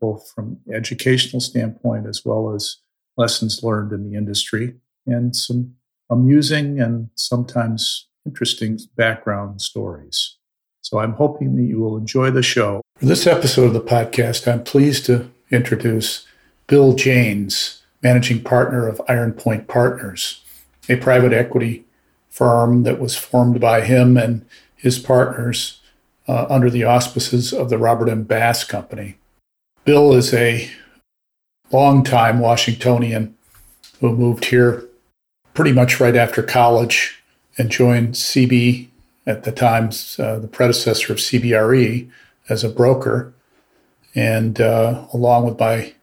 both from educational standpoint as well as lessons learned in the industry, and some amusing and sometimes interesting background stories. So I'm hoping that you will enjoy the show. For this episode of the podcast, I'm pleased to introduce Bill Janes, managing partner of Iron Point Partners, a private equity firm that was formed by him and his partners uh, under the auspices of the Robert M. Bass Company. Bill is a longtime Washingtonian who moved here pretty much right after college and joined CB at the time, uh, the predecessor of CBRE, as a broker. And uh, along with my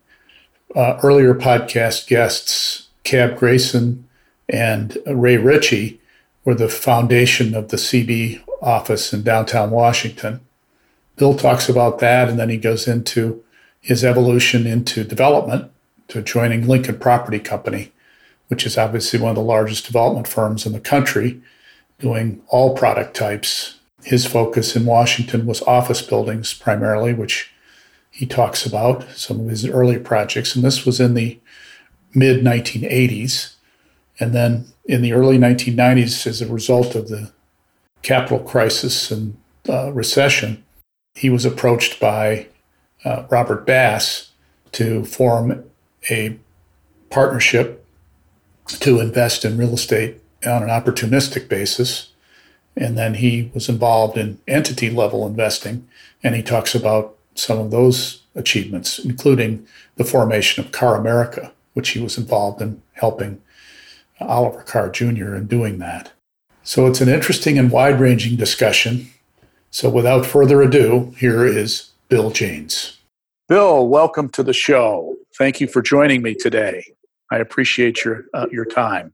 uh, earlier podcast guests, Cab Grayson and Ray Ritchie, were the foundation of the CB office in downtown Washington. Bill talks about that, and then he goes into his evolution into development to joining Lincoln Property Company, which is obviously one of the largest development firms in the country doing all product types. His focus in Washington was office buildings primarily, which he talks about, some of his early projects. And this was in the mid 1980s. And then in the early 1990s, as a result of the capital crisis and uh, recession, he was approached by uh, Robert Bass to form a partnership to invest in real estate on an opportunistic basis. And then he was involved in entity level investing. And he talks about some of those achievements, including the formation of CarrAmerica, which he was involved in helping Oliver Carr Jr. in doing that. So it's an interesting and wide ranging discussion. So without further ado, here is Bill Janes. Bill, welcome to the show. Thank you for joining me today. I appreciate your uh, your time.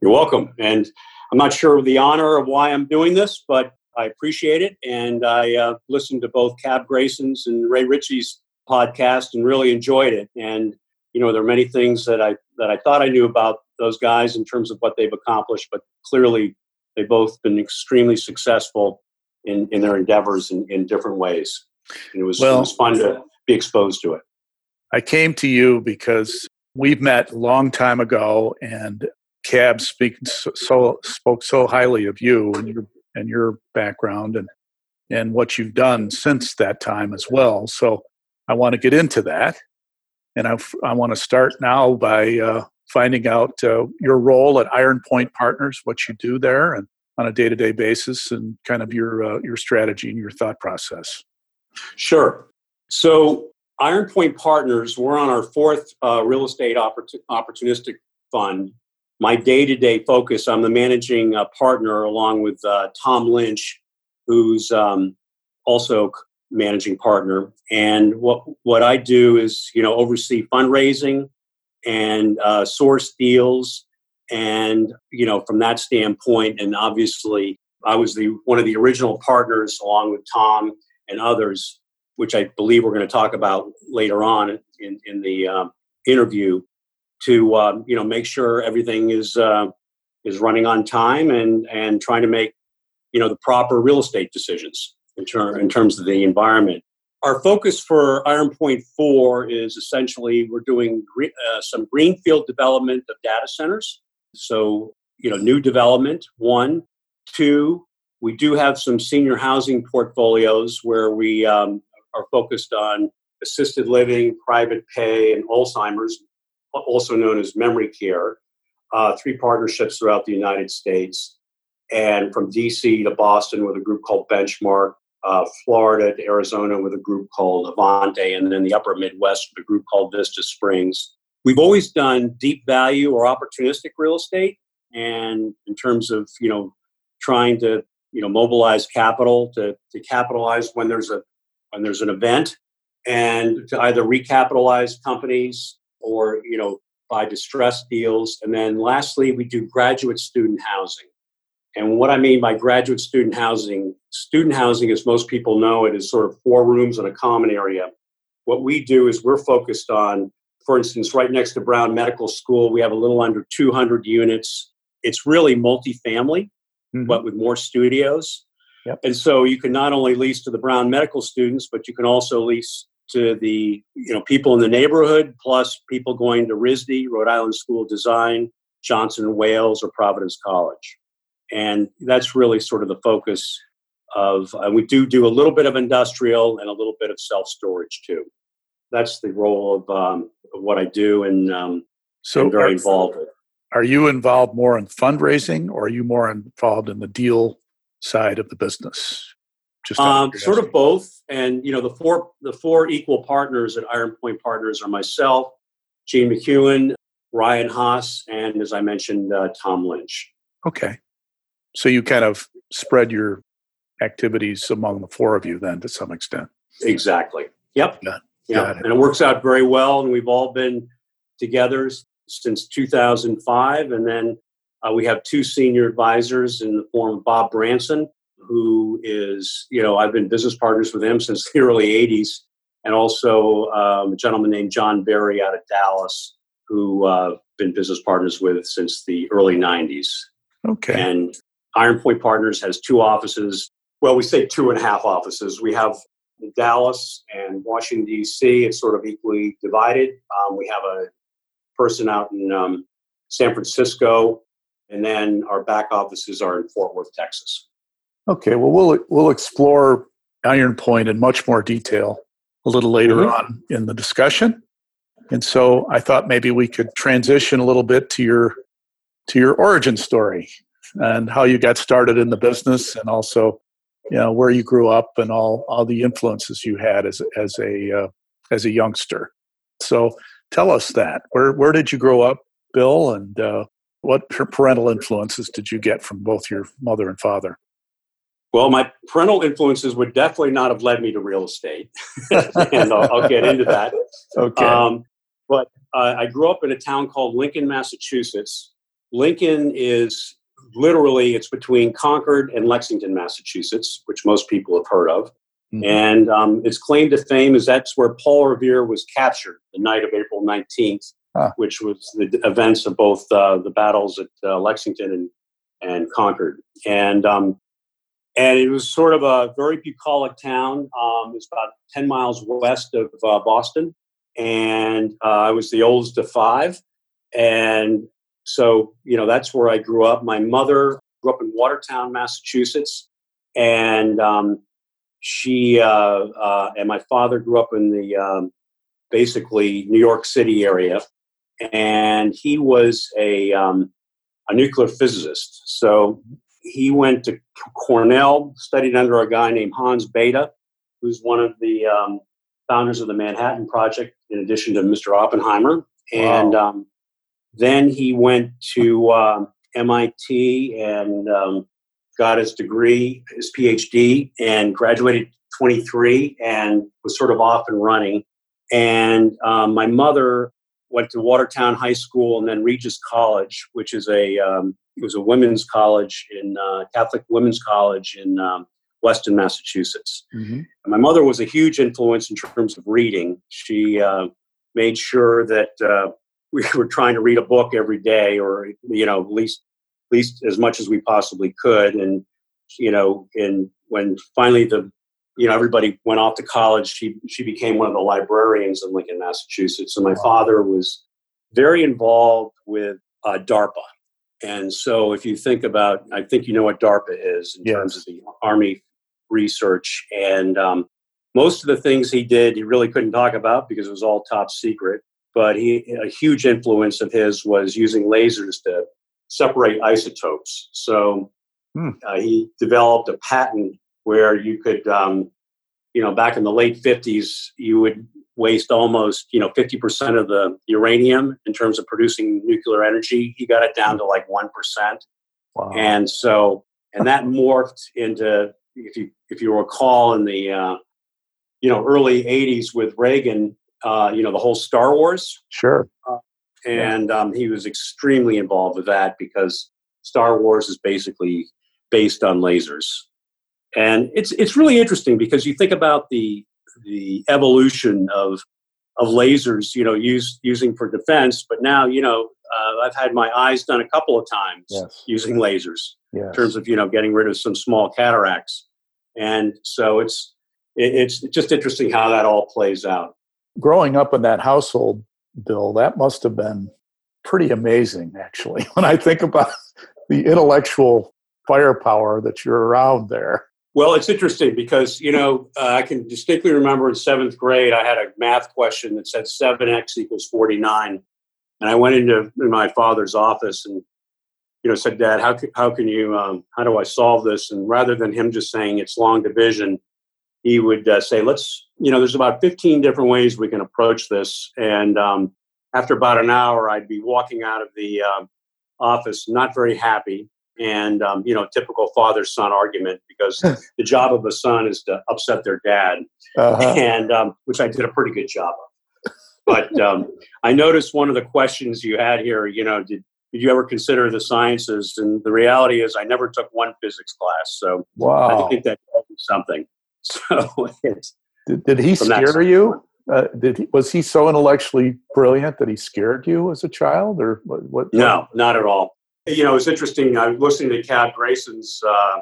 You're welcome. And I'm not sure of the honor of why I'm doing this, but I appreciate it. And I uh, listened to both Cab Grayson's and Ray Ritchie's podcast and really enjoyed it. And, you know, there are many things that I, that I thought I knew about those guys in terms of what they've accomplished, but clearly they've both been extremely successful in, in their endeavors in, in different ways. And it was, well, it was fun to be exposed to it. I came to you because we've met a long time ago and Cab speak so, so, spoke so highly of you and your and your background and and what you've done since that time as well. So I want to get into that, and I I want to start now by uh, finding out uh, your role at Iron Point Partners, what you do there, and on a day to day basis, and kind of your uh, your strategy and your thought process. Sure. So Iron Point Partners, we're on our fourth uh, real estate oppor- opportunistic fund my day to day focus. I'm the managing uh, partner along with uh, Tom Lynch, who's um, also managing partner. And what what I do is you know oversee fundraising and uh, source deals, and you know from that standpoint, and obviously I was the one of the original partners along with Tom and others, which I believe we're going to talk about later on in in the uh, interview to um, you know make sure everything is uh, is running on time and and trying to make you know the proper real estate decisions in, ter- in terms of the environment. Our focus for Iron Point Four is essentially we're doing gre- uh, some greenfield development of data centers. So you know new development one, two. We do have some senior housing portfolios where we um, are focused on assisted living, private pay, and Alzheimer's also known as Memory Care, uh, three partnerships throughout the United States, and from DC to Boston with a group called Benchmark, uh, Florida to Arizona with a group called Avante, and then the upper Midwest with a group called Vista Springs. We've always done deep value or opportunistic real estate, and in terms of you know trying to you know mobilize capital to, to capitalize when there's a when there's an event and to either recapitalize companies or you know buy distressed deals. And then lastly, we do graduate student housing. And what I mean by graduate student housing, student housing, as most people know, it is sort of four rooms in a common area. What we do is we're focused on, for instance, right next to Brown Medical School, we have a little under 200 units. It's really multifamily, mm-hmm. but with more studios. Yep. And so you can not only lease to the Brown Medical students, but you can also lease to the you know people in the neighborhood, plus people going to RISD, Rhode Island School of Design, Johnson and Wales, or Providence College, and that's really sort of the focus of. Uh, we do do a little bit of industrial and a little bit of self storage too. That's the role of, um, of what I do, and um, so I'm very are, involved with. Are you involved more in fundraising, or are you more involved in the deal side of the business? Just um, sort of both. And you know, the four the four equal partners at Iron Point Partners are myself, Gene McEwen, Ryan Haas, and as I mentioned, uh, Tom Lynch. Okay, so you kind of spread your activities among the four of you then to some extent. Exactly. Yep. Yeah. yeah. And it works out very well. And we've all been together since 2005. And then uh, we have two senior advisors in the form of Bob Branson, who is, you know, I've been business partners with him since the early 80s, and also um, a gentleman named John Berry out of Dallas, who I've uh, been business partners with since the early 90s. Okay. And Iron Point Partners has two offices. Well, we say two and a half offices. We have Dallas and Washington, D.C. It's sort of equally divided. Um, we have a person out in um, San Francisco, and then our back offices are in Fort Worth, Texas. Okay, well, we'll we'll explore Iron Point in much more detail a little later mm-hmm. on in the discussion. And so I thought maybe we could transition a little bit to your to your origin story and how you got started in the business and also you know where you grew up and all all the influences you had as as a uh, as a youngster. So tell us that. Where where did you grow up, Bill, and uh, what parental influences did you get from both your mother and father? Well, my parental influences would definitely not have led me to real estate, and I'll, I'll, get into that. Okay. Um, but uh, I grew up in a town called Lincoln, Massachusetts. Lincoln is literally it's between Concord and Lexington, Massachusetts, which most people have heard of. Mm-hmm. And um, its claim to fame is that's where Paul Revere was captured the night of April 19th, huh. which was the events of both uh, the battles at uh, Lexington and, and Concord. And um, and it was sort of a very bucolic town. Um, it's about 10 miles west of uh, Boston. And uh, I was the oldest of five. And so, you know, that's where I grew up. My mother grew up in Watertown, Massachusetts. And um, she uh, uh and my father grew up in the um, basically New York City area. And he was a, um, a nuclear physicist. So he went to Cornell, studied under a guy named Hans Bethe, who's one of the um, founders of the Manhattan Project, in addition to Mr. Oppenheimer. And wow. um, then he went to um, MIT and um, got his degree, his PhD, and graduated 23 and was sort of off and running. And um, my mother went to Watertown High School and then Regis College, which is a um, it was a women's college in uh, Catholic women's college in um, Weston, Massachusetts. Mm-hmm. my mother was a huge influence in terms of reading. She uh, made sure that uh, we were trying to read a book every day, or you know, at least least as much as we possibly could. And you know, and when finally the you know everybody went off to college, she she became one of the librarians in Lincoln, Massachusetts. And my wow. father was very involved with uh, DARPA, and so, if you think about, I think you know what DARPA is in yes. terms of the Army research. And um, most of the things he did, he really couldn't talk about because it was all top secret. But he, a huge influence of his was using lasers to separate isotopes. So hmm. uh, he developed a patent where you could, um, you know, back in the late 50s, you would waste almost you know 50% of the uranium in terms of producing nuclear energy he got it down to like 1% wow. and so and that morphed into if you if you recall in the uh, you know early '80s with Reagan. Uh, you know the whole Star Wars. Sure. Uh, and um, he was extremely involved with that because Star Wars is basically based on lasers, and it's it's really interesting because you think about the the evolution of of lasers, you know, used using for defense. But now, you know, uh, I've had my eyes done a couple of times yes. using lasers yes. in terms of you know getting rid of some small cataracts, and so it's it's just interesting how that all plays out. Growing up in that household, Bill, that must have been pretty amazing, actually. When I think about the intellectual firepower that you're around there. Well, it's interesting because, you know, uh, I can distinctly remember in seventh grade, I had a math question that said 7x equals 49. And I went into my father's office and, you know, said, Dad, how, can, how can you, um, how do I solve this? And rather than him just saying it's long division, he would uh, say, let's, you know, there's about 15 different ways we can approach this. And um, after about an hour, I'd be walking out of the uh, office not very happy and um, you know typical father son argument because the job of a son is to upset their dad uh-huh. and um, which i did a pretty good job of but um, i noticed one of the questions you had here you know did, did you ever consider the sciences and the reality is i never took one physics class so wow. i think that tells me something so did, did he scare you uh, did he, was he so intellectually brilliant that he scared you as a child or what, what no not at all you know, it's interesting. I was listening to Cab Grayson's, uh,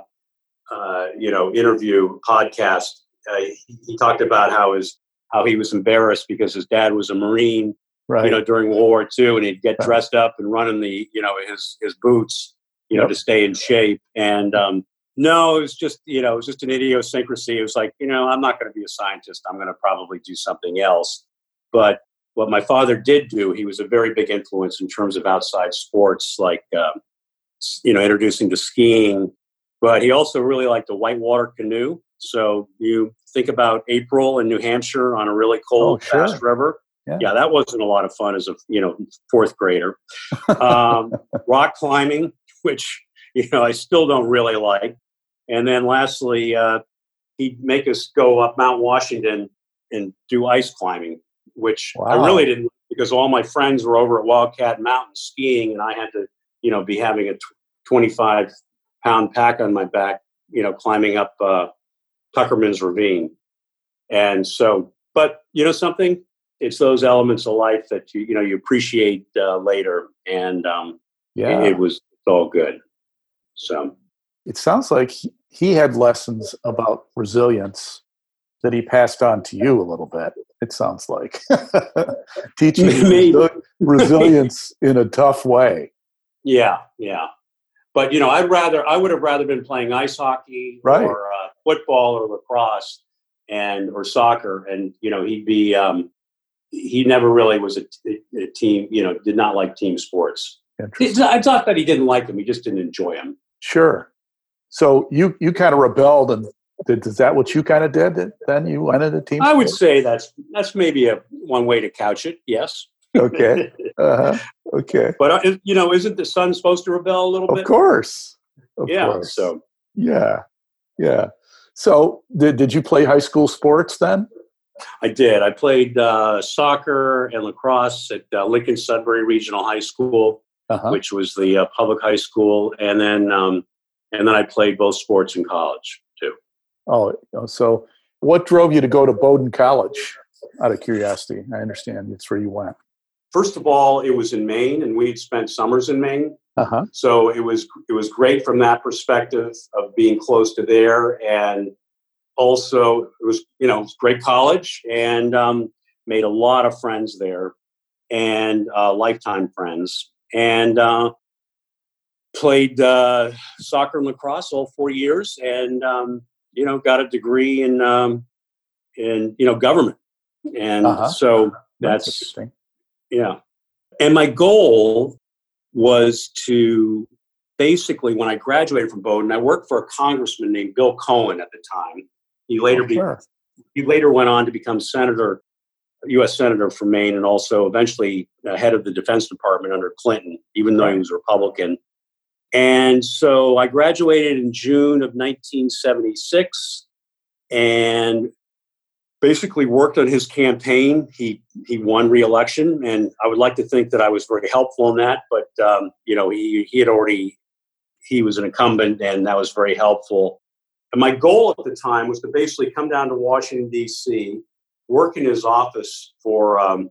uh, you know, interview podcast. Uh, he, he, talked about how his how he was embarrassed because his dad was a Marine, right. you know, during World War II, and he'd get dressed up and run in the, you know, his his boots, you yep. know, to stay in shape. And um, no, it was just, you know, it was just an idiosyncrasy. It was like, you know, I'm not going to be a scientist. I'm going to probably do something else. But what my father did do, he was a very big influence in terms of outside sports, like um, you know, introducing to skiing. But he also really liked the whitewater canoe. So you think about April in New Hampshire on a really cold, oh, sure. fast river. Yeah. yeah. that wasn't a lot of fun as a you know fourth grader. Um, rock climbing, which you know I still don't really like. And then lastly, uh, he'd make us go up Mount Washington and do ice climbing, which wow. I really didn't because all my friends were over at Wildcat Mountain skiing, and I had to, you know, be having a 25 pound pack on my back, you know, climbing up uh, Tuckerman's Ravine. And so, but you know something, it's those elements of life that you you know you appreciate uh, later, and um, yeah, it, it was all good. So, it sounds like he, he had lessons about resilience that he passed on to you a little bit. It sounds like teaching resilience in a tough way. Yeah, yeah. But you know, I'd rather I would have rather been playing ice hockey right. or uh, football or lacrosse and or soccer, and you know, he'd be. Um, he never really was a, a team. You know, did not like team sports. I thought that he didn't like them. He just didn't enjoy them. Sure. So you you kind of rebelled and did, is that what you kind of did? Then you went into team. I would say that's that's maybe a one way to couch it. Yes. okay. Uh-huh. Okay. But uh, you know, isn't the son supposed to rebel a little bit? of bit? Course. Of yeah. Course. So. Yeah. Yeah. So did did you play high school sports then? I did. I played uh, soccer and lacrosse at uh, Lincoln Sudbury Regional High School, uh-huh. which was the uh, public high school, and then um, and then I played both sports in college. Too. Oh, so what drove you to go to Bowdoin College? Out of curiosity, I understand it's where you went. First of all, it was in Maine, and we'd spent summers in Maine. Uh-huh. So it was it was great from that perspective of being close to there, and also it was you know great college, and um, made a lot of friends there, and uh, lifetime friends, and uh, played uh, soccer and lacrosse all four years, and um, you know, got a degree in um, in you know government, and uh-huh. so that's, that's interesting. Yeah, and my goal was to basically when I graduated from Bowdoin, I worked for a congressman named Bill Cohen at the time. He later oh, sure. be, he later went on to become senator, U.S. senator from Maine, and also eventually head of the Defense Department under Clinton, even though he was a Republican. And so I graduated in June of 1976 and basically worked on his campaign. He he won re-election, and I would like to think that I was very helpful in that. But um, you know, he he had already he was an incumbent, and that was very helpful. And my goal at the time was to basically come down to Washington D.C., work in his office for um,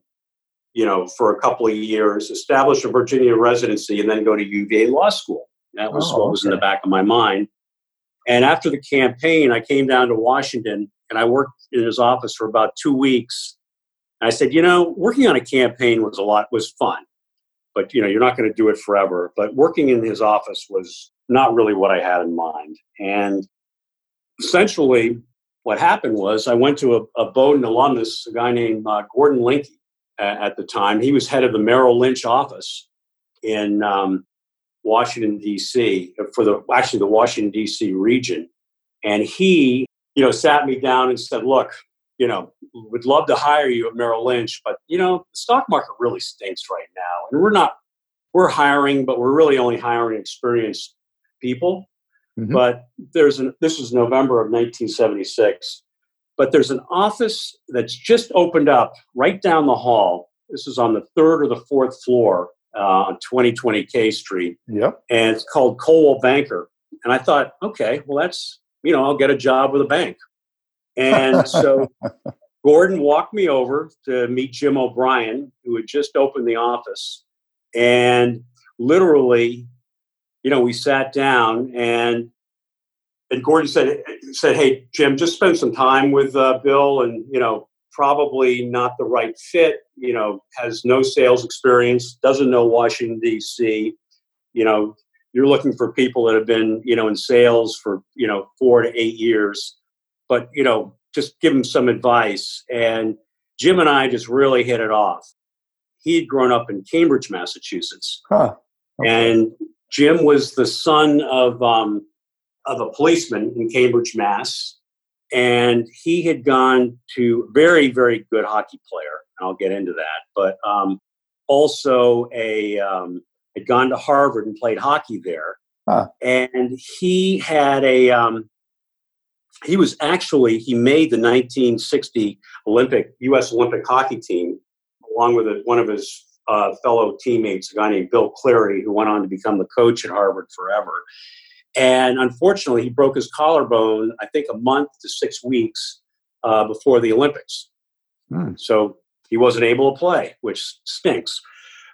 you know for a couple of years, establish a Virginia residency, and then go to UVA law school. That was oh, what was in the back of my mind. And after the campaign, I came down to Washington and I worked in his office for about two weeks. And I said, you know, working on a campaign was a lot was fun, but you know, you're not going to do it forever. But working in his office was not really what I had in mind. And essentially, what happened was I went to a, a Bowdoin alumnus, a guy named uh, Gordon Linke at, at, the time. He was head of the Merrill Lynch office in um, Washington D.C. for the actually the Washington D.C. region, and he you know, sat me down and said, look, you know, would love to hire you at Merrill Lynch, but you know, the stock market really stinks right now. And we're not we're hiring, but we're really only hiring experienced people. Mm-hmm. But there's an this was November of 1976. But there's an office that's just opened up right down the hall. This is on the third or the fourth floor on 2020 K Street. Yep. And it's called Coldwell Banker. And I thought, okay, well, that's you know, I'll get a job with a bank. And so Gordon walked me over to meet Jim O'Brien, who had just opened the office. And literally, you know, we sat down and and Gordon said said, "Hey, Jim, just spend some time with uh, Bill, and you know, probably not the right fit. You know, has no sales experience, doesn't know Washington D.C. You know, you're looking for people that have been you know in sales for you know four to eight years but you know just give them some advice and jim and i just really hit it off he had grown up in cambridge massachusetts huh. okay. and jim was the son of um, of a policeman in cambridge mass and he had gone to very very good hockey player and i'll get into that but um, also a um, had gone to Harvard and played hockey there. Huh. And he had a, um, he was actually, he made the 1960 Olympic, U.S. Olympic hockey team, along with a, one of his uh, fellow teammates, a guy named Bill Cleary, who went on to become the coach at Harvard forever. And unfortunately, he broke his collarbone, I think, a month to six weeks uh, before the Olympics. Hmm. So he wasn't able to play, which stinks.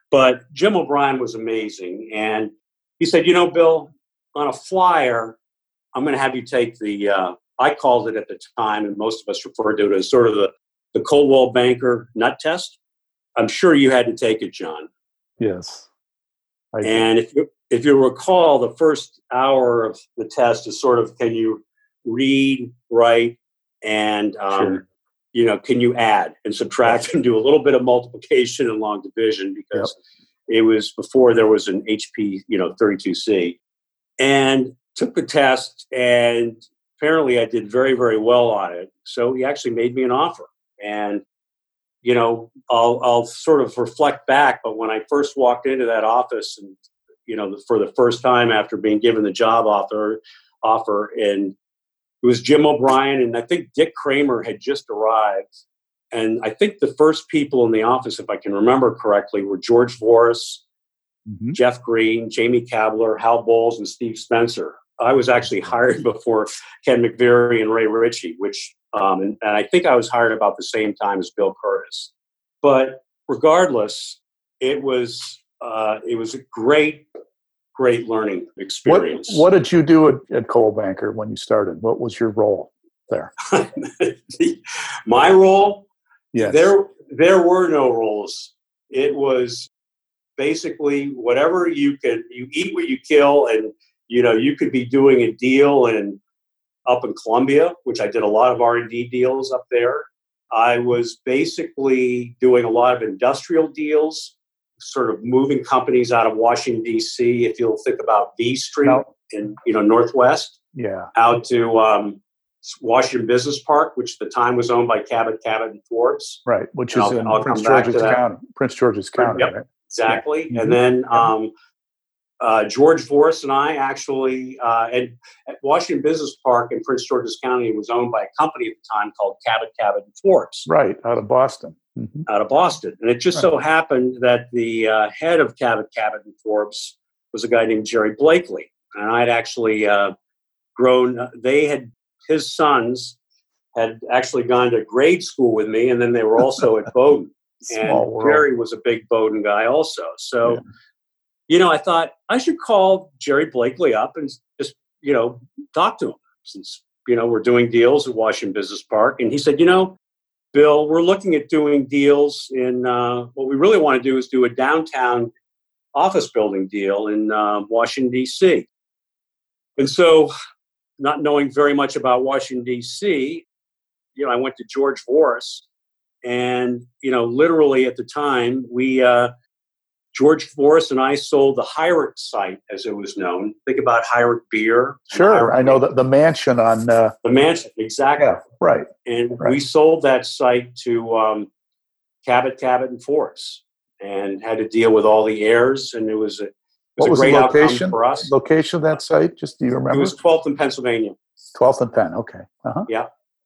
But Jim O'Brien was amazing. And he said, You know, Bill, on a flyer, I'm going to have you take the, uh, I called it at the time, and most of us referred to it as sort of the, the Coldwell Banker nut test. I'm sure you had to take it, John. Yes. and if you, if you recall, the first hour of the test is sort of can you read, write, and um, sure you know, can you add and subtract and do a little bit of multiplication and long division because yep. it was before there was an HP, you know, 32C. And took the test and apparently I did very, very well on it. So he actually made me an offer. And, you know, I'll, I'll sort of reflect back, but when I first walked into that office and, you know, for the first time after being given the job offer, offer and it was Jim O'Brien, and I think Dick Kramer had just arrived. And I think the first people in the office, if I can remember correctly, were George Voris, mm-hmm. Jeff Green, Jamie Kabler, Hal Bowles, and Steve Spencer. I was actually hired before Ken McVeary and Ray Ritchie, which, um, and, and I think I was hired about the same time as Bill Curtis. But regardless, it was uh, it was a great great learning experience. What, what did you do at, at Coldwell Banker when you started? What was your role there? My role? Yes. There, there were no roles. It was basically whatever you could, you eat what you kill, and you know you could be doing a deal in up in Columbia, which I did a lot of R and D deals up there. I was basically doing a lot of industrial deals sort of moving companies out of Washington D.C. If you'll think about V Street no. in you know Northwest, yeah, out to um, Washington Business Park, which at the time was owned by Cabot, Cabot and Forbes, right? Which is I'll, in I'll Prince George's County. Prince George's County, yep, right? Exactly, yeah. mm-hmm. and then um, uh, George Voris and I actually, uh, at, at, Washington Business Park in Prince George's County, was owned by a company at the time called Cabot, Cabot and Forbes. Right, out of Boston. Mm-hmm. Out of Boston. And it just right. so happened that the uh, head of Cabot, Cabot and Forbes was a guy named Jerry Blakely. And I'd actually uh, grown, they had, his sons had actually gone to grade school with me, and then they were also at Bowdoin. and world. Jerry was a big Bowdoin guy also. So, yeah you know, I thought I should call Jerry Blakely up and just, you know, talk to him since, you know, we're doing deals at Washington Business Park. And he said, you know, Bill, we're looking at doing deals in uh, what we really want to do is do a downtown office building deal in uh, Washington, D.C. And so, not knowing very much about Washington, D.C., you know, I went to George Voris, and, you know, literally at the time, we, uh, George Voris and I sold the Heurich site, as it was known. Think about Heurich beer. Sure, I know the, the mansion on uh, the mansion exactly. Yeah, right. And right. we sold that site to um, Cabot, Cabot, and Forbes, and had to deal with all the heirs. And it was a it was what was great the location, outcome for us. Location of that site? Just do you remember? It was 12th in Pennsylvania. 12th and Penn. Okay. Uh-huh. Yeah,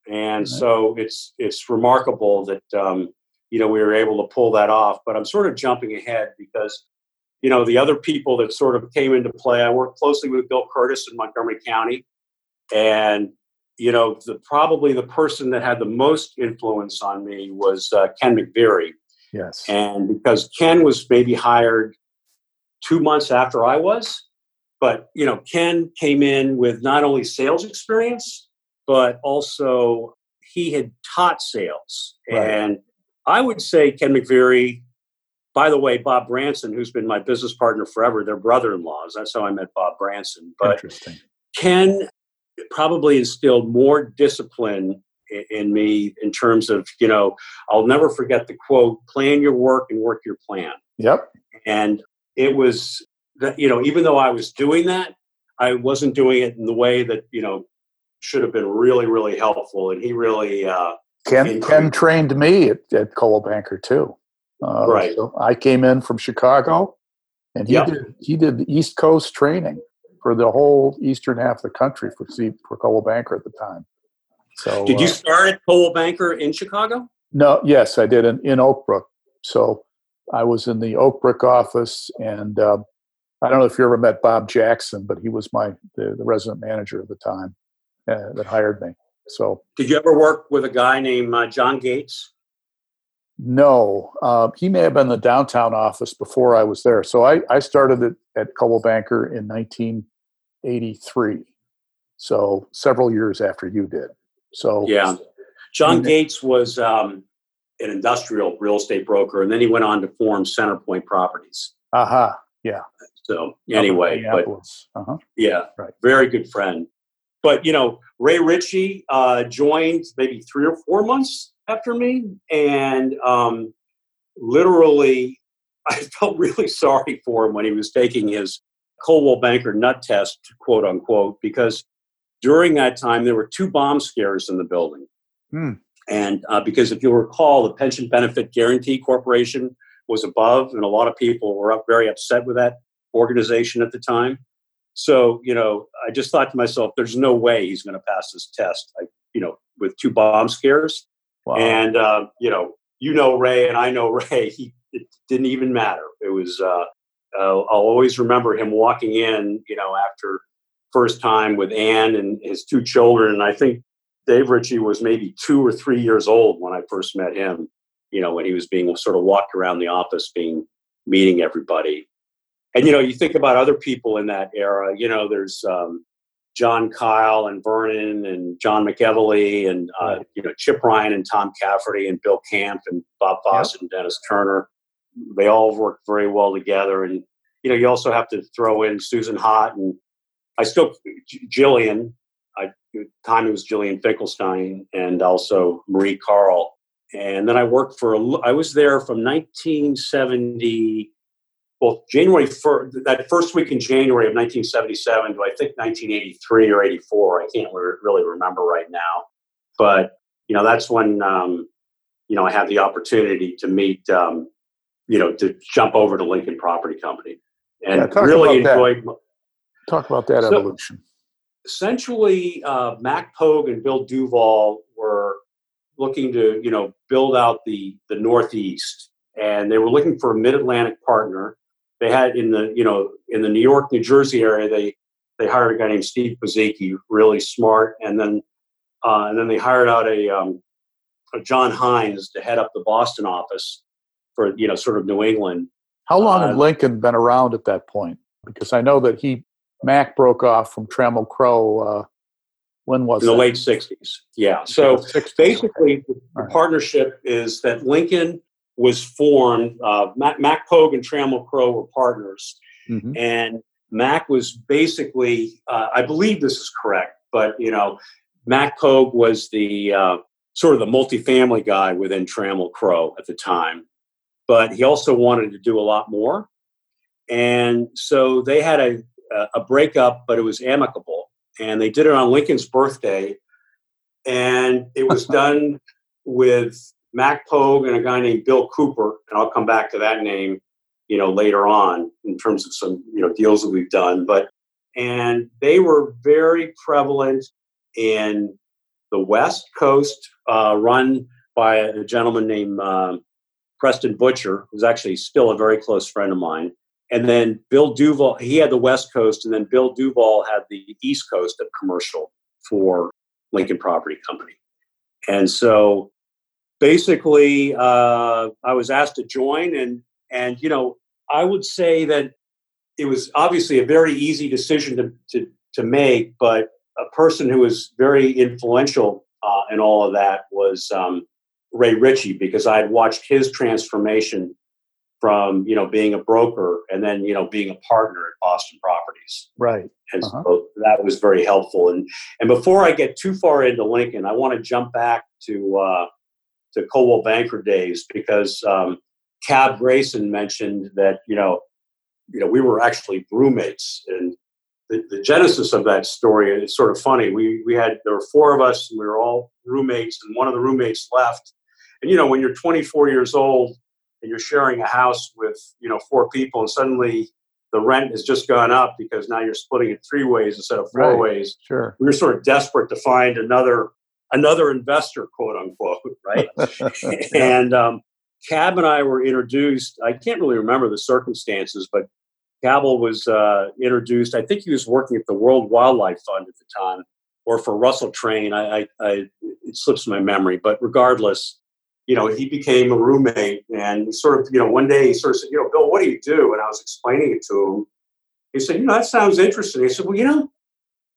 and right. so it's it's remarkable that. Um, you know, we were able to pull that off. But I'm sort of jumping ahead because, you know, the other people that sort of came into play, I worked closely with Bill Curtis in Montgomery County. And, you know, the, probably the person that had the most influence on me was uh, Ken McVeary. Yes. And because Ken was maybe hired two months after I was, but, you know, Ken came in with not only sales experience, but also he had taught sales. Right. And I would say Ken McVeary. By the way, Bob Branson, who's been my business partner forever, they're brother-in-laws. That's how I met Bob Branson. But Interesting. Ken probably instilled more discipline in, in me in terms of you know I'll never forget the quote: "Plan your work and work your plan." Yep. And it was that you know even though I was doing that, I wasn't doing it in the way that you know should have been really really helpful. And he really uh, Ken Ken trained me at, at Coldwell Banker too. Uh, right. So I came in from Chicago, and he yep. did he did the East Coast training for the whole eastern half of the country for for Coldwell Banker at the time. So did you uh, start at Coldwell Banker in Chicago? No. Yes, I did in, in Oak Brook. So I was in the Oak Brook office, and uh, I don't know if you ever met Bob Jackson, but he was my the, the resident manager at the time uh, that hired me. So, did you ever work with a guy named uh, John Gates? No, uh, he may have been the downtown office before I was there. So I, I started at, at Coldwell Banker in 1983. So several years after you did. So yeah, John Gates was um, an industrial real estate broker, and then he went on to form Centerpoint Properties. Aha, uh-huh. yeah. So anyway, but uh-huh. yeah, right. very good friend. But you know, Ray Ritchie uh, joined maybe three or four months after me, and um, literally, I felt really sorry for him when he was taking his Coldwell Banker nut test, quote unquote, because during that time there were two bomb scares in the building. Hmm. And uh, because if you recall, the Pension Benefit Guarantee Corporation was above, and a lot of people were up, very upset with that organization at the time. So, you know, I just thought to myself, there's no way he's going to pass this test, I, you know, with two bomb scares. Wow. And, uh, you know, you know Ray and I know Ray. He, it didn't even matter. It was, uh, I'll always remember him walking in, you know, after first time with Ann and his two children. And I think Dave Ritchie was maybe two or three years old when I first met him, you know, when he was being sort of walked around the office, being meeting everybody and you know you think about other people in that era you know there's um, john kyle and vernon and john mcevely and uh, you know chip ryan and tom cafferty and bill camp and bob foss yep. and dennis turner they all worked very well together and you know you also have to throw in susan hott and i still jillian I, time it was Jillian Finkelstein and also Marie Carl. And then I worked for, a, I was there from 1970 well, January first, that first week in January of 1977 to I think 1983 or 84. I can't really remember right now, but you know that's when um, you know I had the opportunity to meet, um, you know, to jump over to Lincoln Property Company. and yeah, really enjoyed. That. Talk about that so, evolution. Essentially, uh, Mac Pogue and Bill Duval were looking to, you know, build out the the Northeast, and they were looking for a Mid Atlantic partner. They had in the, you know, in the New York, New Jersey area, they they hired a guy named Steve Pazicki, really smart, and then uh, and then they hired out a, um, a John Hines to head up the Boston office for you know sort of New England. How long uh, had Lincoln been around at that point? Because I know that he Mac broke off from Trammell Crow. Uh, when was in the late '60s? Yeah. So 60s, basically, okay. the, the right. partnership is that Lincoln was formed. Uh, Mac, Mac Pogue and Trammell Crow were partners, mm-hmm. and Mac was basically. Uh, I believe this is correct, but you know, Mac Pogue was the uh, sort of the multifamily guy within Trammell Crow at the time, but he also wanted to do a lot more. And so they had a, a breakup, but it was amicable. And they did it on Lincoln's birthday. And it was done with Mac Pogue and a guy named Bill Cooper. And I'll come back to that name, you know, later on in terms of some, you know, deals that we've done. But, and they were very prevalent in the West Coast, uh, run by a gentleman named uh, Preston Butcher, who's actually still a very close friend of mine. And then Bill Duval, he had the West Coast, and then Bill Duval had the East Coast of commercial for Lincoln Property Company. And so basically, uh, I was asked to join, and and you know, I would say that it was obviously a very easy decision to to, to make, but a person who was very influential uh, in all of that was um, Ray Ritchie because I had watched his transformation from you know being a broker and then you know being a partner at Boston Properties. Right. And uh-huh. so that was very helpful. And and before I get too far into Lincoln, I want to jump back to uh, to Coldwell Banker days because um, Cab Grayson mentioned that you know you know we were actually roommates and the, the genesis of that story is sort of funny. We we had there were four of us and we were all roommates, and one of the roommates left. And you know, when you're 24 years old and you're sharing a house with you know four people, and suddenly the rent has just gone up because now you're splitting it three ways instead of four right. ways. Sure, we were sort of desperate to find another another investor, quote unquote, right? and um, Cab and I were introduced. I can't really remember the circumstances, but Cabell was uh, introduced. I think he was working at the World Wildlife Fund at the time, or for Russell Train. I, I, I, it slips my memory, but regardless, you know, he became a roommate, and sort of, you know, one day he sort of said, "You know, Bill, what do you do?" And I was explaining it to him. He said, "You know, that sounds interesting." He said, "Well, you know,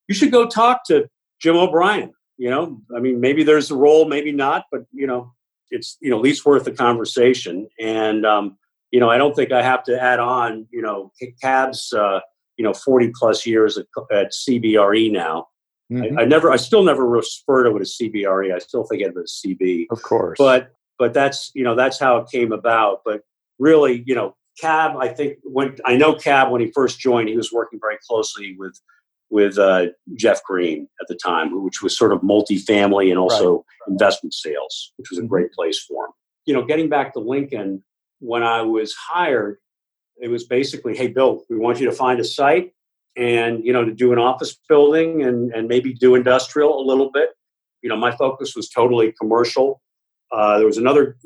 you should go talk to Jim O'Brien. You know, I mean, maybe there's a role, maybe not, but you know, it's you know, at least worth the conversation." And um, you know, I don't think I have to add on, you know, Cab's, uh, you know, 40 plus years at, at CBRE now. Mm-hmm. I, I, never, I still never refer to it as CBRE. I still think of it as CB. Of course. But, but that's, you know, that's how it came about. But really, you know, Cab, I think when I know Cab when he first joined, he was working very closely with with uh, Jeff Green at the time, which was sort of multifamily and also right. investment sales, which was a mm-hmm. great place for him. You know, getting back to Lincoln, when I was hired, it was basically, hey, Bill, we want you to find a site and, you know, to do an office building and, and maybe do industrial a little bit. You know, my focus was totally commercial. Uh, there was another,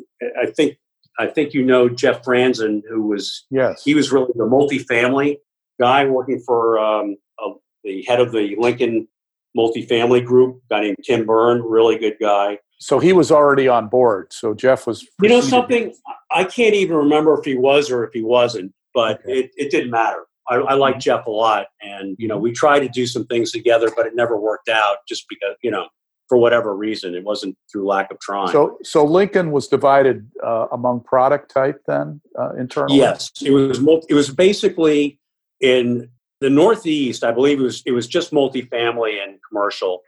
I think, I think you know Jeff Franzen, who was, yes, he was really the multifamily guy working for um, a, the head of the Lincoln multifamily group, guy named Tim Byrne, really good guy. So he was already on board. So Jeff was. You know something? I can't even remember if he was or if he wasn't, but okay. it, it didn't matter. I, I like mm-hmm. Jeff a lot, and you know we tried to do some things together, but it never worked out just because you know for whatever reason it wasn't through lack of trying. So so Lincoln was divided uh, among product type then uh, internally. Yes, it was. It was basically in the Northeast. I believe it was it was just multifamily and commercial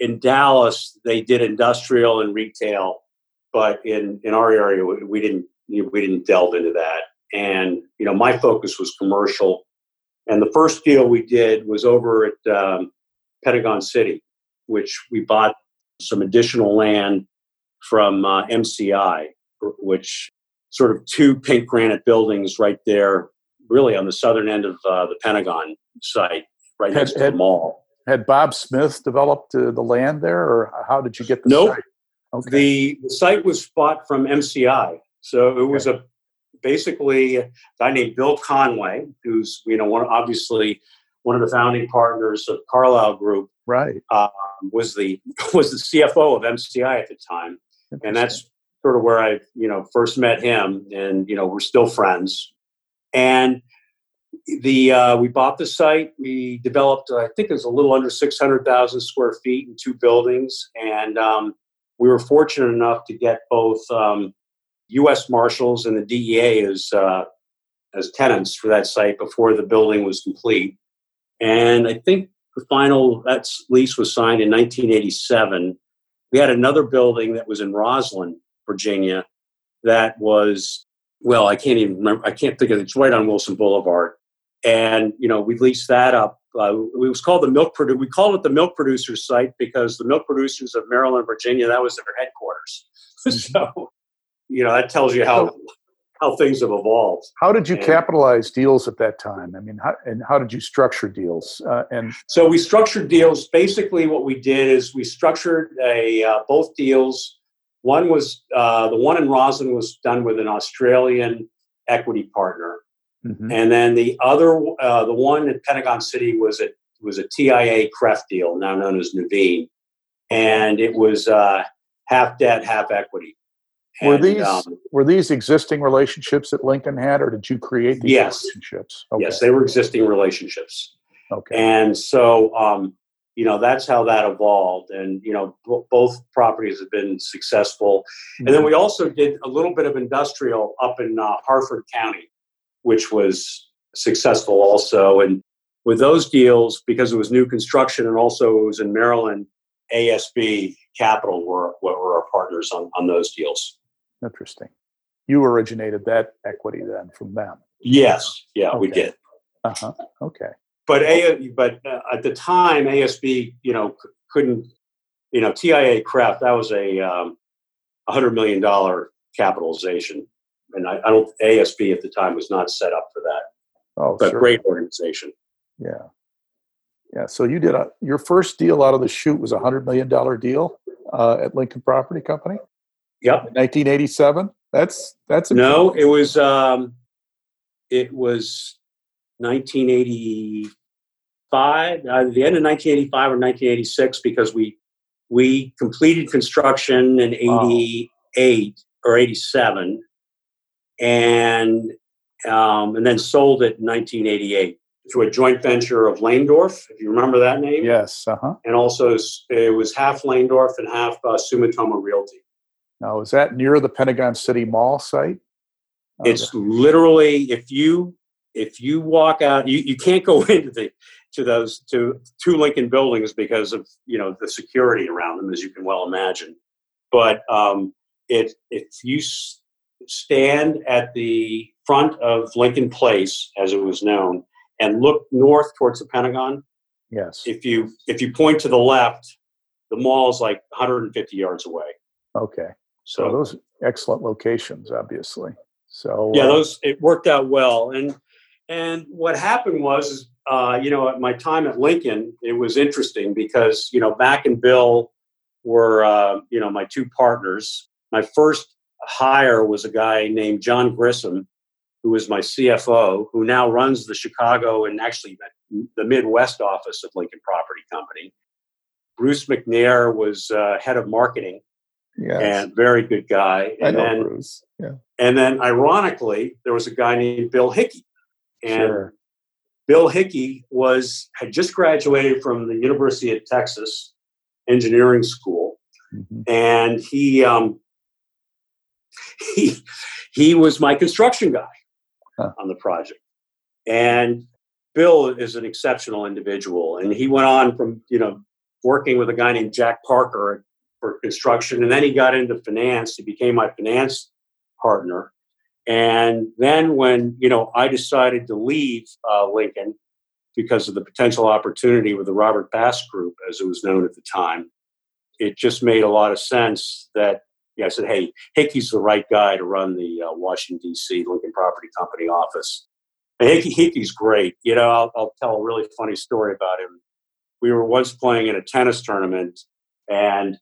in Dallas, they did industrial and retail, but in in our area, we didn't we didn't delve into that. And you know, my focus was commercial. And the first deal we did was over at um, Pentagon City, which we bought some additional land from uh, MCI, which sort of two pink granite buildings right there really on the southern end of uh, the Pentagon site, right next to the mall. Had Bob Smith developed uh, the land there, or how did you get the nope. site? Okay. The, the site was bought from MCI, so it was okay. a basically a guy named Bill Conway, who's you know one obviously one of the founding partners of Carlyle Group. Right. Um, was the was the CFO of MCI at the time, and that's sort of where I you know first met him, and you know we're still friends. And the uh, we bought the site. We developed, I think it was a little under six hundred thousand square feet in two buildings, and um, we were fortunate enough to get both um, U.S. Marshals and the DEA as uh, as tenants for that site before the building was complete. And I think the final that lease was signed in 1987. We had another building that was in Rosslyn, Virginia, that was well, I can't even remember. I can't think of it. It's right on Wilson Boulevard, and you know we leased that up. Uh, it was called the milk produ- We called it the milk producers site because the milk producers of Maryland, Virginia, that was their headquarters. so you know that tells you how how things have evolved. How did you and, capitalize deals at that time? I mean, how, and how did you structure deals? Uh, and so we structured deals. Basically, what we did is we structured a uh, both deals. One was uh, the one in Rosslyn was done with an Australian equity partner, mm-hmm. and then the other, uh, the one in Pentagon City was a was a TIA CREF deal, now known as Nuveen, and it was uh, half debt, half equity. Were these um, were these existing relationships that Lincoln had, or did you create these yes. relationships? Okay. Yes, they were existing relationships. Okay. And so, um, you know, that's how that evolved. And you know, b- both properties have been successful. Mm-hmm. And then we also did a little bit of industrial up in uh, Harford County, which was successful also. And with those deals, because it was new construction and also it was in Maryland, ASB Capital were, what were our partners on, on those deals. Interesting. You originated that equity then from them. Yes. Yeah, okay. we did. Uh huh. Okay. But a but uh, at the time ASB you know couldn't you know TIAA-CREF that was a um, hundred million dollar capitalization, and I, I, don't ASB at the time was not set up for that. Oh, but sure. great organization. Yeah. Yeah. So you did a your first deal out of the chute was a hundred million dollar deal uh, at Lincoln Property Company. Yep. 1987. That's that's no. It was um, it was 1985, uh, the end of 1985 or 1986, because we we completed construction in 88 or 87, and um, and then sold it in 1988 to a joint venture of Landorf, if you remember that name. Yes. Uh-huh. And also it was half Landorf and half uh, Sumitomo Realty. Now, is that near the Pentagon City Mall site? It's literally if you if you walk out, you, you can't go into the to those to two Lincoln buildings because of you know the security around them, as you can well imagine. But um, it if you stand at the front of Lincoln Place, as it was known, and look north towards the Pentagon, yes. If you if you point to the left, the mall is like 150 yards away. Okay. So well, those excellent locations, obviously. So yeah, uh, those it worked out well. And and what happened was, uh, you know, at my time at Lincoln, it was interesting because you know Mack and Bill were uh, you know my two partners. My first hire was a guy named John Grissom, who was my CFO, who now runs the Chicago and actually the Midwest office of Lincoln Property Company. Bruce McNair was uh, head of marketing Yes. And very good guy. And I know then, Bruce. Yeah. And then ironically, there was a guy named Bill Hickey. And sure. Bill Hickey was had just graduated from the University of Texas Engineering School. Mm-hmm. And he um, he he was my construction guy huh. on the project. And Bill is an exceptional individual. And he went on from, you know, working with a guy named Jack Parker for construction. And then he got into finance. He became my finance partner. And then when, you know, I decided to leave uh, Lincoln because of the potential opportunity with the Robert Bass Group, as it was known at the time, it just made a lot of sense that yeah, I said, hey, Hickey's the right guy to run the uh, Washington, D.C. Lincoln Property Company office. Hickey, Hickey's great. You know, I'll, I'll tell a really funny story about him. We were once playing in a tennis tournament, and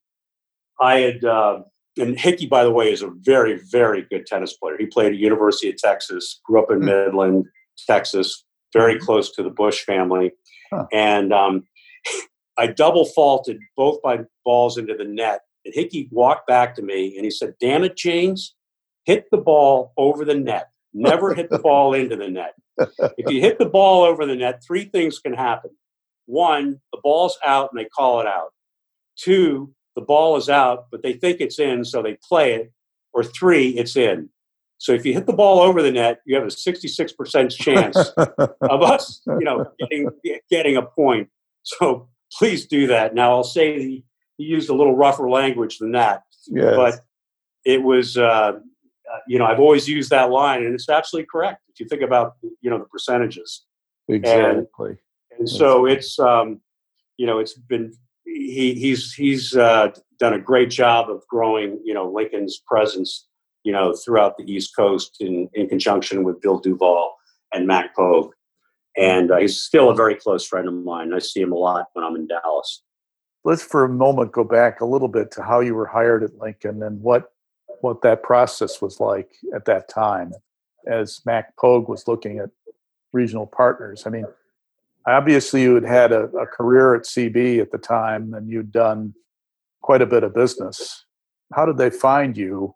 I had, uh, and Hickey, by the way, is a very, very good tennis player. He played at University of Texas, grew up in hmm. Midland, Texas, very mm-hmm. close to the Bush family. Huh. And um, I double faulted both my balls into the net. And Hickey walked back to me and he said, Damn it, James, hit the ball over the net. Never hit the ball into the net. If you hit the ball over the net, three things can happen. One, the ball's out and they call it out. Two, the ball is out, but they think it's in, so they play it. Or three, it's in. So if you hit the ball over the net, you have a 66% chance of us, you know, getting, getting a point. So please do that. Now I'll say he, he used a little rougher language than that, yes. but it was, uh, uh, you know, I've always used that line, and it's absolutely correct if you think about, you know, the percentages. Exactly. And, and so it's, um, you know, it's been he, he's he's uh, done a great job of growing, you know, Lincoln's presence you know, throughout the East Coast in, in conjunction with Bill Duval and Mack Pogue. And uh, he's still a very close friend of mine. I see him a lot when I'm in Dallas. Let's for a moment go back a little bit to how you were hired at Lincoln and what what that process was like at that time as Mack Pogue was looking at regional partners. I mean, obviously you had had a, a career at CB at the time and you'd done quite a bit of business. How did they find you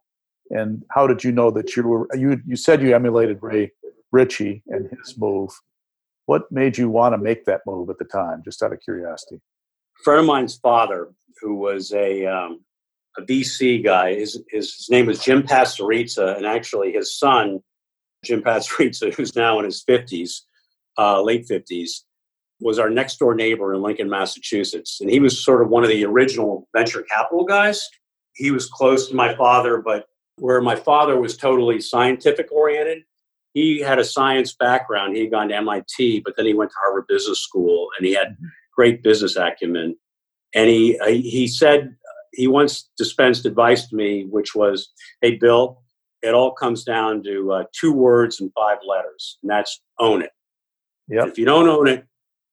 and how did you know that you were you you said you emulated Ray Ritchie and his move. What made you want to make that move at the time? Just out of curiosity. A friend of mine's father, who was a um, a VC guy, his, his, name was Jim Pastoriza, and actually his son, Jim Pastoriza, who's now in his fifties, uh, late fifties, was our next door neighbor in Lincoln, Massachusetts, and he was sort of one of the original venture capital guys. He was close to my father, but where my father was totally scientific oriented. He had a science background. He had gone to MIT, but then he went to Harvard Business School and he had mm-hmm. great business acumen. And he, uh, he said, he once dispensed advice to me, which was, Hey, Bill, it all comes down to uh, two words and five letters, and that's own it. Yep. If you don't own it,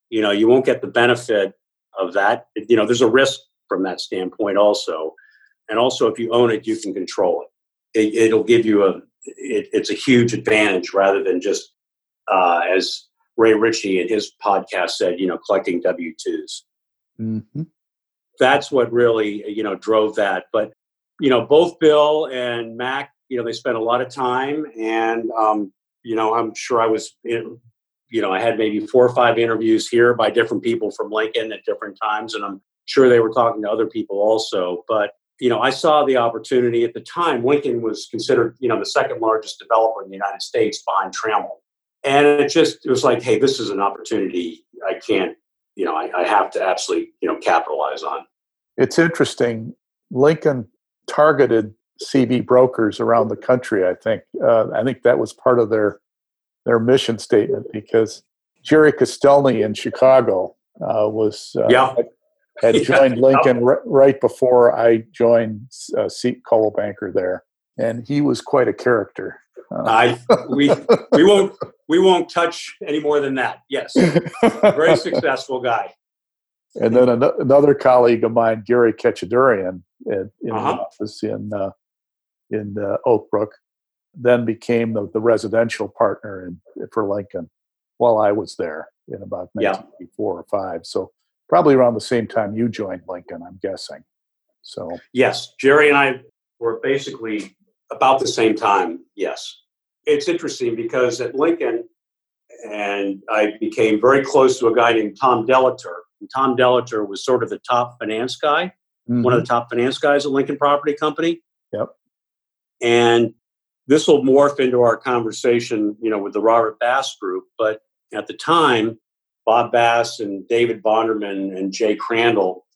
you know, you won't get the benefit of that. You know, there's a risk from that standpoint also. And also, if you own it, you can control it it, will give you a it, it's a huge advantage rather than just uh, as Ray Ritchie in his podcast said, you know, collecting W 2s mm-hmm. That's what really you know drove that. But you know, both Bill and Mac, you know, they spent a lot of time, and um, you know, I'm sure I was. You know, I had maybe four or five interviews here by different people from Lincoln at different times, and I'm sure they were talking to other people also. But you know, I saw the opportunity at the time. Lincoln was considered, you know, the second largest developer in the United States behind Trammell. And it just it was like, hey, this is an opportunity I can't, you know, I, I have to absolutely, you know, capitalize on. It's interesting. Lincoln targeted CB brokers around the country. I think uh, I think that was part of their their mission statement because Jerry Castelny in Chicago uh, was uh, yeah had joined Lincoln r- right before I joined uh, Seat Banker there, and he was quite a character. Uh, I we we won't we won't touch any more than that. Yes, very successful guy. And then an- another colleague of mine, Gary Ketchadurian, in, in uh-huh. the office in uh, in uh, Oak Brook, then became the, the residential partner in, for Lincoln while I was there in about 1984 yeah. or five. So probably around the same time you joined Lincoln, I'm guessing. So yes, Jerry and I were basically about the same time. Yes, it's interesting because at Lincoln, and I became very close to a guy named Tom Delator. And Tom Delator was sort of the top finance guy, mm-hmm. one of the mm-hmm. top finance guys at Lincoln Property Company. Yep. And this will morph into our conversation, you know, with the Robert Bass Group. But at the time, Bob Bass and David Bonderman and Jay Crandall.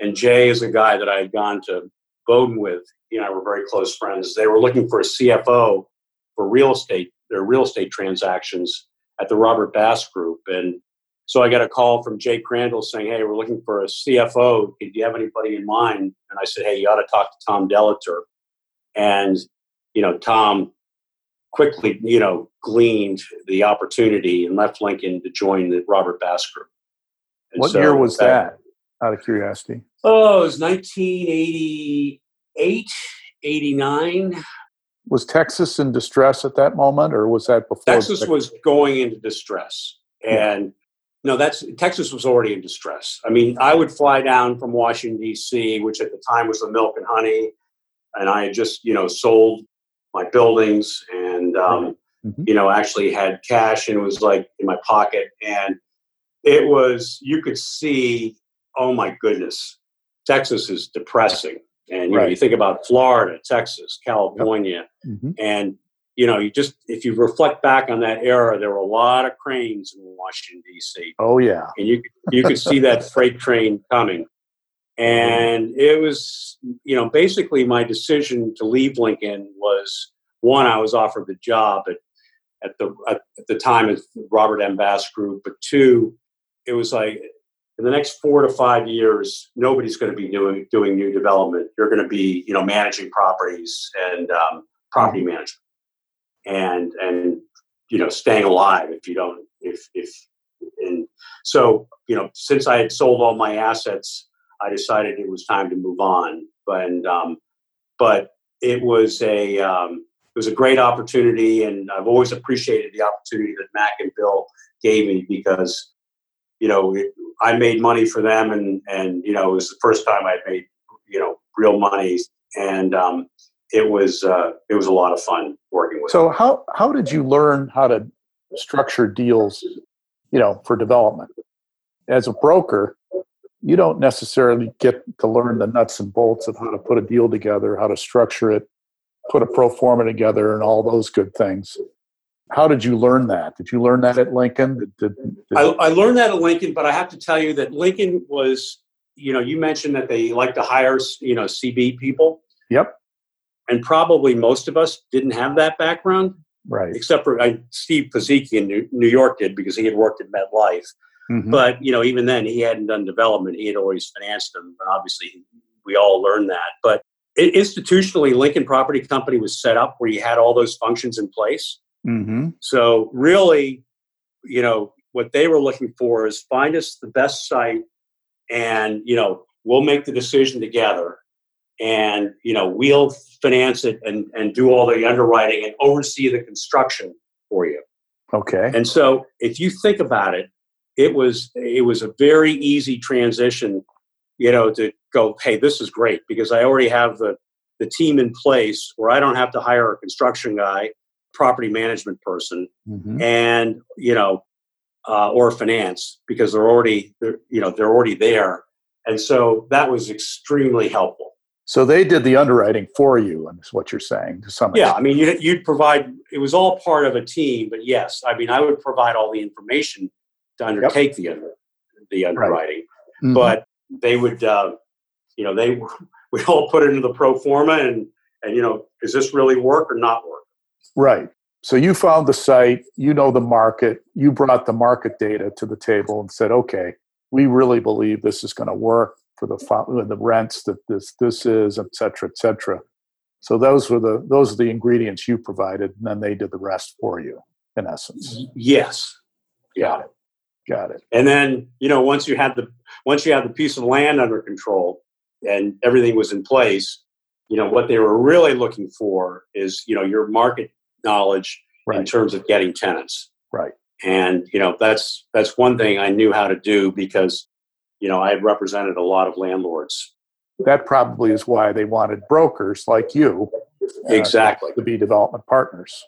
And Jay is a guy that I had gone to Bowdoin with. He and I were very close friends. They were looking for a CFO for real estate, their real estate transactions at the Robert Bass Group. And so I got a call from Jay Crandall saying, Hey, we're looking for a CFO. Do you have anybody in mind? And I said, Hey, you ought to talk to Tom Delator. And, you know, Tom quickly, you know, gleaned the opportunity and left Lincoln to join the Robert Bass Group. And what so year was that, that, out of curiosity? Oh, it was 1988, 89. Was Texas in distress at that moment, or was that before? Texas was going into distress. And no, that's Texas was already in distress. I mean, I would fly down from Washington D.C., which at the time was the milk and honey, and I had just you know sold my buildings and um, mm-hmm. you know actually had cash and it was like in my pocket, and it was you could see, oh my goodness, Texas is depressing. And you right. know, you think about Florida, Texas, California, yep. mm-hmm. and you know, you just if you reflect back on that era, there were a lot of cranes in Washington D.C. Oh yeah, and you you could see that freight train coming, and it was you know basically my decision to leave Lincoln was one I was offered the job at at the at, the time at Robert M. Bass Group, but two, it was like in the next four to five years, nobody's going to be doing doing new development. You're going to be you know managing properties and um, property management and and you know staying alive if you don't if if and so you know since I had sold all my assets, I decided it was time to move on. But um, but it was a um, it was a great opportunity, and I've always appreciated the opportunity that Mack and Bill gave me because you know it, I made money for them, and and you know it was the first time I'd made you know real money, and um, it was uh, it was a lot of fun working with. So them. how how did you learn how to structure deals, you know, for development? As a broker, you don't necessarily get to learn the nuts and bolts of how to put a deal together, how to structure it, put a pro forma together, and all those good things. How did you learn that? Did you learn that at Lincoln? Did, did, did I, I learned that at Lincoln, but I have to tell you that Lincoln was, you know, you mentioned that they like to hire, you know, CB people. Yep and probably most of us didn't have that background, right? Except for uh, Steve Pazicki in New, New, York did because he had worked at MetLife. Mm-hmm. But you know, even then, he hadn't done development; he had always financed them. And obviously, we all learned that. But it, institutionally, Lincoln Property Company was set up where you had all those functions in place. Mm-hmm. So really, you know, what they were looking for is find us the best site, and you know, we'll make the decision together and you know we'll finance it and, and do all the underwriting and oversee the construction for you okay and so if you think about it it was it was a very easy transition you know to go hey this is great because i already have the the team in place where i don't have to hire a construction guy property management person mm-hmm. and you know uh, or finance because they're already they're, you know they're already there and so that was extremely helpful so they did the underwriting for you, and is what you're saying to some Yeah, I mean, you'd, you'd, provide. It was all part of a team, but yes, I mean, I would provide all the information to undertake yep. the under, the underwriting, right. mm-hmm. but they would, uh, you know, they we all put it into the pro forma, and and you know, does this really work or not work? Right. So you found the site, you know the market, you brought the market data to the table and said, okay, we really believe this is going to work for the the rents that this this is, et cetera, et cetera. So those were the those are the ingredients you provided, and then they did the rest for you, in essence. Yes. Got it. Got it. And then you know once you had the once you had the piece of land under control and everything was in place, you know what they were really looking for is you know your market knowledge right. in terms of getting tenants. Right. And you know that's that's one thing I knew how to do because you know, I had represented a lot of landlords. That probably is why they wanted brokers like you, uh, exactly, to be development partners,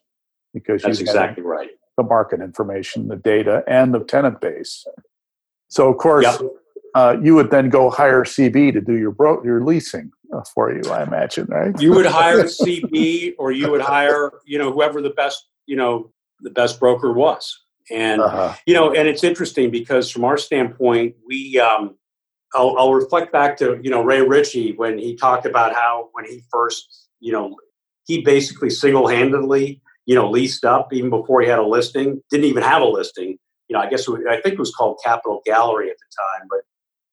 because that's exactly right. The market information, the data, and the tenant base. So, of course, yep. uh, you would then go hire CB to do your bro- your leasing uh, for you. I imagine, right? You would hire CB, or you would hire, you know, whoever the best, you know, the best broker was. And uh-huh. you know, and it's interesting because from our standpoint, we um, I'll, I'll, reflect back to you know Ray Ritchie when he talked about how when he first you know he basically single handedly you know leased up even before he had a listing, didn't even have a listing. You know, I guess was, I think it was called Capital Gallery at the time, but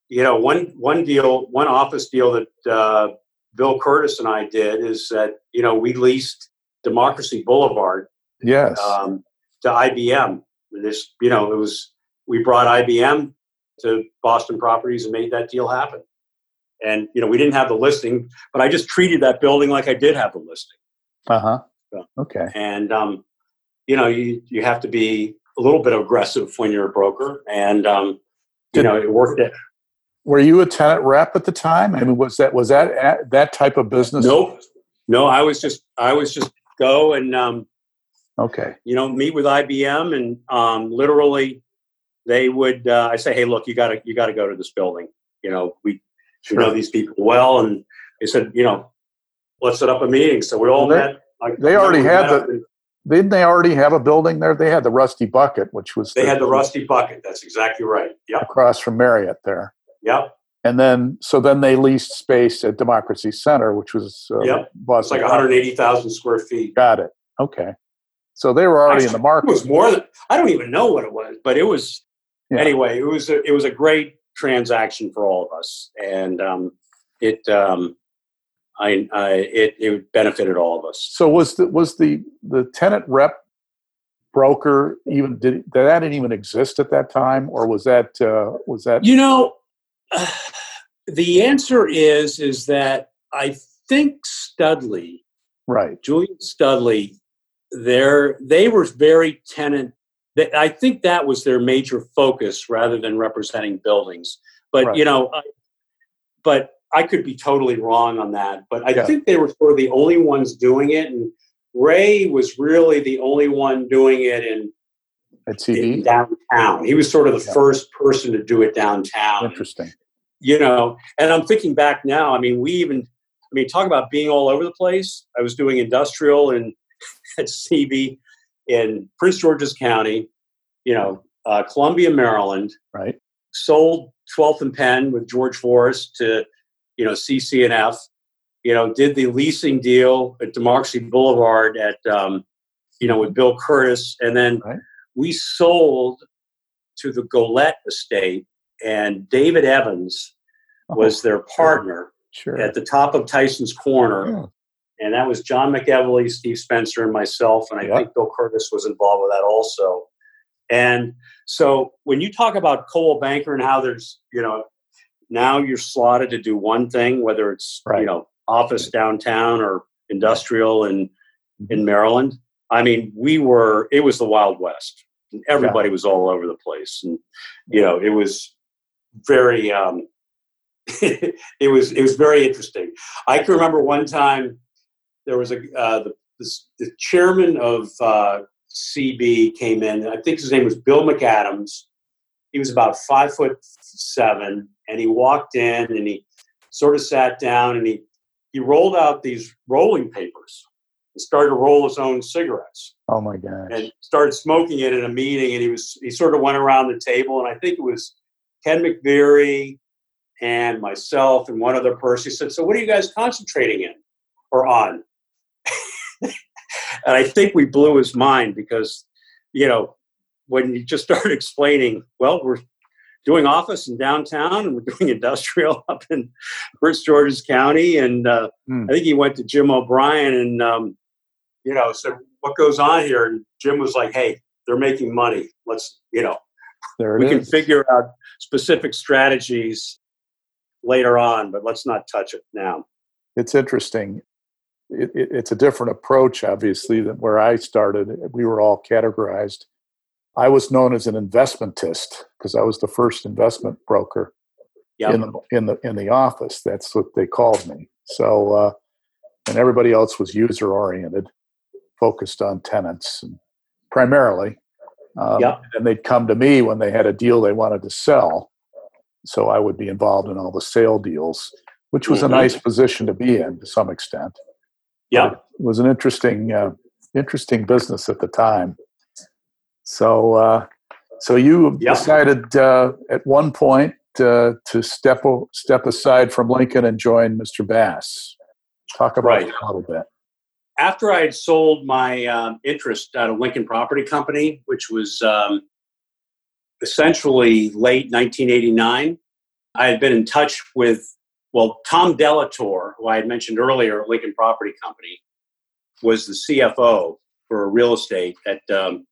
you know one one deal, one office deal that uh, Bill Curtis and I did is that you know we leased Democracy Boulevard Yes. Um, to IBM. This, you know, it was we brought IBM to Boston Properties and made that deal happen. And you know, we didn't have the listing, but I just treated that building like I did have the listing. Uh huh. Okay. And um, you know, you you have to be a little bit aggressive when you're a broker, and um, you know, it worked. It. Were you a tenant rep at the time? I mean, was that was that that type of business? Nope. No, I was just I was just go and um, okay, you know, meet with IBM and um, literally they would uh, I say, hey, look, you got to you got to go to this building. You know, we, sure. we know these people well, and they said, you know, let's set up a meeting. So we all well, met. I, they already had the. Didn't they already have a building there? They had the Rusty Bucket, which was they the, had the Rusty Bucket. That's exactly right. Yep. Across from Marriott there. Yep. And then, so then they leased space at Democracy Center, which was uh, yep. It's like 180,000 square feet. Got it. Okay. So they were already Actually, in the market. It was more than I don't even know what it was, but it was yeah. anyway. It was a, it was a great transaction for all of us, and um, it um, I, I it, it benefited all of us. So was the was the the tenant rep broker even did, did that even exist at that time, or was that uh, was that you know? Uh, the answer is is that I think Studley, right, Julian Studley, there they were very tenant. I think that was their major focus rather than representing buildings. But right. you know, but I could be totally wrong on that, but I yeah. think they were sort of the only ones doing it, and Ray was really the only one doing it in, in downtown. He was sort of the yeah. first person to do it downtown. Interesting. You know, and I'm thinking back now. I mean, we even, I mean, talk about being all over the place. I was doing industrial and at CB in Prince George's County. You know, uh, Columbia, Maryland. Right. Sold 12th and Penn with George Voris to you know, CCNF, you know, did the leasing deal at Democracy Boulevard at, um, you know, with Bill Curtis. And then right. we sold to the Golette estate, and David Evans oh, was their partner sure. at the top of Tyson's Corner. Yeah. And that was John McEvely, Steve Spencer, and myself. And I think Bill Curtis was involved with that also. And so when you talk about Coldwell Banker and how there's, you know, now you're slotted to do one thing, whether it's right. you know office downtown or industrial in in mm-hmm. Maryland. I mean, we were it was the Wild West. Everybody yeah. was all over the place, and you know it was very um, it was it was very interesting. I can remember one time there was a uh, the, this, the chairman of uh, CB came in. I think his name was Bill McAdams. He was about five foot seven, and he walked in and he sort of sat down and he he rolled out these rolling papers and started to roll his own cigarettes. Oh my gosh! And started smoking it in a meeting, and he was he sort of went around the table, and I think it was Ken McVeary and myself and one other person. He said, "So what are you guys concentrating in or on?" and I think we blew his mind because you know when you just start explaining, well, we're doing office in downtown and we're doing industrial up in Prince George's County. And uh, mm. I think he went to Jim O'Brien and, um, you know, said, what goes on here? And Jim was like, hey, they're making money. Let's, you know, we is. can figure out specific strategies later on, but let's not touch it now. It's interesting. It, it, it's a different approach, obviously, than where I started. We were all categorized I was known as an investmentist because I was the first investment broker yep. in the in the in the office. That's what they called me. So, uh, and everybody else was user oriented, focused on tenants and primarily. Um, yep. And they'd come to me when they had a deal they wanted to sell. So I would be involved in all the sale deals, which was mm-hmm. a nice position to be in to some extent. Yeah, it was an interesting, uh, interesting business at the time. So, uh, so you yep. decided uh, at one point uh, to step step aside from Lincoln and join Mr. Bass. Talk about right. a little bit. After I had sold my um, interest at a Lincoln Property Company, which was um, essentially late 1989, I had been in touch with well Tom Delator, who I had mentioned earlier, Lincoln Property Company, was the CFO for real estate at, um,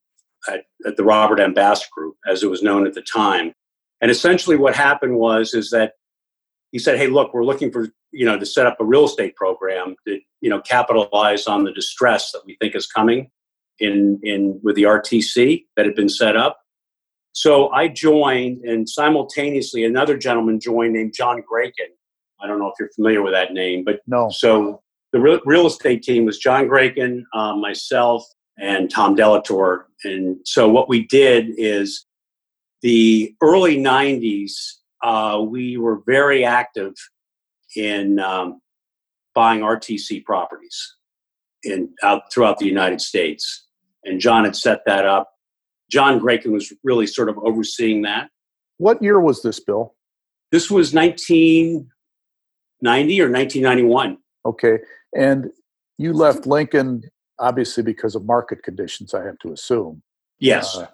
at, at the Robert M. Bass Group, as it was known at the time. And essentially, what happened was is that he said, "Hey, look, we're looking for you know to set up a real estate program to you know capitalize on the distress that we think is coming in in with the RTC that had been set up." So I joined, and simultaneously another gentleman joined named John Grayken. I don't know if you're familiar with that name, but no. So the real, estate team was John Grayken, uh, myself, and Tom Delator. And so what we did is the early 90s, uh, we were very active in um, buying RTC properties in out throughout the United States. And John had set that up. John Grayken was really sort of overseeing that. What year was this, Bill? This was 1990 or 1991. Okay. And you left Lincoln obviously because of market conditions, I have to assume. Yes. Uh,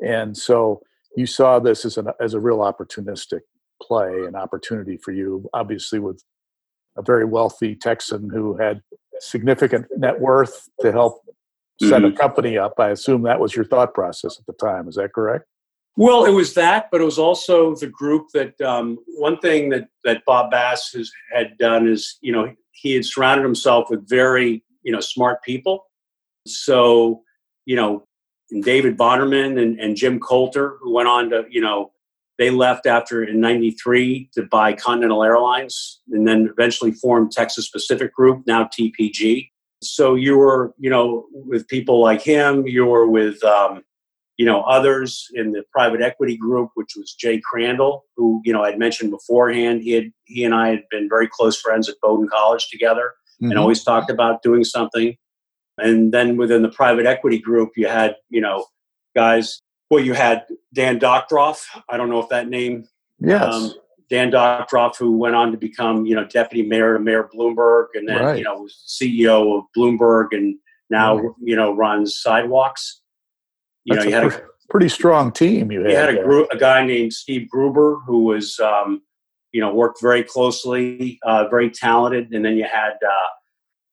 and so you saw this as, an, as a real opportunistic play, an opportunity for you, obviously, with a very wealthy Texan who had significant net worth to help set mm-hmm. a company up. I assume that was your thought process at the time. Is that correct? Well, it was that, but it was also the group that um, one thing that, that Bob Bass has, had done is, you know, he had surrounded himself with very, you know, smart people. So, you know, David Bonderman and, and Jim Coulter, who went on to, you know, they left after in 93 to buy Continental Airlines and then eventually formed Texas Pacific Group, now TPG. So you were, you know, with people like him, you were with, um, you know, others in the private equity group, which was Jay Crandall, who, you know, I'd mentioned beforehand. He had, he and I had been very close friends at Bowdoin College together mm-hmm. and always talked about doing something. And then within the private equity group, you had, you know, guys, well, you had Dan Doctoroff. I don't know if that name. Yes. Um, Dan Doctoroff, who went on to become, you know, deputy mayor to Mayor Bloomberg and then, right. you know, was CEO of Bloomberg and now, right. you know, runs sidewalks. You That's know, you had a pretty strong team. You had, you had a, group, a guy named Steve Gruber who was, um, you know, worked very closely, uh, very talented. And then you had, uh,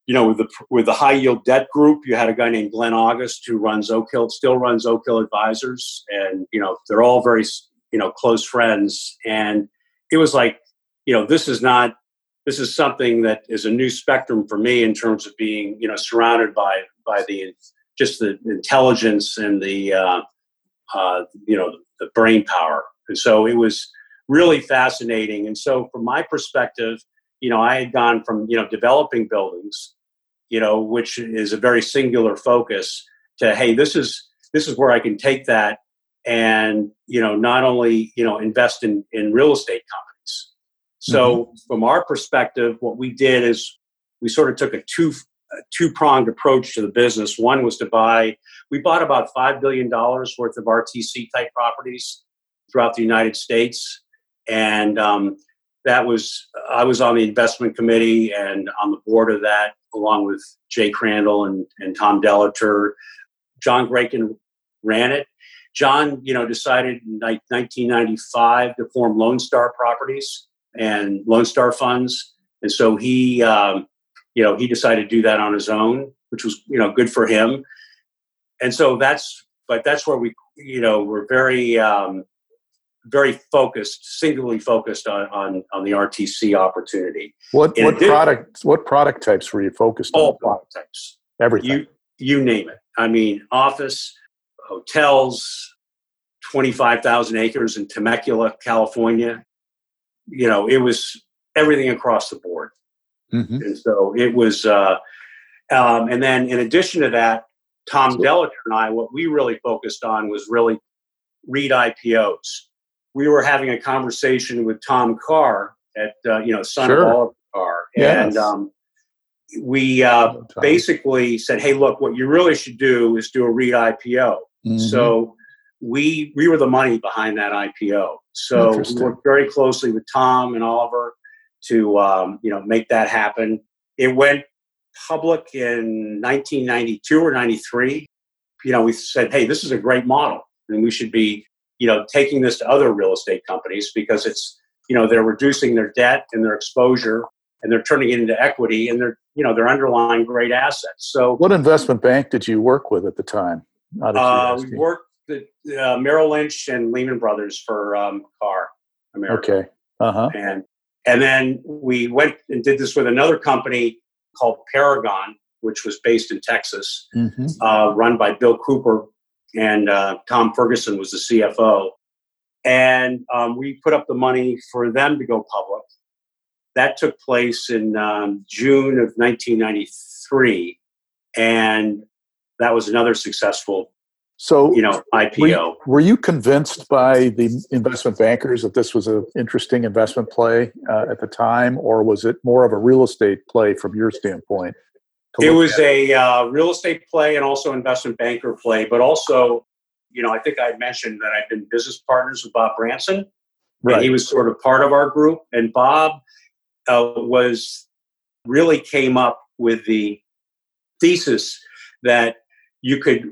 you know, with the with the high yield debt group, you had a guy named Glenn August who runs Oak Hill, still runs Oak Hill Advisors, and you know they're all very you know close friends. And it was like, you know, this is not this is something that is a new spectrum for me in terms of being you know surrounded by by the just the intelligence and the uh, uh, you know the brain power. And so it was really fascinating. And so from my perspective, you know, I had gone from you know developing buildings you know, which is a very singular focus to, hey, this is this is where I can take that and you know not only you know invest in in real estate companies. So mm-hmm. from our perspective, what we did is we sort of took a two two pronged approach to the business. One was to buy. We bought about five billion dollars worth of RTC type properties throughout the United States, and um, that was I was on the investment committee and on the board of that, along with Jay Crandall and, and Tom Delator. John Grayken ran it. John, you know, decided in 1995 to form Lone Star Properties and Lone Star Funds, and so he, um, you know, he decided to do that on his own, which was you know good for him. And so that's, but that's where we, you know, we're very um, very focused, singularly focused on on, on the RTC opportunity. What what product what product types were you focused all on? All product types. Everything. You you name it. I mean, office, hotels, twenty five thousand acres in Temecula, California. You know, it was everything across the board. Mm-hmm. And so it was. Uh, um, and then in addition to that, Tom Delator and I, what we really focused on was really REIT IPOs we were having a conversation with Tom Carr at uh, you know son sure. of Oliver Carr, yes. and um, we uh, basically said, "Hey, look, what you really should do is do a REIT IPO." Mm-hmm. So we we were the money behind that IPO. So we worked very closely with Tom and Oliver to um, you know make that happen. It went public in 1992 or 93. You know, we said, "Hey, this is a great model, and we should be you know taking this to other real estate companies because it's you know they're reducing their debt and their exposure and they're turning it into equity and they're you know, they're underlying great assets. So, what investment bank did you work with at the time? Uh, we worked at uh, Merrill Lynch and Lehman Brothers for um, Car America. Okay. Uh huh. And and then we went and did this with another company called Paragon, which was based in Texas, mm-hmm. uh, run by Bill Cooper, and uh, Tom Ferguson was the CFO. And um, we put up the money for them to go public. That took place in um, June of 1993, and that was another successful so, you know, IPO. Were you, were you convinced by the investment bankers that this was an interesting investment play uh, at the time, or was it more of a real estate play from your standpoint? It was a uh, real estate play and also investment banker play, but also, you know, I think I mentioned that I've been business partners with Bob Branson, right. and he was sort of part of our group. And Bob uh, was really came up with the thesis that you could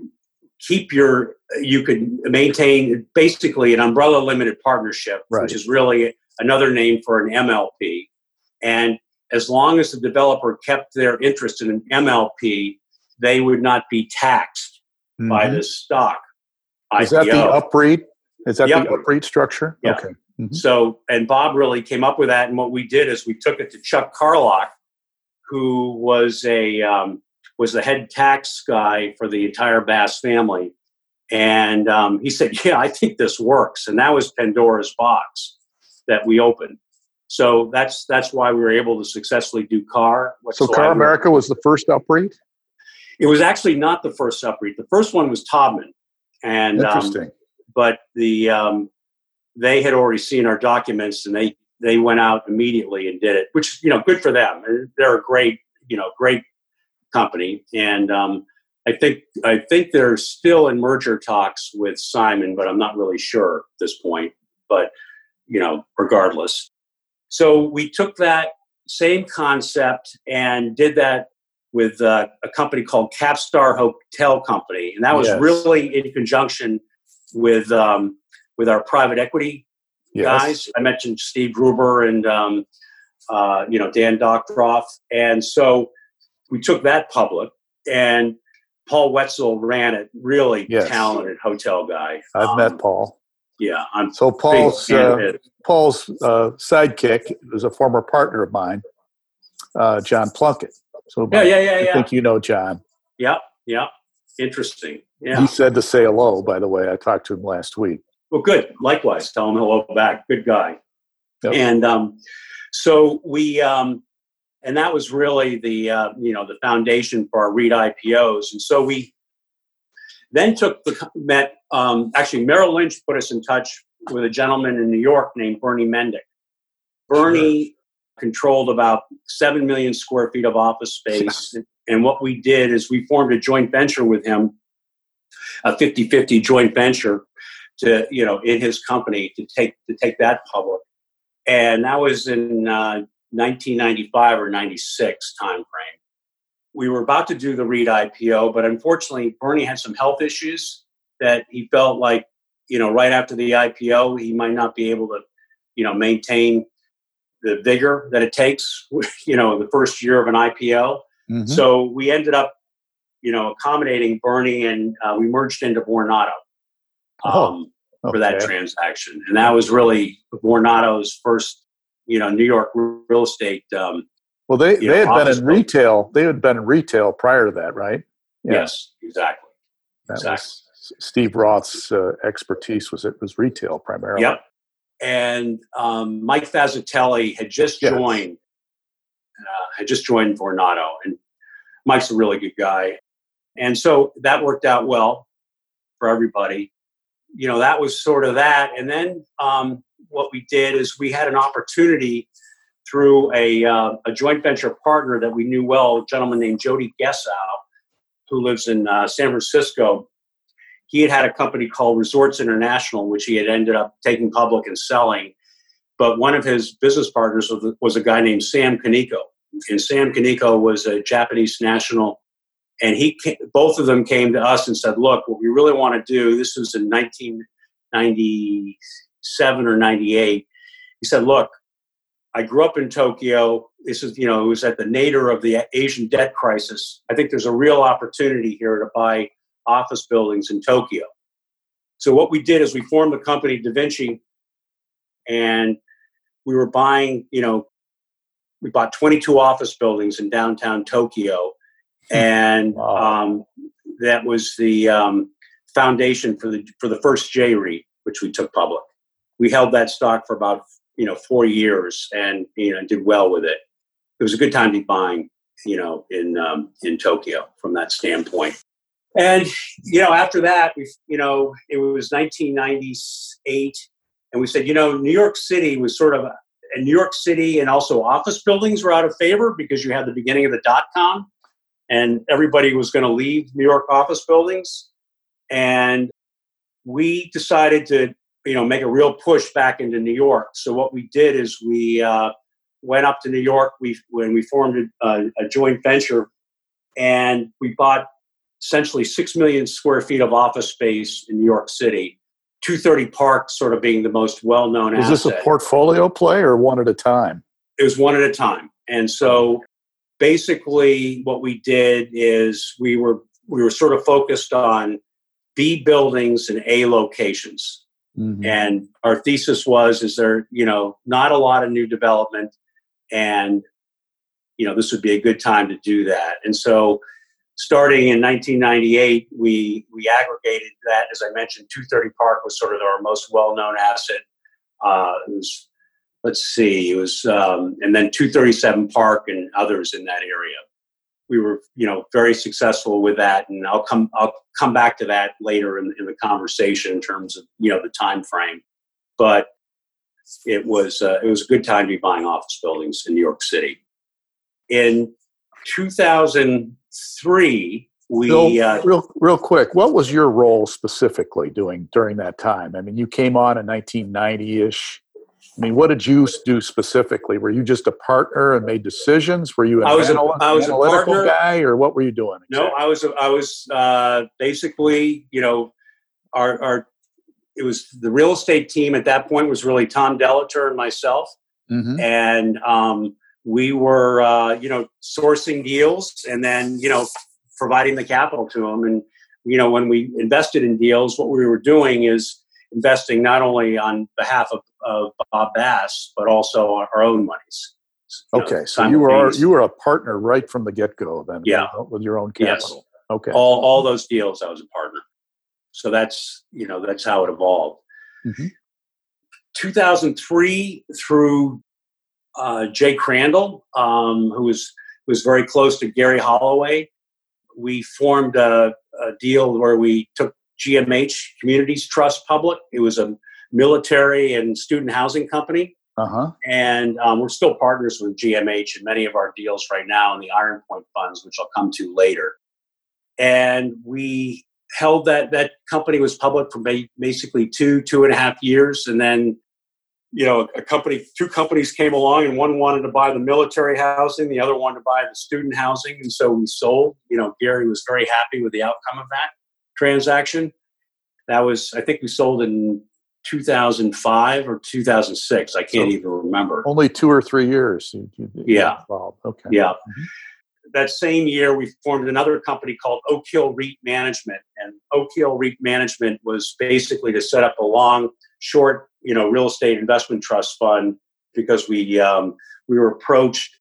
keep your you could maintain basically an umbrella limited partnership right. which is really another name for an mlp and as long as the developer kept their interest in an mlp they would not be taxed mm-hmm. by the stock is IPO. that the UPREIT is that yep. the UPREIT structure yeah. okay mm-hmm. so and bob really came up with that and what we did is we took it to chuck carlock who was a um, was the head tax guy for the entire Bass family. And um, he said, Yeah, I think this works. And that was Pandora's box that we opened. So that's that's why we were able to successfully do Carr. So CarrAmerica was the first UPREIT? It was actually not the first UPREIT. The first one was Taubman. And um, Interesting. Um, but the um, they had already seen our documents and they they went out immediately and did it, which you know, good for them. They're a great, you know, great company, and um, I think I think they're still in merger talks with Simon, but I'm not really sure at this point. But you know, regardless, so we took that same concept and did that with uh, a company called Capstar Hotel Company, and that was yes. really in conjunction with um, with our private equity yes. guys. I mentioned Steve Gruber and um, uh, you know Dan Doctoroff, and so we took that public, and Paul Whetsell ran it. Really yes. talented hotel guy. I've um, met Paul. Yeah, I'm so Paul's uh, Paul's uh, sidekick was a former partner of mine, uh, John Plunkett. So yeah, yeah, yeah, yeah. I think you know John. Yeah, yeah. Interesting. Yeah. He said to say hello. By the way, I talked to him last week. Well, good. Likewise, tell him hello back. Good guy. Yep. And um, so we um, and that was really the uh, you know the foundation for our REIT IPOs. And so we then took the met um, actually Merrill Lynch put us in touch with a gentleman in New York named Bernie Mendik. Bernie sure. controlled about seven million square feet of office space, and what we did is we formed a joint venture with him, a 50-50 joint venture to you know in his company to take to take that public and that was in uh, 1995 or 96 timeframe. We were about to do the REIT IPO, but unfortunately, Bernie had some health issues that he felt like, you know, right after the IPO, he might not be able to, you know, maintain the vigor that it takes, you know, the first year of an IPO. Mm-hmm. So we ended up, you know, accommodating Bernie and uh, we merged into Vornado oh, um, oh, okay. for that transaction. And that was really Vornado's first you know New York real estate. Um, well, they they know, had been in retail. They had been in retail prior to that, right? Yeah. Yes, exactly. That exactly. Steve Roth's uh, expertise was it was retail primarily. Yep. And um, Mike Fascitelli had just yes. joined. Uh, had just joined Vornado, and Mike's a really good guy, and so that worked out well for everybody. You know, that was sort of that, and then um, what we did is we had an opportunity through a, uh, a joint venture partner that we knew well, a gentleman named Jody Gessow, who lives in uh, San Francisco. He had had a company called Resorts International, which he had ended up taking public and selling. But one of his business partners was, was a guy named Sam Kaneko. And Sam Kaneko was a Japanese national. And he both of them came to us and said, Look, what we really want to do, this was in 1997 or 98, he said, Look, I grew up in Tokyo. This is, you know, it was at the nadir of the Asian debt crisis. I think there's a real opportunity here to buy office buildings in Tokyo. So what we did is we formed the company Da Vinci, and we were buying, you know, we bought 22 office buildings in downtown Tokyo, hmm. and wow. um, that was the um, foundation for the for the first J REIT, which we took public. We held that stock for about you know four years, and you know did well with it. It was a good time to be buying, you know, in um, in Tokyo from that standpoint. And you know, after that, we you know it was 1998, and we said, you know, New York City was sort of and New York City and also office buildings were out of favor because you had the beginning of the dot com and everybody was going to leave New York office buildings. And we decided to, you know, make a real push back into New York. So what we did is we uh, went up to New York. We when we formed a, a joint venture, and we bought essentially six million square feet of office space in New York City 230 Park sort of being the most well known Is this a portfolio play or one at a time? It was one at a time. And so basically what we did is we were we were sort of focused on B buildings and A locations. Mm-hmm. And our thesis was is there, you know, not a lot of new development and you know, this would be a good time to do that. And so starting in 1998, we we aggregated that. As I mentioned, 230 Park was sort of our most well-known asset. Uh, it was, let's see, it was, um, and then 237 Park and others in that area. We were, you know, very successful with that, and I'll come I'll come back to that later in, in the conversation in terms of you know the time frame. But it was uh, it was a good time to be buying office buildings in New York City. In 2000 three, we uh, real real quick. What was your role specifically doing during that time? I mean, you came on in 1990 ish. I mean, what did you do specifically? Were you just a partner and made decisions? Were you an I was anal- a, I was analytical a partner. guy, or what were you doing? Exactly? No, I was. I was uh, basically, you know, our, our it was the real estate team at that point was really Tom Delator and myself, mm-hmm. and um, we were uh, you know sourcing deals and then you know providing the capital to them and you know when we invested in deals what we were doing is investing not only on behalf of, of bob bass but also our own monies okay know, so you were you were a partner right from the get-go then yeah with your own capital yes. okay all, all those deals i was a partner so that's you know that's how it evolved mm-hmm. 2003 through uh, Jay Crandall, um, who was was very close to Gary Holloway. We formed a, a, deal where we took GMH Communities Trust public. It was a military and student housing company. Uh-huh. And um, we're still partners with GMH in many of our deals right now in the Iron Point funds, which I'll come to later. And we held that that company was public for basically two two and a half years, and then you know, a company, two companies came along, and one wanted to buy the military housing, the other wanted to buy the student housing, and so we sold. You know, Gary was very happy with the outcome of that transaction. That was, I think, we sold in 2005 or 2006. I can't so even remember. Only two or three years. Yeah. Okay. Yeah. Mm-hmm. That same year, we formed another company called Oak Hill REIT Management, and Oak Hill REIT Management was basically to set up a long, short you know real estate investment trust fund because we um, we were approached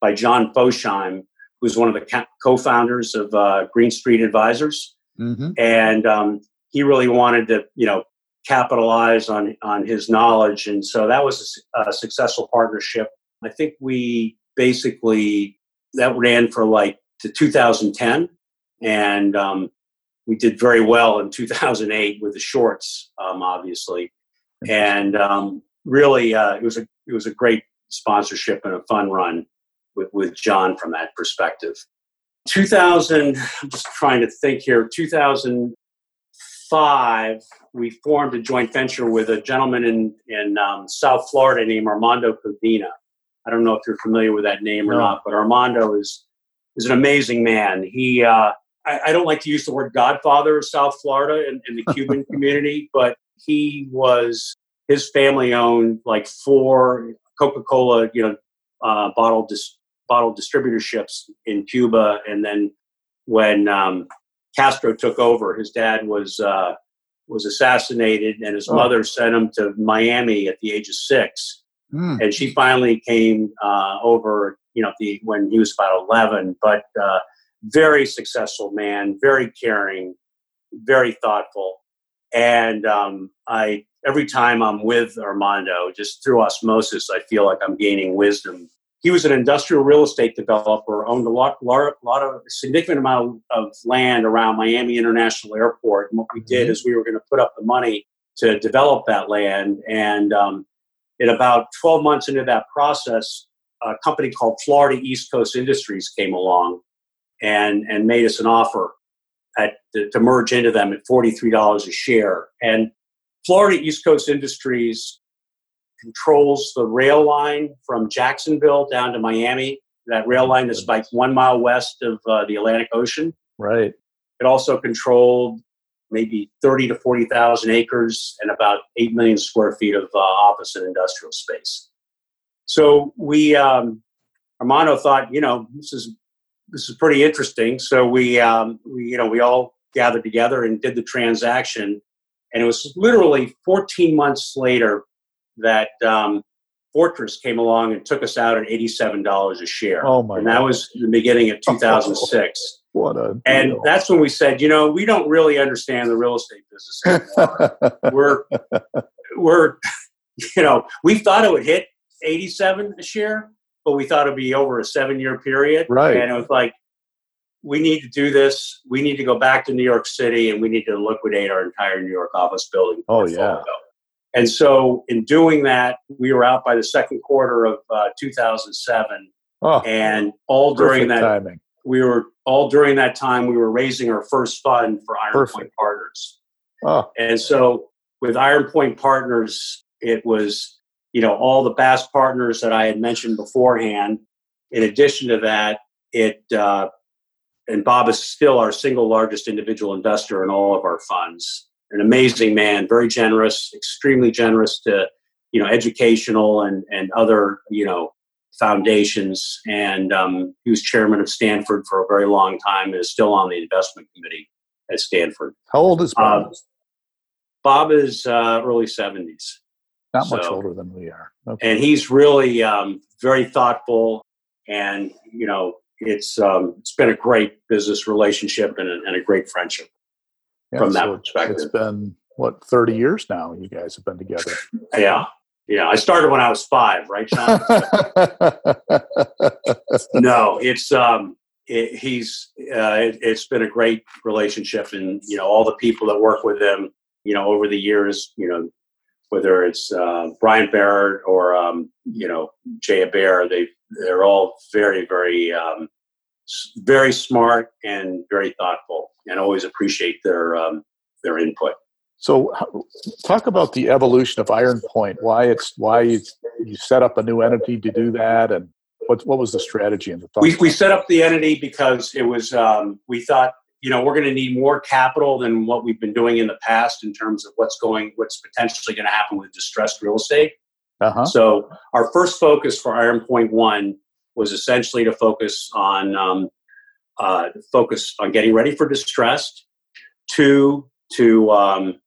by John Fosheim, who's one of the co-founders of uh, Green Street Advisors, mm-hmm. and um, he really wanted to you know capitalize on on his knowledge, and so that was a, a successful partnership. I think we basically that ran for like to 2010, and um, we did very well in 2008 with the shorts, um, obviously and um, really uh, it was a it was a great sponsorship and a fun run with with John from that perspective. 2000, I'm just trying to think here. 2005, we formed a joint venture with a gentleman in in um, South Florida named Armando Codina. I don't know if you're familiar with that name or no. not, but Armando is is an amazing man. He uh, I, I, don't like to use the word Godfather of South Florida in, in the Cuban community, but he was his family owned like four Coca-Cola, you know, uh, bottle dis- bottle distributorships in Cuba, and then when um, Castro took over, his dad was uh, was assassinated, and his oh. mother sent him to Miami at the age of six. Mm. And she finally came uh, over, you know, the, when he was about eleven. But uh, very successful man, very caring, very thoughtful, and um, I every time I'm with Armando, just through osmosis, I feel like I'm gaining wisdom. He was an industrial real estate developer, owned a lot, lot, lot of significant amount of land around Miami International Airport. And what we did mm-hmm. is we were going to put up the money to develop that land. And um, in about 12 months into that process, a company called Florida East Coast Industries came along and, and made us an offer at, to, to merge into them at $43 a share. And Florida East Coast Industries controls the rail line from Jacksonville down to Miami. That rail line is like one mile west of uh, the Atlantic Ocean. Right. It also controlled maybe 30 to 40,000 acres and about 8 million square feet of uh, office and industrial space. So we, um, Armando thought, you know, this is this is pretty interesting. So we, um, we, you know, we all gathered together and did the transaction. And it was literally 14 months later that um, Fortress came along and took us out at $87 a share. Oh my! And that God. was the beginning of 2006. What a deal. and that's when we said, you know, we don't really understand the real estate business anymore. we're we're you know, we thought it would hit 87 a share, but we thought it'd be over a seven year period. Right. And it was like, we need to do this. We need to go back to New York City and we need to liquidate our entire New York office building. Oh, yeah. And so, in doing that, we were out by the second quarter of uh, 2007. Oh, and all during that timing. we were all during that time we were raising our first fund for Iron perfect. Point Partners. Oh. And so, with Iron Point Partners, it was you know all the Bass partners that I had mentioned beforehand. In addition to that, it uh, and Bob is still our single largest individual investor in all of our funds. An amazing man, very generous, extremely generous to you know educational and and other you know foundations. And um, he was chairman of Stanford for a very long time and is still on the investment committee at Stanford. How old is Bob? Uh, Bob is uh, early seventies. Not so, much older than we are. Okay. And he's really um, very thoughtful and you know it's um, it's been a great business relationship and a, and a great friendship yeah, from that so perspective. It's been what thirty years now. You guys have been together. yeah, yeah. I started when I was five, right, Sean? no, it's um, it, he's uh, it, it's been a great relationship, and you know all the people that work with him, you know, over the years, you know, whether it's uh, Brian Barrett or um, you know Jay Bear, they they're all very very um, very smart and very thoughtful, and always appreciate their um, their input. So, talk about the evolution of Iron Point. Why it's why you, you set up a new entity to do that, and what what was the strategy and the thought? We we set up the entity because it was um, we thought you know we're going to need more capital than what we've been doing in the past in terms of what's going what's potentially going to happen with distressed real estate uh-huh. so our first focus for iron point one was essentially to focus on um, uh, focus on getting ready for distressed two to um,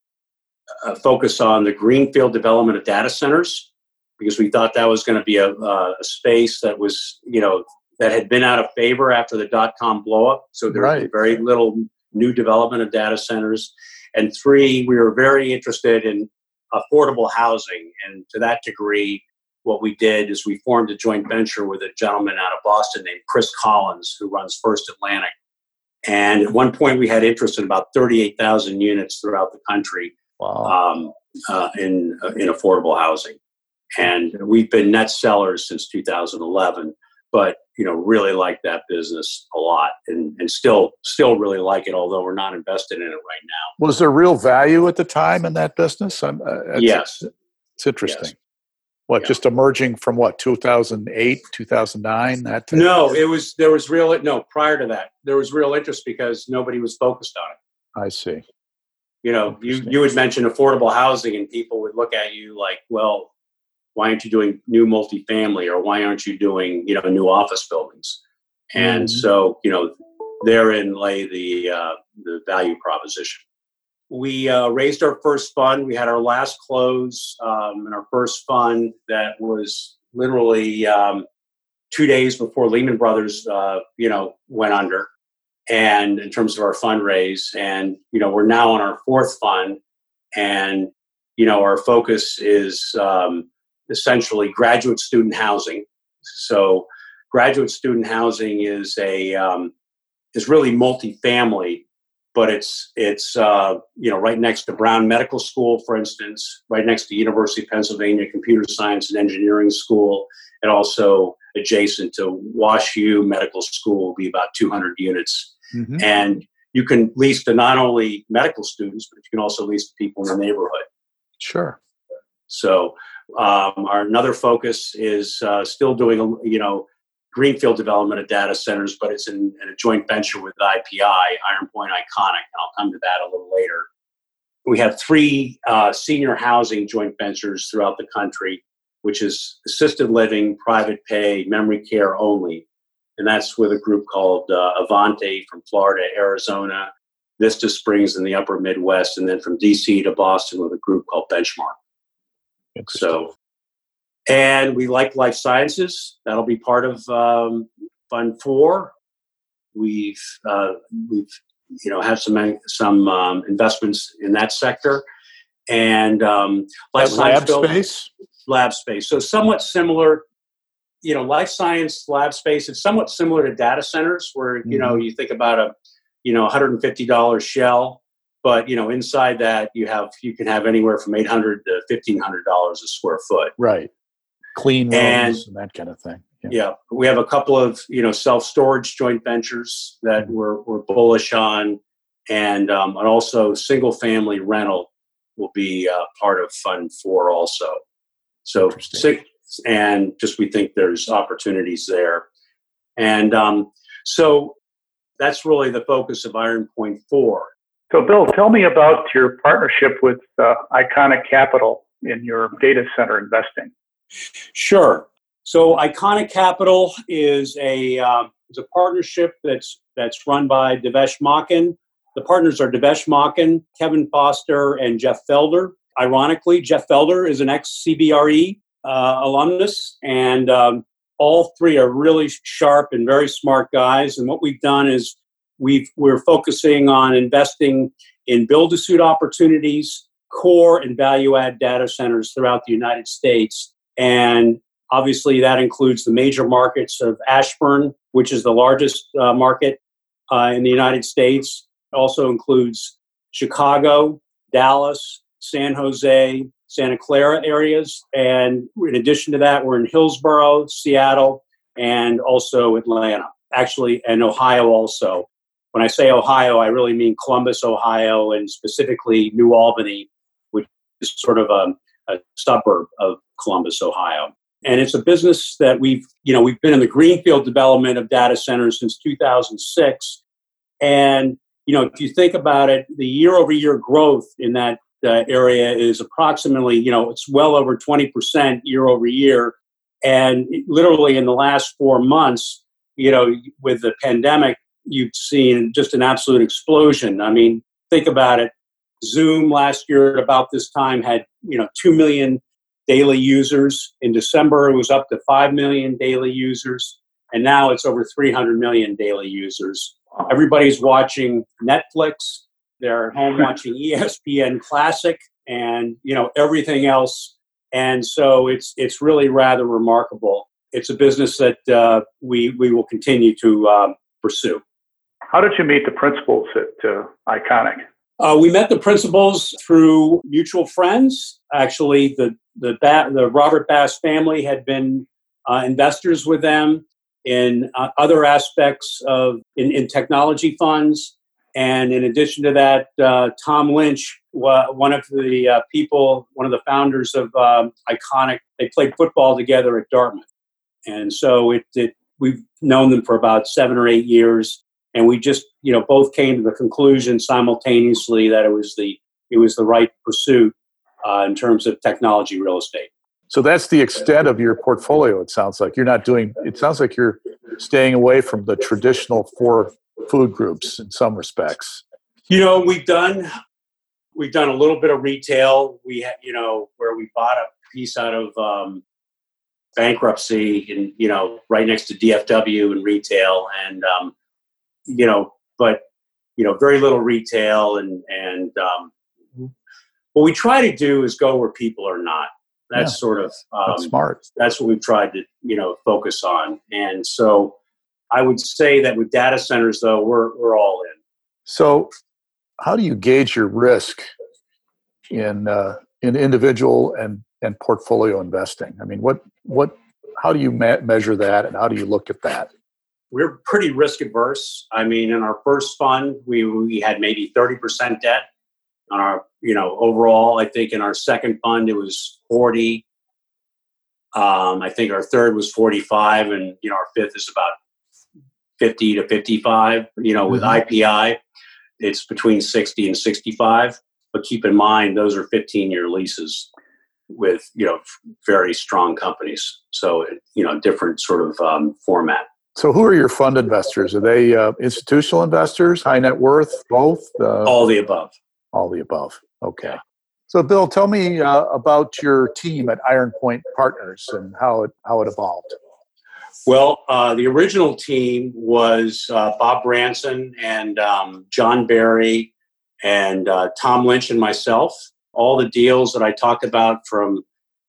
uh, focus on the greenfield development of data centers because we thought that was going to be a, a space that was you know that had been out of favor after the dot com blowup. So there right. was very little new development of data centers. And three, we were very interested in affordable housing. And to that degree, what we did is we formed a joint venture with a gentleman out of Boston named Chris Collins, who runs First Atlantic. And at one point, we had interest in about 38,000 units throughout the country wow. um, uh, in, uh, in affordable housing. And we've been net sellers since 2011 but you know really like that business a lot and, and still still really like it although we're not invested in it right now was there real value at the time in that business uh, yes it's interesting yes. What yeah. just emerging from what 2008 2009 that no it was there was real no prior to that there was real interest because nobody was focused on it. I see. You know you you would mention affordable housing and people would look at you like well why aren't you doing new multifamily or why aren't you doing you know new office buildings? And mm-hmm. so you know therein lay the uh, the value proposition we uh, raised our first fund we had our last close um, in our first fund that was literally um, two days before lehman brothers uh, you know went under and in terms of our fundraise and you know we're now on our fourth fund and you know our focus is um, essentially graduate student housing. So, graduate student housing is a um, is really multifamily, but it's it's uh, you know right next to Brown Medical School, for instance, right next to University of Pennsylvania Computer Science and Engineering School, and also adjacent to WashU Medical School will be about 200 units, mm-hmm. and you can lease to not only medical students, but you can also lease to people in the neighborhood. Sure. So um, our another focus is uh, still doing you know greenfield development of data centers, but it's in, in, a joint venture with IPI, Iron Point Iconic. And I'll come to that a little later. We have three uh, senior housing joint ventures throughout the country, which is assisted living, private pay, memory care only. And that's with a group called uh, Avante from Florida, Arizona, Vista Springs in the upper Midwest, and then from DC to Boston with a group called Benchmark. So, and we like life sciences. That'll be part of um, Fund Four. We've uh, we've you know have some some um, investments in that sector, and um, life science lab space. Lab space. So somewhat similar. You know, life science lab space is somewhat similar to data centers, where mm-hmm. you know mm-hmm. you think about a you know $150 shell but you know inside that you have you can have anywhere from 800 to 1500 dollars a square foot right clean rooms and, and that kind of thing yeah. yeah. we have a couple of you know self-storage joint ventures that mm-hmm. we're, we're bullish on and um, and also single family rental will be uh, part of fund four also so six and just we think there's opportunities there and um, so that's really the focus of iron point four so, Bill, tell me about your partnership with uh, Iconic Capital in your data center investing. Sure. So, Iconic Capital is a uh, is a partnership that's that's run by Devesh Makan. The partners are Devesh Makan, Kevin Foster, and Jeff Felder. Ironically, Jeff Felder is an ex CBRE uh, alumnus, and um, all three are really sharp and very smart guys. And what we've done is we are focusing on investing in build to suit opportunities, core and value add data centers throughout the United States. And obviously, that includes the major markets of Ashburn, which is the largest uh, market uh, in the United States. It also includes Chicago, Dallas, San Jose, Santa Clara areas. And in addition to that, we're in Hillsboro, Seattle, and also Atlanta, actually, and Ohio also. When I say Ohio, I really mean Columbus, Ohio, and specifically New Albany, which is sort of a, a suburb of Columbus, Ohio. And it's a business that we've, you know, we've been in the greenfield development of data centers since 2006. And, you know, if you think about it, the year over year growth in that uh, area is approximately, you know, it's well over 20% year over year. And literally in the last four months, you know, with the pandemic, you've seen just an absolute explosion. I mean, think about it. Zoom last year at about this time had, you know, 2 million daily users. In December, it was up to 5 million daily users. And now it's over 300 million daily users. Everybody's watching Netflix. They're at home watching ESPN Classic and, you know, everything else. And so it's, it's really rather remarkable. It's a business that uh, we, we will continue to um, pursue. How did you meet the principals at uh, Iconic? Uh, we met the principals through mutual friends. Actually, the the, ba- the Robert Bass family had been uh, investors with them in uh, other aspects of in, in, technology funds. And in addition to that, uh, Tom Lynch, one of the uh, people, one of the founders of um, Iconic, they played football together at Dartmouth. And so it, it, we've known them for about seven or eight years and we just you know both came to the conclusion simultaneously that it was the it was the right pursuit uh, in terms of technology real estate. So that's the extent of your portfolio. It sounds like you're not doing. It sounds like you're staying away from the traditional four food groups in some respects. You know, we've done we've done a little bit of retail. We had, you know, where we bought a piece out of um, bankruptcy and you know right next to DFW and retail and um, you know but you know very little retail and and um, what we try to do is go where people are not that's yeah, sort of um, that's smart that's what we've tried to you know focus on and so I would say that with data centers though we're we're all in so how do you gauge your risk in uh, in individual and and portfolio investing? I mean, what what how do you me- measure that, and how do you look at that? We're pretty risk averse. I mean, in our first fund, we we had maybe thirty percent debt on our you know overall. I think in our second fund it was forty. Um, I think our third was forty-five, and you know our fifth is about fifty to fifty-five. You know, with mm-hmm. IPI, it's between sixty and sixty-five. But keep in mind, those are fifteen-year leases with you know very strong companies. So you know different sort of um, format. So who are your fund investors? Are they uh, institutional investors, high net worth, both? Uh, all the above. All the above. Okay. So Bill, tell me uh, about your team at Iron Point Partners and how it how it evolved. Well, uh, the original team was uh, Bob Branson and um, John Barry and uh, Tom Lynch and myself all the deals that I talked about from,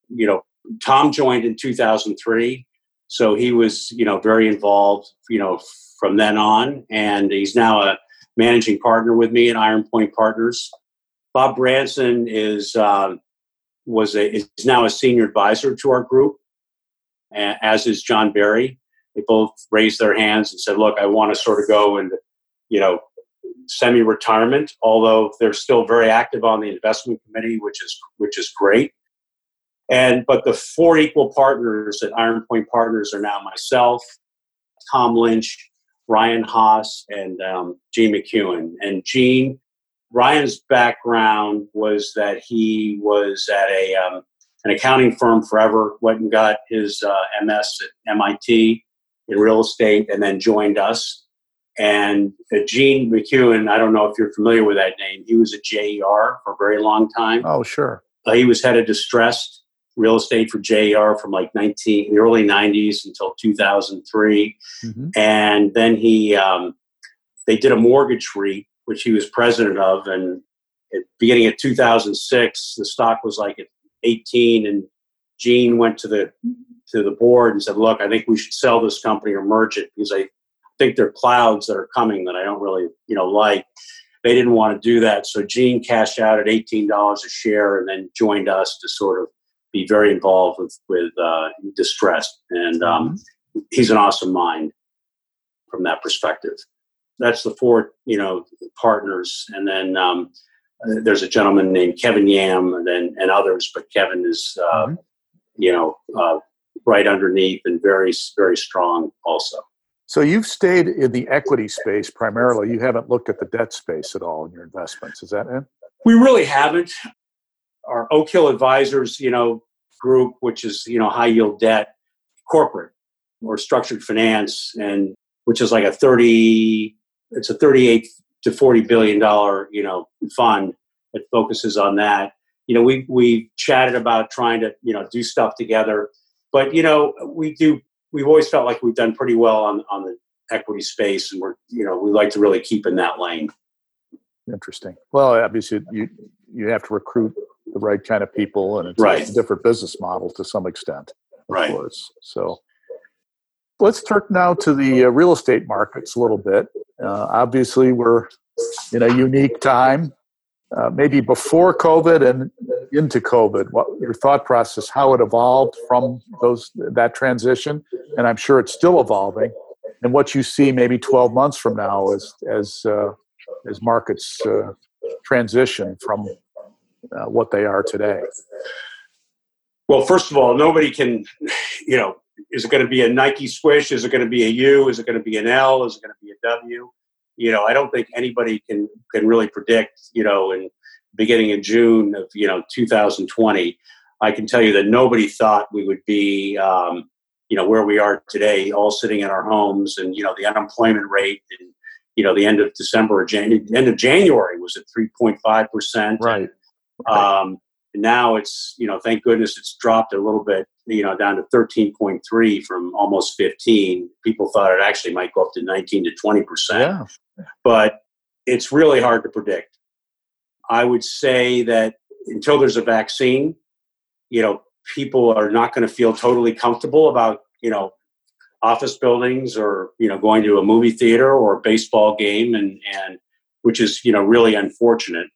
you know, Tom joined in 2003. So he was, you know, very involved, you know, from then on. And he's now a managing partner with me at Iron Point Partners. Bob Branson is, uh, was a, is now a senior advisor to our group, as is John Barry. They both raised their hands and said, look, I want to sort of go and, you know, semi-retirement, although they're still very active on the investment committee, which is which is great. And but the four equal partners at Iron Point Partners are now myself, Tom Lynch, Ryan Haas, and um, Gene McEwen. And Gene, Ryan's background was that he was at a um, an accounting firm forever, went and got his uh, MS at MIT in real estate, and then joined us and uh, Gene McEwen, I don't know if you're familiar with that name. He was at JER for a very long time. Oh, sure. Uh, he was head of distressed real estate for JER from like 19 the early 90s until 2003, mm-hmm. and then he um, they did a mortgage REIT, which he was president of, and at beginning of 2006, the stock was like at 18, and Gene went to the to the board and said, "Look, I think we should sell this company or merge it because I think there are clouds that are coming that I don't really, you know, like. They didn't want to do that, so Gene cashed out at eighteen dollars a share, and then joined us to sort of be very involved with with uh, distress. And um, mm-hmm. he's an awesome mind from that perspective. That's the four, you know, partners, and then um, there's a gentleman named Kevin Yam, and then and others, but Kevin is, uh, mm-hmm. you know, uh, right underneath and very very strong also. So you've stayed in the equity space primarily. You haven't looked at the debt space at all in your investments. Is that it? We really haven't. Our Oak Hill Advisors, you know, group, which is you know high yield debt, corporate or structured finance, and which is like a thirty. It's a thirty-eight to forty billion dollar you know fund that focuses on that. You know, we we chatted about trying to you know do stuff together, but you know we do we've always felt like we've done pretty well on on the equity space, and we're you know we like to really keep in that lane. Interesting. Well, obviously you you have to recruit the right kind of people, and it's right. a different business model to some extent, of right. course. So let's turn now to the uh, real estate markets a little bit. Uh, obviously, we're in a unique time. Uh, maybe before COVID and into COVID, what your thought process, how it evolved from those that transition, and I'm sure it's still evolving, and what you see maybe 12 months from now as as uh, as markets uh, transition from uh, what they are today. Well, first of all, nobody can, you know, is it going to be a Nike swish? Is it going to be a U? Is it going to be an L? Is it going to be a W? You know, I don't think anybody can can really predict, you know, in beginning in June of you know 2020. I can tell you that nobody thought we would be, um, you know, where we are today, all sitting in our homes, and you know, the unemployment rate, and you know, the end of December or January, end of January was at three point five percent. Right. Um, now it's, you know, thank goodness it's dropped a little bit, you know, down to 13.3 from almost 15. People thought it actually might go up to 19 to 20 percent. Yeah. But it's really hard to predict. I would say that until there's a vaccine, you know, people are not going to feel totally comfortable about, you know, office buildings or, you know, going to a movie theater or a baseball game and, and which is, you know, really unfortunate.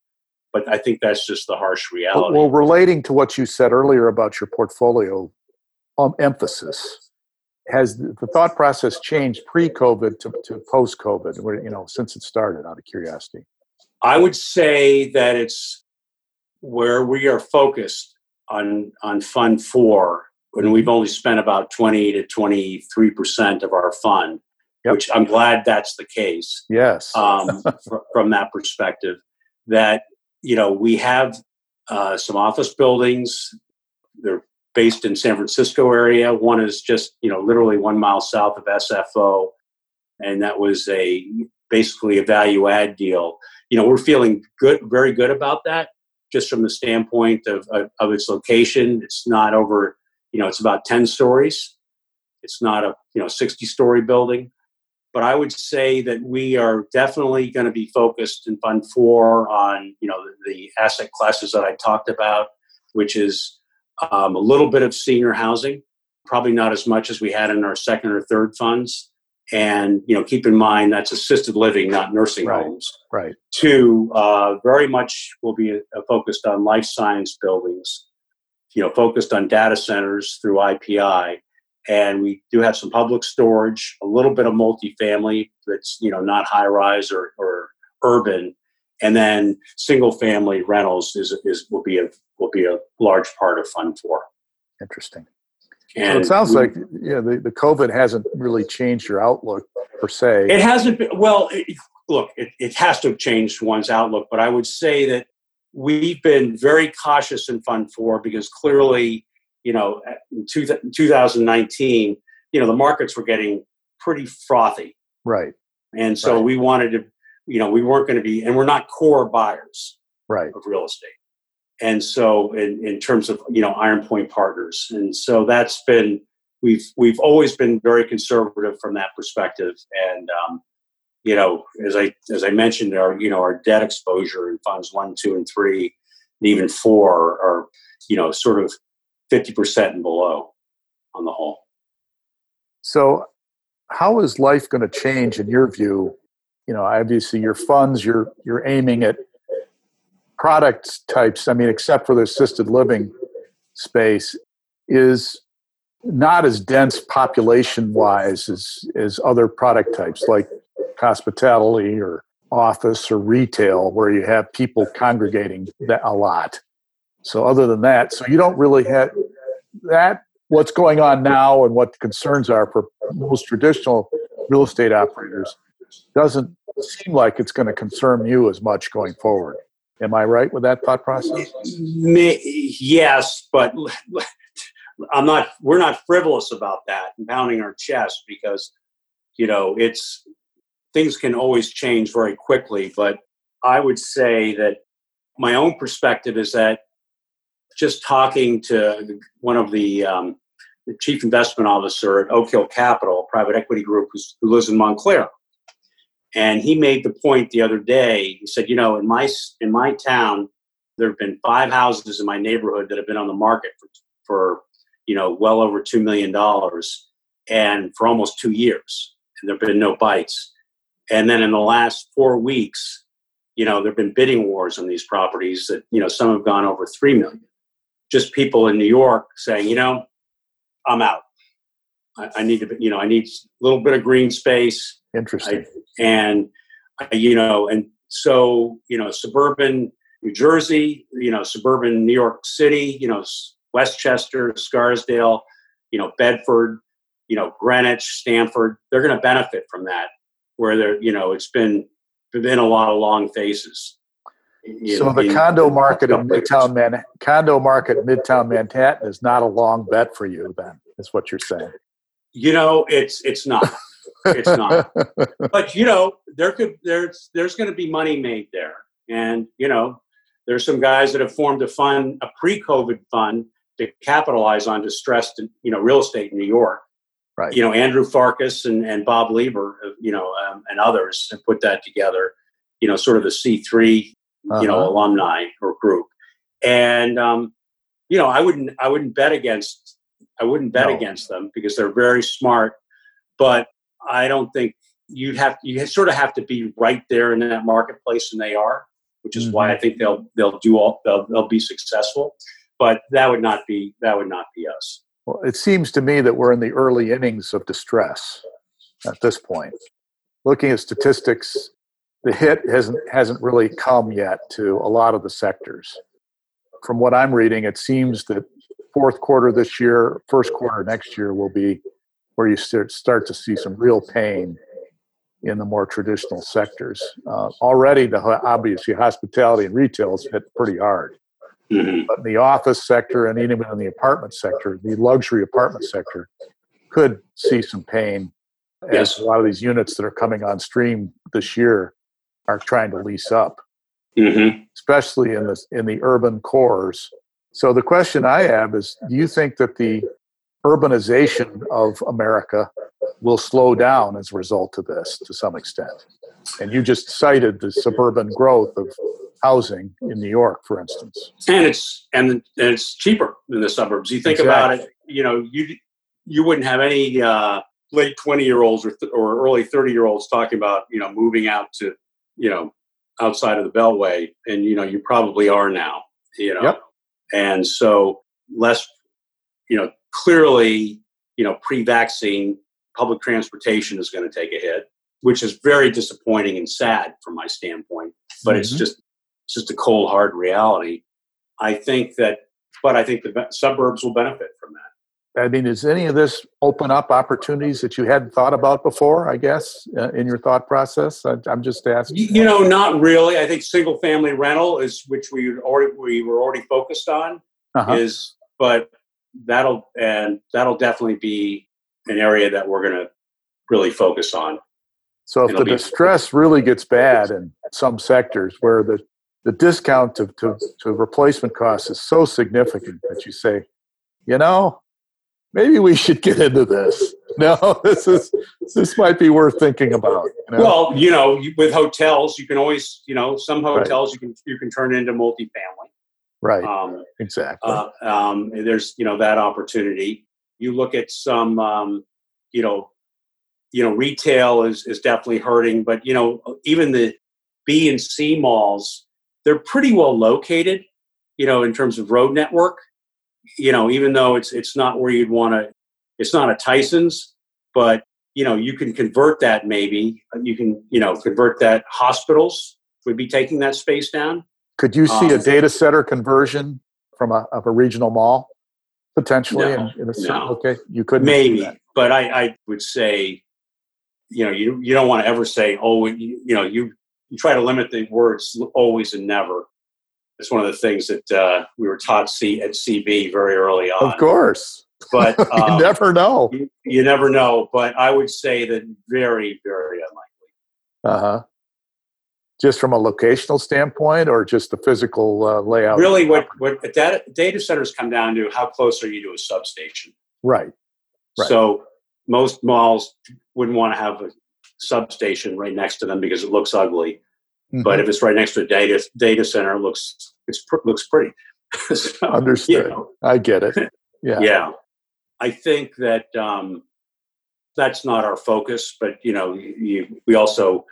But I think that's just the harsh reality. Well, relating to what you said earlier about your portfolio um, emphasis, has the thought process changed pre-COVID to, to post-COVID? You know, since it started, out of curiosity. I would say that it's where we are focused on on Fund Four, when we've only spent about twenty to twenty three percent of our fund, Yep. which I'm glad that's the case. Yes. um, fr- from that perspective. That you know we have uh, some office buildings. They're based in San Francisco area. One is just you know literally one mile south of SFO, and that was a basically a value add deal. You know we're feeling good, very good about that, just from the standpoint of of, of its location. It's not over. You know it's about ten stories. It's not a you know sixty story building but I would say that we are definitely going to be focused in Fund Four on you know the, asset classes that I talked about, which is um, a little bit of senior housing, probably not as much as we had in our second or third funds. And you know, keep in mind that's assisted living, not nursing Right. homes. right. Two, uh, very much will be uh, focused on life science buildings, you know, focused on data centers through IPI. And we do have some public storage, a little bit of multifamily that's, you know, not high rise or, or urban. And then single family rentals is, is will be a will be a large part of Fund Four. Interesting. So And it sounds we- like yeah, the, the COVID hasn't really changed your outlook per se. It hasn't been, well, it, look, it, it has to have changed one's outlook, but I would say that we've been very cautious in Fund 4 because clearly, you know, in two, 2019, you know, the markets were getting pretty frothy. right. And so Right. we wanted to, you know, we weren't going to be, and we're not core buyers Right. of real estate. And so in, in terms of, you know, Iron Point Partners. And so that's been, we've, we've always been very conservative from that perspective. And, um, you know, as I, as I mentioned, our, you know, our debt exposure in funds one, two, and three, and even four are, you know, sort of 50% and below on the whole. So, how is life going to change in your view? You know, obviously your funds, you're you're aiming at product types. I mean, except for the assisted living space, is not as dense population wise as as other product types like hospitality or office or retail, where you have people congregating a lot. So, other than that, so you don't really have that what's going on now and what the concerns are for most traditional real estate operators doesn't seem like it's going to concern you as much going forward. Am I right with that thought process? Yes, but I'm not. We're not frivolous about that and pounding our chest because you know it's things can always change very quickly. But I would say that my own perspective is that just talking to one of the, um, the chief investment officer at Oak Hill Capital, private equity group who lives in Montclair, and he made the point the other day. He said, you know, in my in my town, there have been five houses in my neighborhood that have been on the market for, for you know well over two million dollars, and for almost two years, and there have been no bites. And then in the last four weeks, you know, there have been bidding wars on these properties that you know some have gone over three million. Just people in New York saying, you know, I'm out. I, I need to, you know, I need a little bit of green space Interesting. and uh, you know and so you know suburban new jersey you know suburban new york city you know westchester scarsdale you know bedford you know greenwich stamford they're going to benefit from that where they're you know it's been been a lot of long faces So the in, condo market in Midtown Man, condo market Midtown Manhattan is not a long bet for you. Then is what you're saying. You know, it's it's not. it's not. But you know, there could there's there's going to be money made there, and you know, there's some guys that have formed a fund, a pre-COVID fund, to capitalize on distressed, you know, real estate in New York. Right. You know, Andrew Farkas and, and Bob Lieber, you know, um, and others have put that together. You know, sort of the C 3 uh-huh. you know, uh-huh. alumni or group. And um, you know, I wouldn't I wouldn't bet against I wouldn't bet no. against them because they're very smart. But I don't think you'd have you sort of have to be right there in that marketplace, and they are, which is mm-hmm. why I think they'll they'll do all they'll they'll be successful. But that would not be that would not be us. Well, it seems to me that we're in the early innings of distress at this point. Looking at statistics, the hit hasn't hasn't really come yet to a lot of the sectors. From what I'm reading, it seems that fourth quarter this year, first quarter next year will be where you start start to see some real pain in the more traditional sectors. Uh, already, the obviously hospitality and retail is hit pretty hard. Mm-hmm. But in the office sector and even in the apartment sector, the luxury apartment sector could see some pain yes. as a lot of these units that are coming on stream this year are trying to lease up, mm-hmm. especially in the in the urban cores. So the question I have is: Do you think that the urbanization of America will slow down as a result of this to some extent? And you just cited the suburban growth of housing in New York, for instance. And it's and, and it's cheaper in the suburbs. You think exactly. about it, you know, you you wouldn't have any uh, late twenty year olds or, th- or early thirty year olds talking about you know moving out to you know outside of the Beltway, and you know you probably are now. You know, yep. and so less, you know, clearly, you know, pre-vaccine public transportation is going to take a hit, which is very disappointing and sad from my standpoint. But mm-hmm. it's just it's just a cold hard reality. I think that, but I think the suburbs will benefit from that. I mean, does any of this open up opportunities that you hadn't thought about before? I guess uh, in your thought process. I, am just asking. You know, not really. I think single family rental is which we already we were already focused on uh-huh. is, but that'll and that'll definitely be an area that we're going to really focus on. So if It'll the distress really gets bad in some sectors where the the discount to, to, to replacement costs is so significant that you say, you know, maybe we should get into this. No, this is this might be worth thinking about. You know? Well, you know, with hotels, you can always, you know, some hotels right. you can you can turn into multifamily. Right. Um, exactly. Uh, um, there's you know that opportunity. You look at some, um, you know, you know, retail is is definitely hurting, but you know, even the B and C malls, they're pretty well located. You know, in terms of road network you know, even though it's it's not where you'd want to, it's not a Tyson's, but you know, you can convert that maybe. You can you know convert that. Hospitals would be taking that space down. Could you see um, a data center conversion from a of a regional mall potentially? No, in, in a no. Okay, you could maybe, but I, I would say, you know, you you don't want to ever say, oh, you, you know, you you try to limit the words always and never it's one of the things that uh, we were taught C- at CB very early on. Of course. But um, you never know. You, you, never know. But I would say that very, very unlikely. Uh huh. Just from a locational standpoint, or just the physical uh, layout. Really, what what data, data centers come down to: how close are you to a substation? Right. right. So most malls wouldn't want to have a substation right next to them because it looks ugly. Mm-hmm. But if it's right next to a data data center, it looks it looks pretty. so, Understood. You know, I get it. Yeah. yeah. I think that um, that's not our focus, but you know, you, we also,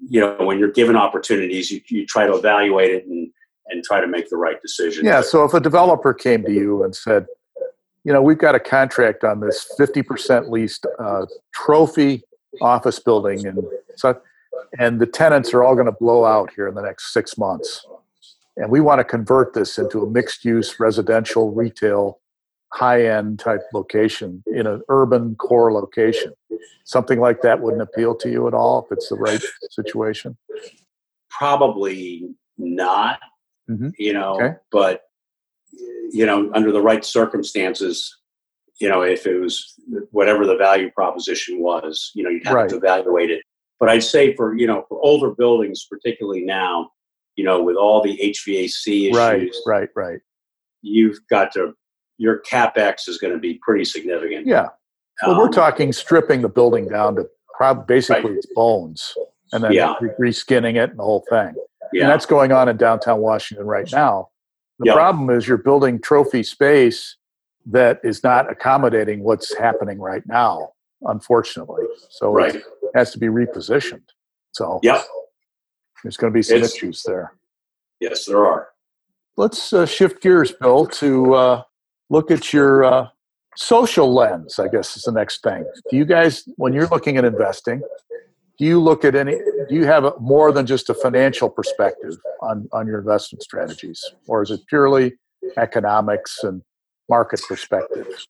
you know, when you're given opportunities, you, you try to evaluate it and and try to make the right decision. Yeah. So if a developer came to you and said, you know, we've got a contract on this 50% leased uh, trophy office building, and so and the tenants are all going to blow out here in the next six months. And we want to convert this into a mixed use residential, retail, high end type location in an urban core location. Something like that wouldn't appeal to you at all if it's the right situation? Probably not. Mhm. You know, Okay. but you know, under the right circumstances, you know, if it was whatever the value proposition was, you know, you'd have Right. to evaluate it. But I'd say for you know, for older buildings, particularly now, you know, with all the HVAC issues, Right, right, right. you've got to your capex is going to be pretty significant. Yeah. Well, we're Um, talking stripping the building down to prob- basically its bones and then Yeah. reskinning it and the whole thing. Yeah, And that's going on in downtown Washington right now. The Yeah. problem is you're building trophy space that is not accommodating what's happening right now, unfortunately. So right. it has to be repositioned. So yeah, there's going to be some It's- issues there. Yes, there are. Let's uh, shift gears, Bill, to uh, look at your uh, social lens, I guess is the next thing. Do you guys, when you're looking at investing, do you look at any, do you have a, more than just a financial perspective on, on your investment strategies? Or is it purely economics and market perspectives?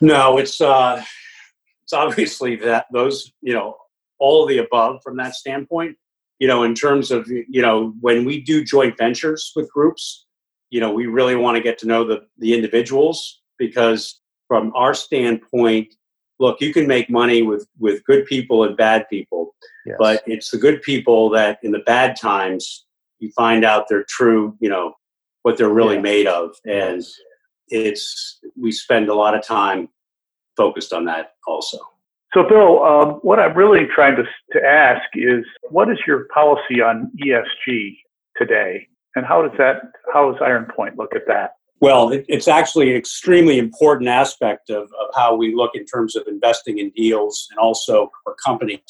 No, it's uh, it's obviously that those you know all of the above from that standpoint. You know, in terms of you know when we do joint ventures with groups, you know we really want to get to know the the individuals because from our standpoint, look, you can make money with with good people and bad people, Yes. but it's the good people that in the bad times you find out their true you know what they're really Yeah. made of and Yes. it's we spend a lot of time focused on that also. So, Bill, um, what I'm really trying to, to ask is, what is your policy on ESG today, and how does that, how does Iron Point look at that? well it, it's actually an extremely important aspect of, of how we look in terms of investing in deals and also for companies.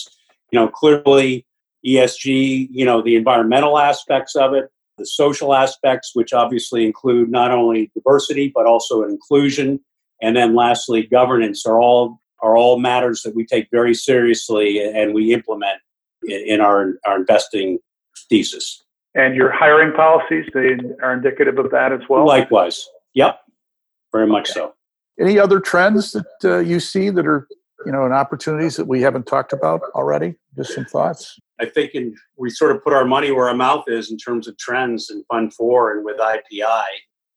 You know clearly esg you know the environmental aspects of it the social aspects which obviously include not only diversity but also inclusion and then lastly governance are all are all matters that we take very seriously and we implement in, in our our investing thesis And your hiring policies, they are indicative of that as well? Likewise. Yep. Very much so. Any other trends that uh, you see that are, you know, and opportunities that we haven't talked about already? Just some thoughts. I think in, we sort of put our money where our mouth is in terms of trends in Fund 4 and with IPI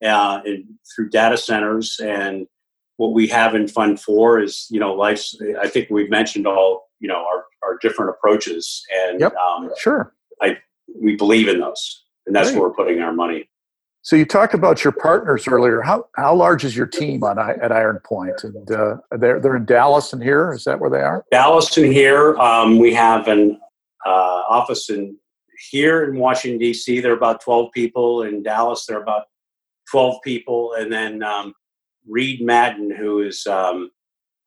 uh, and through data centers. And what we have in Fund 4 is, you know, life's. I think we've mentioned all, you know, our, our different approaches. And Yep. um, Sure. I we believe in those. And that's Great. where we're putting our money. So you talked about your partners earlier. How how large is your team on at Iron Point? And uh, they're they're in Dallas and here. Is that where they are? Dallas and here, um, we have an uh, office in here in Washington D.C. There are about twelve people. In Dallas, there are about twelve people, and then um, Reed Madden, who is um,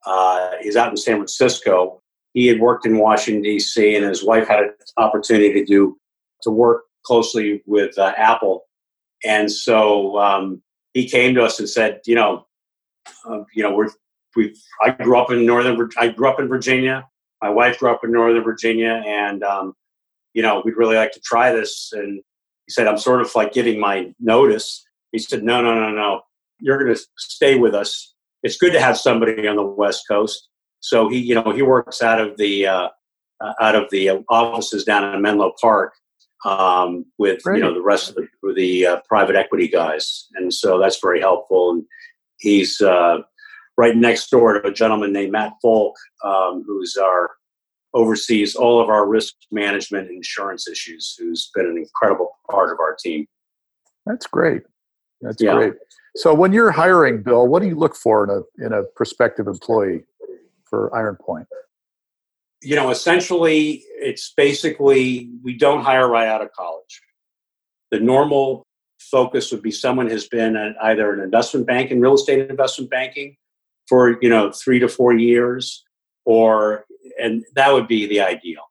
uh, he's out in San Francisco. He had worked in Washington D.C. and his wife had an opportunity to do to work closely with uh, Apple, and so um, he came to us and said, you know, uh, you know, we're we I grew up in northern I grew up in Virginia. My wife grew up in northern Virginia, and um, you know we'd really like to try this. And he said, "I'm sort of like giving my notice." He said, "No, no, no, no. You're going to stay with us. It's good to have somebody on the West Coast." So he, you know, he works out of the uh, uh, out of the offices down in Menlo Park um, with you know the rest of the the uh, private equity guys, and so that's very helpful. And he's uh, right next door to a gentleman named Matt Folk, um, who's our oversees all of our risk management insurance issues. Who's been an incredible part of our team. That's great. That's Yeah. great. So when you're hiring, Bill, what do you look for in a in a prospective employee for Iron Point? You know, essentially, it's basically we don't hire right out of college. The normal focus would be someone has been either an investment bank in real estate investment banking for you know three to four years, or and that would be the ideal.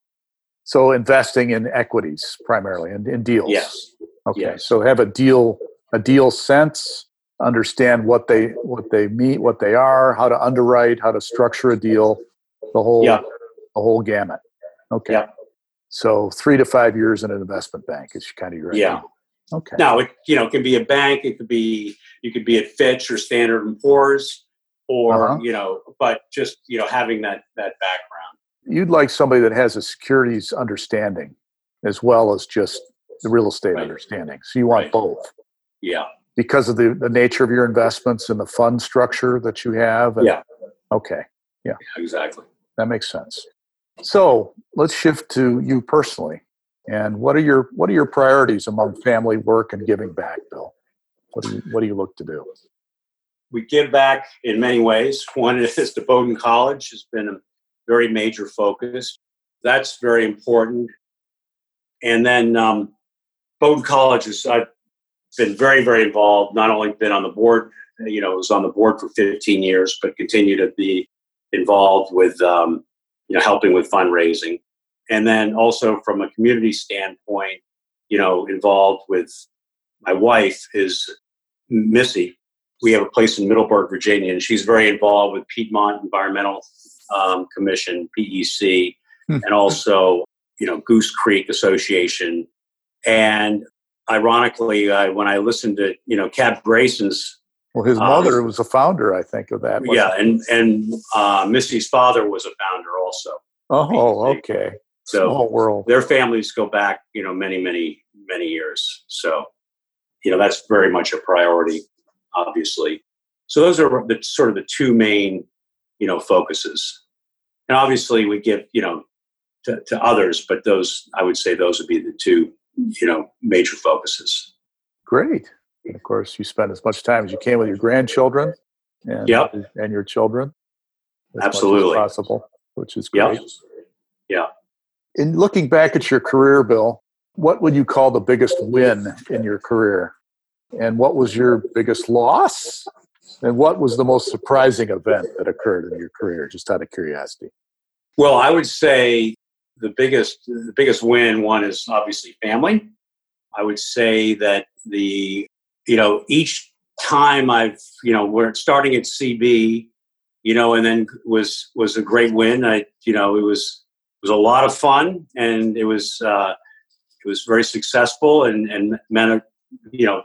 So investing in equities primarily and in deals. Yes. Okay. yes. So have a deal a deal sense, understand what they what they meet, what they are, how to underwrite, how to structure a deal, the whole Yeah. the whole gamut. Okay. Yeah. So three to five years in an investment bank is kind of your Yeah. idea. Okay. Now, it you know it can be a bank. It could be you could be at Fitch or Standard and Poor's, or Uh-huh. you know, but just you know having that that background. You'd like somebody that has a securities understanding as well as just the real estate right. understanding. So you want right. both. Yeah. Because of the, the nature of your investments and the fund structure that you have. And, yeah. Okay. Yeah. yeah. Exactly. That makes sense. So let's shift to you personally. And what are your what are your priorities among family, work, and giving back, Bill? What do you what do you look to do? We give back in many ways. One is to Bowdoin College has been a very major focus. That's very important. And then um, Bowdoin College is I've been very very involved. Not only been on the board, you know, was on the board for 15 years, but continue to be involved with um, you know helping with fundraising and then also from a community standpoint you know involved with my wife is missy we have a place in middleburg virginia and she's very involved with piedmont environmental um, commission pec hmm. and also you know goose creek association and ironically I, when i listened to you know Cap Grayson's well his mother um, was a founder i think of that yeah and and uh, missy's father was a founder also oh okay so Small world. their families go back, you know, many, many, many years. So, you know, that's very much a priority, obviously. So those are the sort of the two main, you know, focuses. And obviously we give, you know, to, to others, but those, I would say those would be the two, you know, major focuses. Great. Of course, you spend as much time as you can with your grandchildren and, yep. and your children. Absolutely. possible, which is great. Yep. Yeah in looking back at your career, Bill, what would you call the biggest win in your career? And what was your biggest loss? And what was the most surprising event that occurred in your career, just out of curiosity? Well, I would say the biggest the biggest win one is obviously family. I would say that the you know each time I've you know we're starting at CB, you know, and then was was a great win. I you know it was was a lot of fun, and it was uh, it was very successful, and and meant you know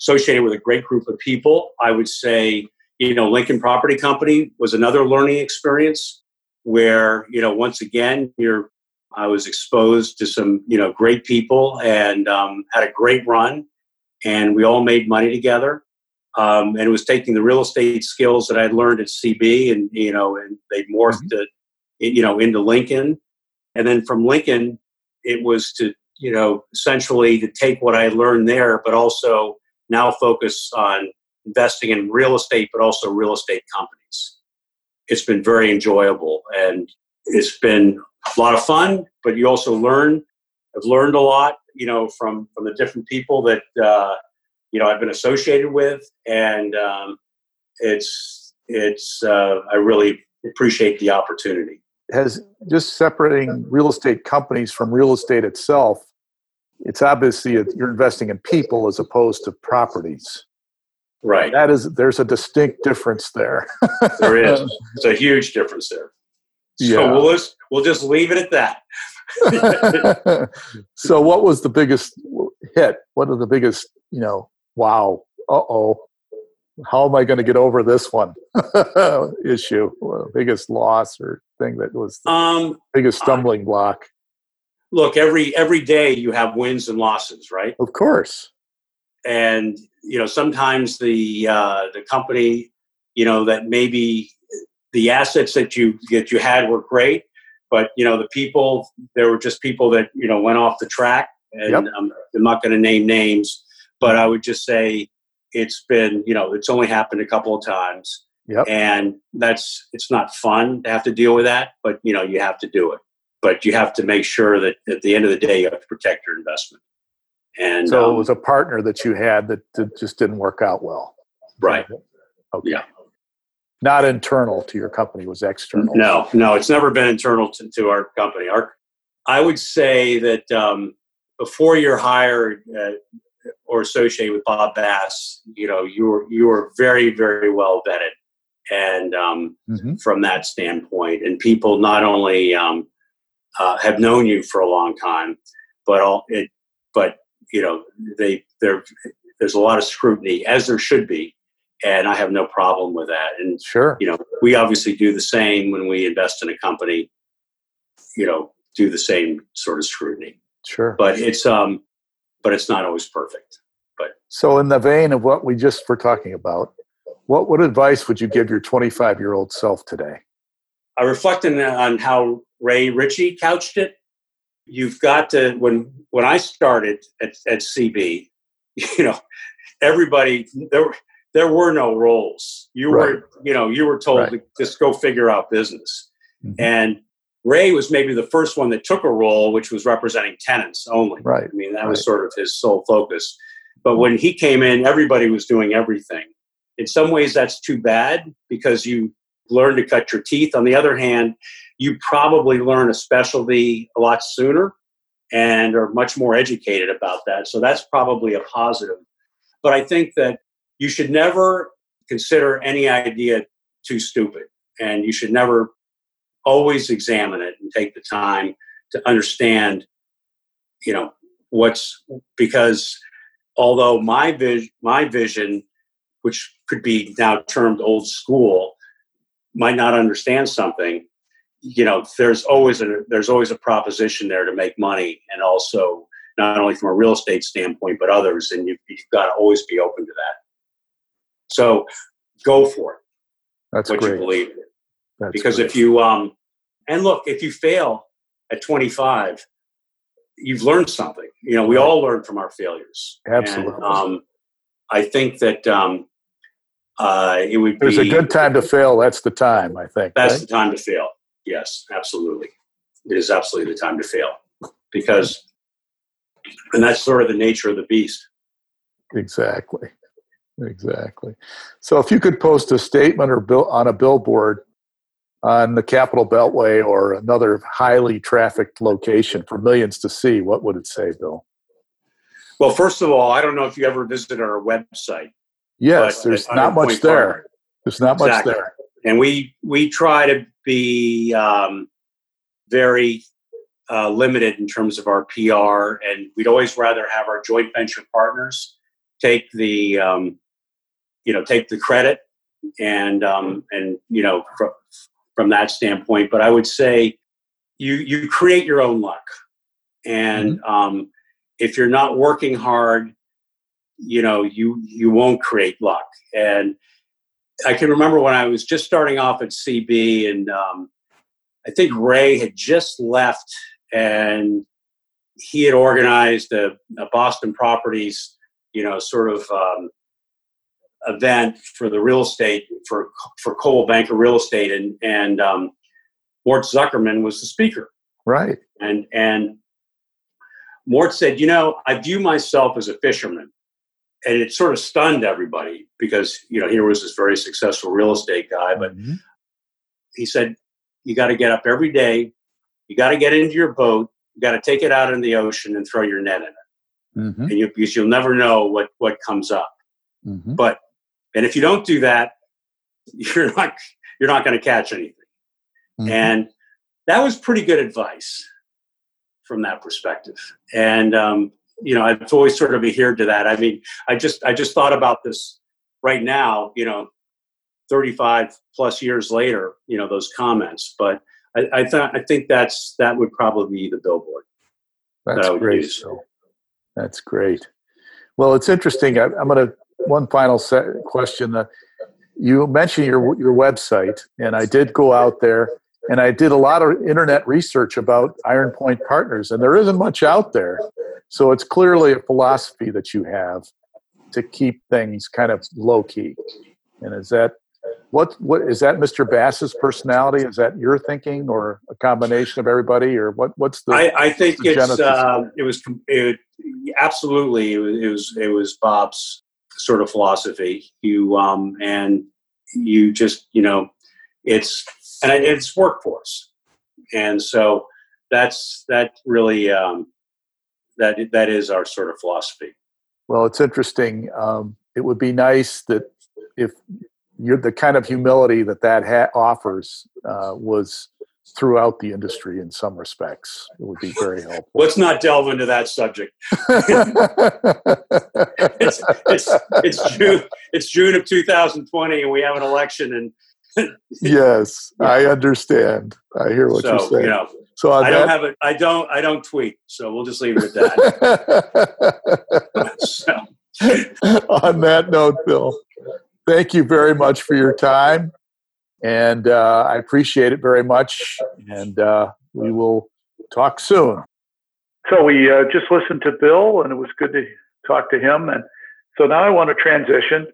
associated with a great group of people. I would say you know Lincoln Property Company was another learning experience where you know once again you're I was exposed to some you know great people and um, had a great run, and we all made money together. Um, and it was taking the real estate skills that I had learned at CB, and you know, and they morphed mm-hmm. it, you know, into Lincoln. And then from Lincoln, it was to, you know, essentially to take what I learned there, but also now focus on investing in real estate, but also real estate companies. It's been very enjoyable and it's been a lot of fun, but you also learn. I've learned a lot, you know, from from the different people that uh, you know I've been associated with, and um, it's it's uh, I really appreciate the opportunity has just separating real estate companies from real estate itself. It's obviously you're investing in people as opposed to properties. Right. That is, there's a distinct difference there. there is. It's a huge difference there. So yeah. we'll just we'll just leave it at that. so, what was the biggest hit? What are the biggest, you know, wow, uh oh, how am I going to get over this one issue? Well, biggest loss or thing that was the um, biggest stumbling block? Look, every every day you have wins and losses, right? Of course. And you know, sometimes the uh, the company, you know, that maybe the assets that you that you had were great, but you know, the people there were just people that you know went off the track, and yep. I'm, I'm not going to name names, but I would just say it's been you know it's only happened a couple of times yep. and that's it's not fun to have to deal with that but you know you have to do it but you have to make sure that at the end of the day you have to protect your investment and so um, it was a partner that you had that, that just didn't work out well right okay. yeah not internal to your company was external. No no it's never been internal to, to our company. Our i would say that um, before you're hired uh, or associated with Bob Bass, you know, you were you were very very well vetted, and um, mm-hmm. from that standpoint, and people not only um, uh, have known you for a long time, but all it, but you know, they there there's a lot of scrutiny as there should be, and I have no problem with that. And sure, you know, we obviously do the same when we invest in a company. You know, do the same sort of scrutiny. Sure, but it's um but it's not always perfect. But so, in the vein of what we just were talking about, what what advice would you give your 25 year old self today? I reflected on how Ray Ritchie couched it. You've got to when when I started at, at CB, you know, everybody there there were no roles. You right. were you know you were told right. to just go figure out business, mm-hmm. and Ray was maybe the first one that took a role, which was representing tenants only. Right. I mean that right. was sort of his sole focus. But when he came in, everybody was doing everything. In some ways, that's too bad because you learn to cut your teeth. On the other hand, you probably learn a specialty a lot sooner and are much more educated about that. So that's probably a positive. But I think that you should never consider any idea too stupid, and you should never always examine it and take the time to understand, you know, what's because although my vision, my vision, which could be now termed old school, might not understand something you know there's always a there's always a proposition there to make money and also not only from a real estate standpoint but others and you've, you've got to always be open to that so go for it that's what great. you believe in that's because great. if you um and look if you fail at 25 you've learned something you know we all learn from our failures absolutely and, um, i think that um, uh, it would There's be, a good time to fail. That's the time, I think. That's right? the time to fail. Yes, absolutely. It is absolutely the time to fail because, and that's sort of the nature of the beast. Exactly. Exactly. So if you could post a statement or bill on a billboard on the Capital Beltway or another highly trafficked location for millions to see, what would it say, Bill? Well, first of all, I don't know if you ever visited our website. Yes, there's not much there. There's not much exactly. there. And we we try to be um, very uh, limited in terms of our PR, and we'd always rather have our joint venture partners take the um, you know take the credit and um, and you know from, from that standpoint. But I would say you you create your own luck, and mm-hmm. um, if you're not working hard, you know you you won't create luck. And I can remember when I was just starting off at CB, and um, I think Ray had just left, and he had organized a, a Boston Properties, you know, sort of um, event for the real estate for for Coldwell Banker Real Estate, and and um, Mort Zuckerman was the speaker. Right. And and Mort said, you know, I view myself as a fisherman and it sort of stunned everybody because you know here was this very successful real estate guy but mm-hmm. he said you got to get up every day you got to get into your boat you got to take it out in the ocean and throw your net in it mm-hmm. and you, because you'll never know what what comes up mm-hmm. but and if you don't do that you're not you're not going to catch anything mm-hmm. and that was pretty good advice from that perspective and um, you know, I've always sort of adhered to that. I mean, I just I just thought about this right now, you know, 35 plus years later, you know, those comments. But I, I thought I think that's that would probably be the billboard. That's that great. That's great. Well, it's interesting. I, am going to one final set question. Uh, you mentioned your your website, and I did go out there and I did a lot of internet research about Iron Point Partners, and there isn't much out there. So it's clearly a philosophy that you have to keep things kind of low key. And is that what what is that Mr. Bass's personality? Is that your thinking, or a combination of everybody, or what? What's the? I, I think it's uh, it was it, absolutely it was, it was it was Bob's sort of philosophy. You um and you just you know it's and it's workforce, and so that's that really um, that that is our sort of philosophy. Well, it's interesting. Um, it would be nice that if you're the kind of humility that that ha- offers uh, was throughout the industry in some respects. It would be very helpful. Let's not delve into that subject. it's, it's, it's June. It's June of 2020, and we have an election, and yes, I understand. I hear what so, you're saying. You know, So I don't have it. I don't. I don't tweet. So we'll just leave it at that. so. On that note, Bill, thank you very much for your time, and uh, I appreciate it very much. And uh, we will talk soon. So we uh, just listened to Bill, and it was good to talk to him. And so now I want to transition,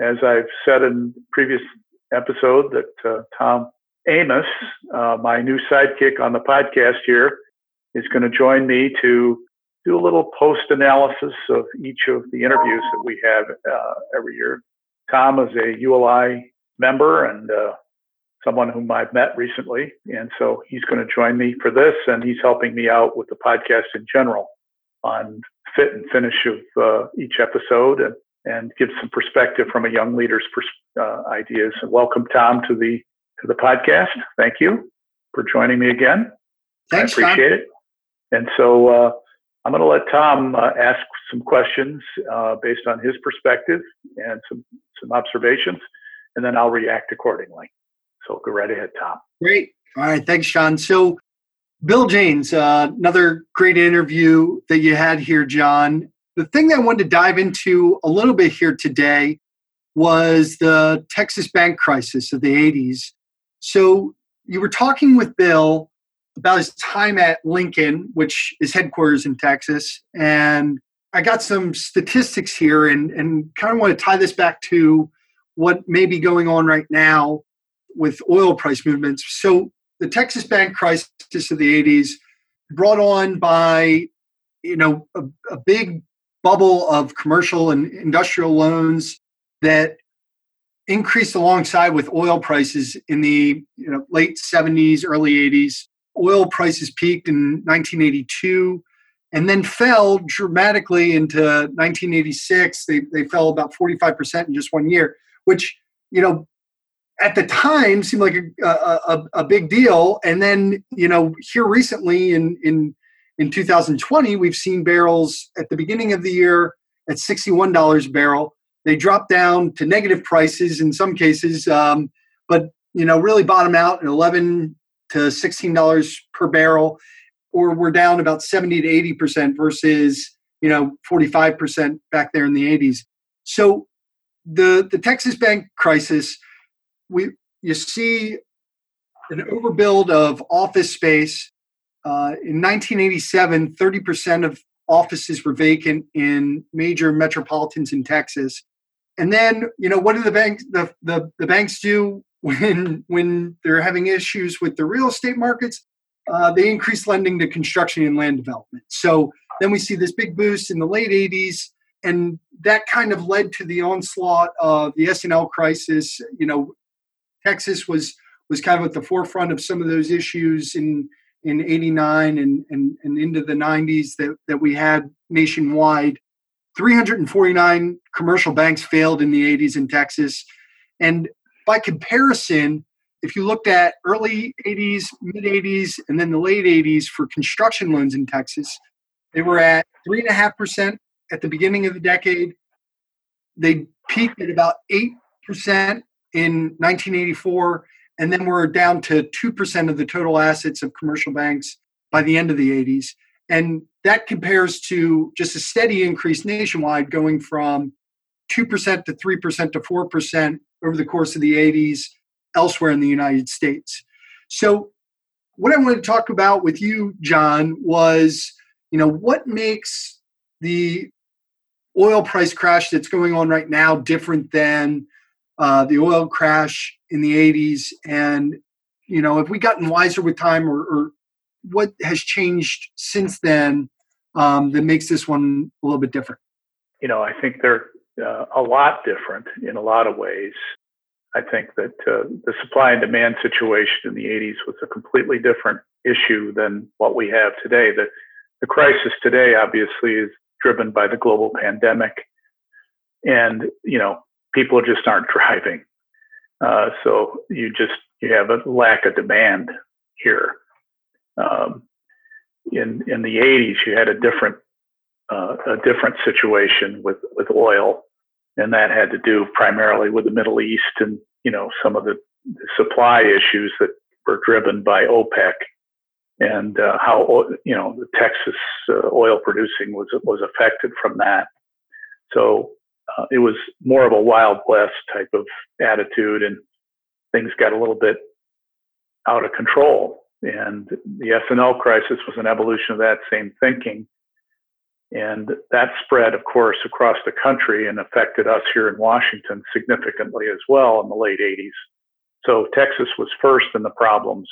as I've said in previous episode, that uh, Tom Amos, uh, my new sidekick on the podcast here, is going to join me to do a little post analysis of each of the interviews that we have uh, every year. Tom is a ULI member and uh, someone whom I've met recently. And so he's going to join me for this, and he's helping me out with the podcast in general on fit and finish of uh, each episode and, and give some perspective from a young leader's pers- uh, ideas. And welcome, Tom, to the to the podcast. Thank you for joining me again. Thanks, I appreciate Tom. it. And so uh, I'm going to let Tom uh, ask some questions uh, based on his perspective and some some observations, and then I'll react accordingly. So go right ahead, Tom. Great. All right. Thanks, Sean. So, Bill Janes, uh, another great interview that you had here, John. The thing that I wanted to dive into a little bit here today was the Texas bank crisis of the 80s. So, you were talking with Bill about his time at Lincoln, which is headquarters in Texas. And I got some statistics here and, and kind of want to tie this back to what may be going on right now with oil price movements. So the Texas bank crisis of the 80s brought on by you know a, a big bubble of commercial and industrial loans that increased alongside with oil prices in the you know, late 70s, early 80s. Oil prices peaked in 1982 and then fell dramatically into 1986. They, they fell about 45% in just one year, which, you know, at the time seemed like a, a, a, big deal. And then, you know, here recently in, in, in 2020, we've seen barrels at the beginning of the year at $61 a barrel. They dropped down to negative prices in some cases, um, but, you know, really bottom out at 11 to $16 per barrel, or we're down about 70 to 80% versus, you know, 45% back there in the 80s. So the, the Texas bank crisis – we you see an overbuild of office space. Uh, in 1987, 30% of offices were vacant in major metropolitans in Texas. And then, you know, what do the banks the, the, the banks do when when they're having issues with the real estate markets? Uh, they increase lending to construction and land development. So then we see this big boost in the late 80s, and that kind of led to the onslaught of the S&L crisis. You know, Texas was was kind of at the forefront of some of those issues in in 89 and, and, and into the 90s that, that we had nationwide. 349 commercial banks failed in the 80s in Texas. And by comparison, if you looked at early 80s, mid 80s, and then the late 80s for construction loans in Texas, they were at 3.5% at the beginning of the decade. They peaked at about 8% in 1984, and then we're down to 2% of the total assets of commercial banks by the end of the 80s. And that compares to just a steady increase nationwide, going from 2% to 3% to 4% over the course of the 80s elsewhere in the United States. So, what I wanted to talk about with you, John, was you know what makes the oil price crash that's going on right now different than uh, the oil crash in the 80s and you know have we gotten wiser with time or, or what has changed since then um, that makes this one a little bit different. You know i think they're uh, a lot different in a lot of ways. I think that uh, the supply and demand situation in the 80s was a completely different issue than what we have today. The, the crisis today obviously is driven by the global pandemic. And you know people just aren't driving. Uh, so you just you have a lack of demand here. Um, in in the 80s, you had a different uh, a different situation with with oil, and that had to do primarily with the Middle East and you know some of the, supply issues that were driven by OPEC and uh, how you know the Texas uh, oil producing was was affected from that. So uh, it was more of a wild west type of attitude, and things got a little bit out of control. And the S&L crisis was an evolution of that same thinking. And that spread, of course, across the country and affected us here in Washington significantly as well in the late 80s. So Texas was first in the problems,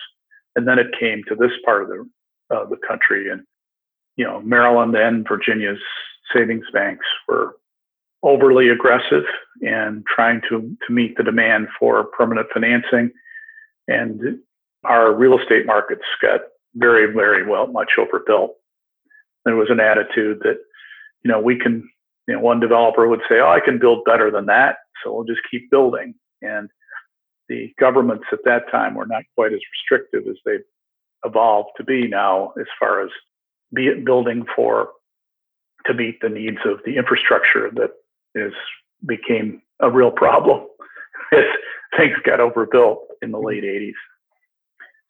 and then it came to this part of the uh, the country, and you know Maryland and Virginia's savings banks were overly aggressive and trying to to meet the demand for permanent financing, and our real estate markets got very very well much overbuilt. There was an attitude that you know we can you know one developer would say oh I can build better than that so we'll just keep building and the governments at that time were not quite as restrictive as they've evolved to be now as far as be building for to meet the needs of the infrastructure that is became a real problem as things got overbuilt in the late mm-hmm. 80s.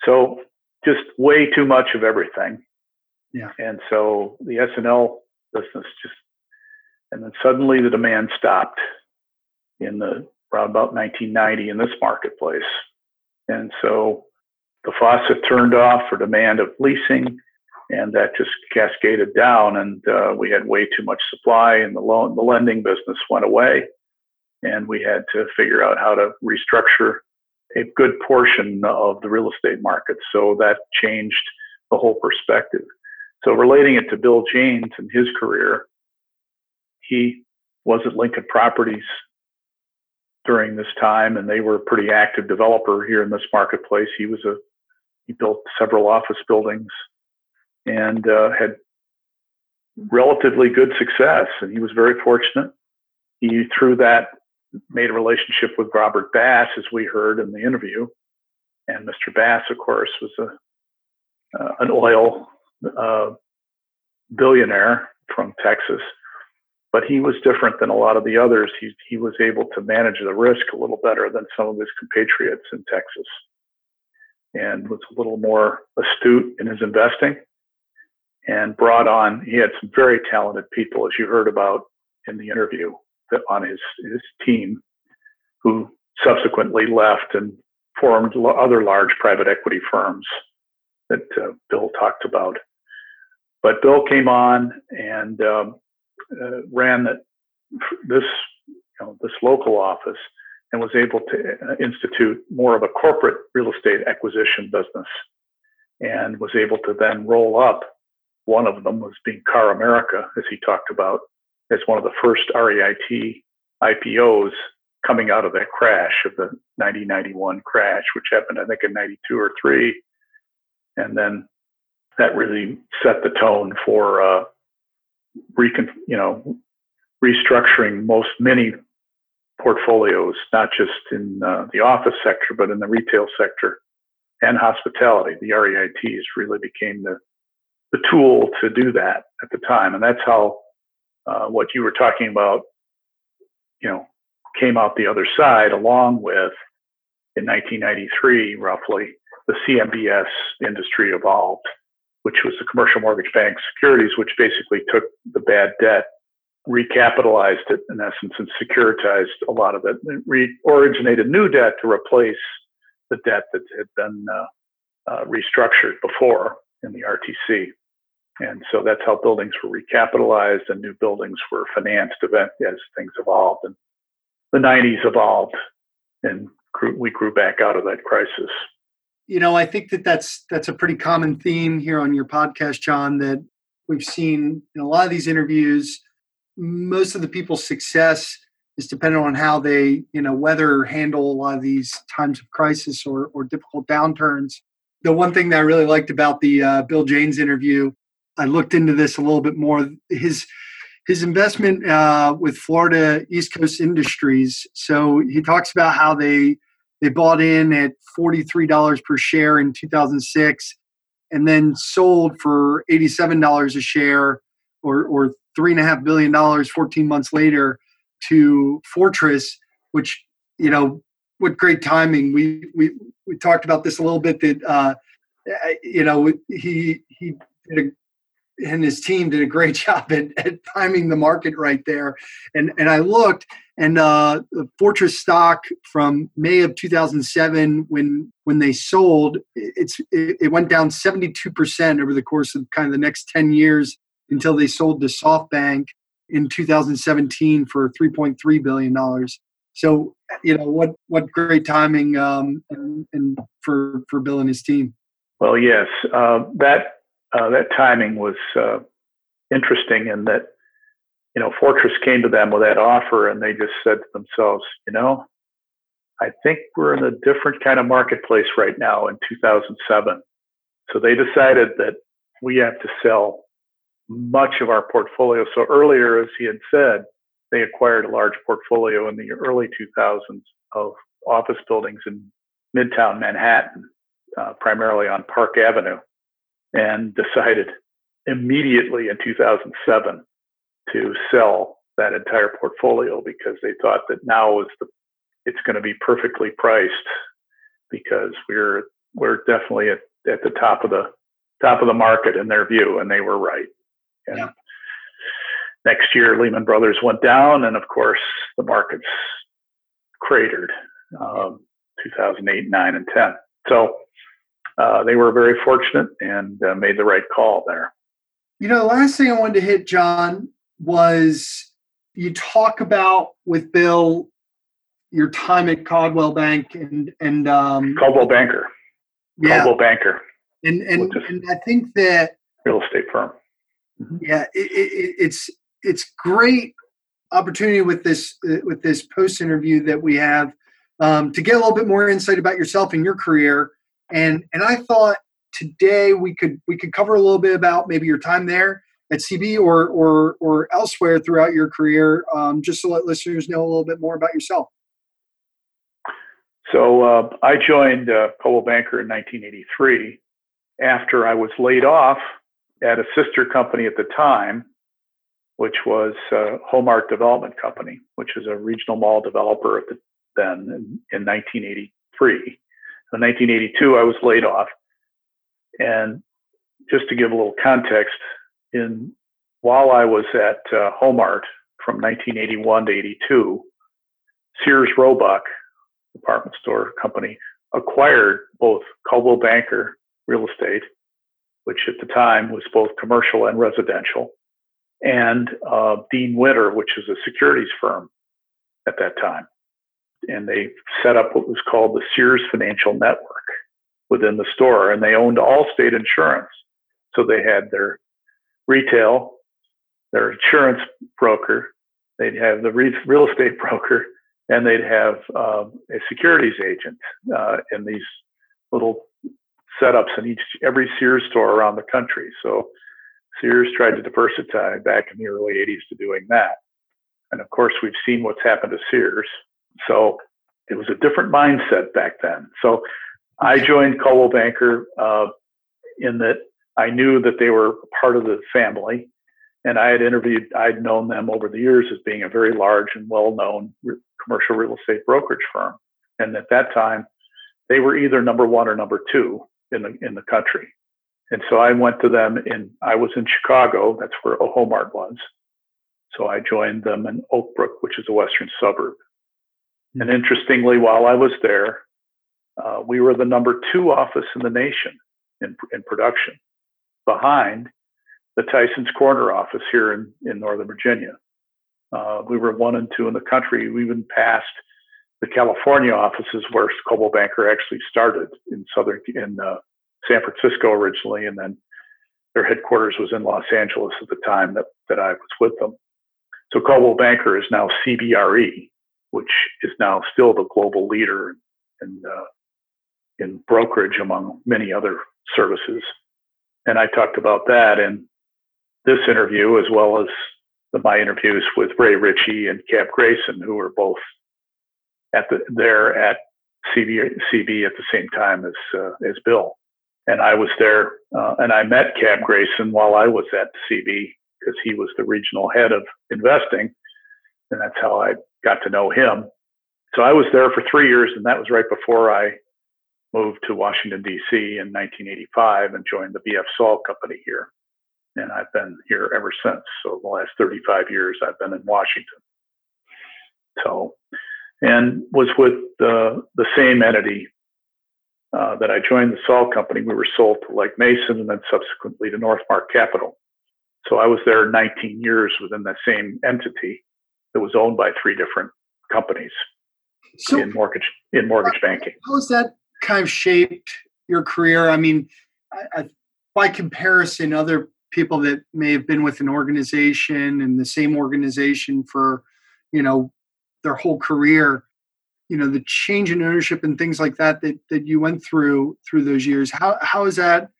So just way too much of everything. Yeah. And so the S&L business just, and then suddenly the demand stopped in the around about 1990 in this marketplace. And so the faucet turned off for demand of leasing, and that just cascaded down. And uh, we had way too much supply, and the loan, the lending business went away. And we had to figure out how to restructure a good portion of the real estate market. So that changed the whole perspective. So relating it to Bill Janes and his career, he was at Lincoln Properties during this time, and they were a pretty active developer here in this marketplace. He was a he built several office buildings and uh, had relatively good success, and he was very fortunate. He through that made a relationship with Robert Bass, as we heard in the interview, and Mr. Bass, of course, was a uh, an oil uh, billionaire from Texas but he was different than a lot of the others. He he was able to manage the risk a little better than some of his compatriots in Texas, and was a little more astute in his investing, and brought on. He had some very talented people, as you heard about in the interview, on his his team, who subsequently left and formed other large private equity firms that uh, Bill talked about. But Bill came on and um, uh, ran that this you know, this local office and was able to uh, institute more of a corporate real estate acquisition business and was able to then roll up one of them was being CarrAmerica, as he talked about, as one of the first REIT IPOs coming out of that crash of the 1991 crash, which happened, I think, in 92 or 3. And then that really set the tone for uh, recon, you know, restructuring most many portfolios, not just in uh, the office sector, but in the retail sector and hospitality. The REITs really became the the tool to do that at the time, and that's how uh, what you were talking about, you know, came out the other side, along with in 1993, roughly, the CMBS industry evolved which was the commercial mortgage bank securities, which basically took the bad debt, recapitalized it in essence, and securitized a lot of it, re- originated new debt to replace the debt that had been uh, uh, restructured before in the RTC. And so that's how buildings were recapitalized and new buildings were financed as things evolved. And the 90s evolved and grew, we grew back out of that crisis you know, I think that that's that's a pretty common theme here on your podcast, John. That we've seen in a lot of these interviews. Most of the people's success is dependent on how they, you know, weather handle a lot of these times of crisis or or difficult downturns. The one thing that I really liked about the uh, Bill Janes interview, I looked into this a little bit more. His his investment uh, with Florida East Coast Industries. So he talks about how they they bought in at $43 per share in 2006 and then sold for $87 a share or, or $3.5 billion 14 months later to Fortress, which, you know, what great timing. We, we, we talked about this a little bit that uh, you know, he he did a and his team did a great job at, at timing the market right there. And and I looked, and uh, the Fortress stock from May of 2007, when when they sold, it's it, it went down 72 percent over the course of kind of the next 10 years until they sold to SoftBank in 2017 for 3.3 billion dollars. So you know what what great timing um, and, and for for Bill and his team. Well, yes, uh, that uh, that timing was uh, interesting in that you know Fortress came to them with that offer, and they just said to themselves, you know, I think we're in a different kind of marketplace right now in 2007. So they decided that we have to sell much of our portfolio. So earlier, as he had said, they acquired a large portfolio in the early 2000s of office buildings in Midtown Manhattan, uh, primarily on Park Avenue and decided immediately in 2007 to sell that entire portfolio because they thought that now is the it's going to be perfectly priced because we're we're definitely at, at the top of the top of the market in their view and they were right and yeah. next year lehman brothers went down and of course the markets cratered um, 2008 9 and 10 so uh, they were very fortunate and uh, made the right call there. You know, the last thing I wanted to hit, John, was you talk about with Bill your time at Coldwell Bank and and um, Coldwell Banker. Yeah. Coldwell Banker. And and, and I think that real estate firm. Mm-hmm. Yeah, it, it, it's it's great opportunity with this uh, with this post interview that we have um, to get a little bit more insight about yourself and your career and and I thought today we could we could cover a little bit about maybe your time there at CB or or or elsewhere throughout your career, um, just to let listeners know a little bit more about yourself. So uh, I joined uh, Banker in 1983 after I was laid off at a sister company at the time, which was uh, Homart Development Company, which was a regional mall developer at the, then in, in 1983. In 1982, I was laid off. And just to give a little context, in while I was at uh, Homart from 1981 to 82, Sears Roebuck, department store company, acquired both Coldwell Banker Real Estate, which at the time was both commercial and residential, and uh, Dean Witter, which is a securities firm at that time and they set up what was called the Sears Financial Network within the store, and they owned Allstate Insurance. So they had their retail, their insurance broker, they'd have the real estate broker, and they'd have um, a securities agent uh, in these little setups in each every Sears store around the country. So Sears tried to diversify back in the early 80s to doing that. And of course, we've seen what's happened to Sears. So it was a different mindset back then. So I joined Coldwell Banker uh, in that I knew that they were part of the family. And I had interviewed, I'd known them over the years as being a very large and well known re- commercial real estate brokerage firm. And at that time, they were either number one or number two in the, in the country. And so I went to them in, I was in Chicago, that's where Homart was. So I joined them in Oak Brook, which is a western suburb. And interestingly, while I was there, uh, we were the number two office in the nation in, in production, behind the Tyson's Corner office here in, in Northern Virginia. Uh, we were one and two in the country. We even passed the California offices where Coldwell Banker actually started in Southern in uh, San Francisco originally, and then their headquarters was in Los Angeles at the time that, that I was with them. So Coldwell Banker is now CBRE, which is now still the global leader in uh, in brokerage among many other services. And I talked about that in this interview, as well as the, my interviews with Ray Ritchie and Cap Grayson, who were both at the there at CB, CB at the same time as uh, as Bill. And I was there, uh, and I met Cap Grayson while I was at CB because he was the regional head of investing, and that's how I got to know him. So I was there for three years, and that was right before I moved to Washington, D.C. in 1985 and joined the BF Saul Company here. And I've been here ever since. So the last 35 years, I've been in Washington. So, and was with the, the same entity uh, that I joined the Saul Company. We were sold to Legg Mason and then subsequently to NorthMarq Capital. So I was there 19 years within that same entity that was owned by three different companies so, in mortgage in mortgage banking. How has that kind of shaped your career? I mean, I, I, by comparison, other people that may have been with an organization and the same organization for, you know, their whole career, you know, the change in ownership and things like that that that you went through through those years. How how is that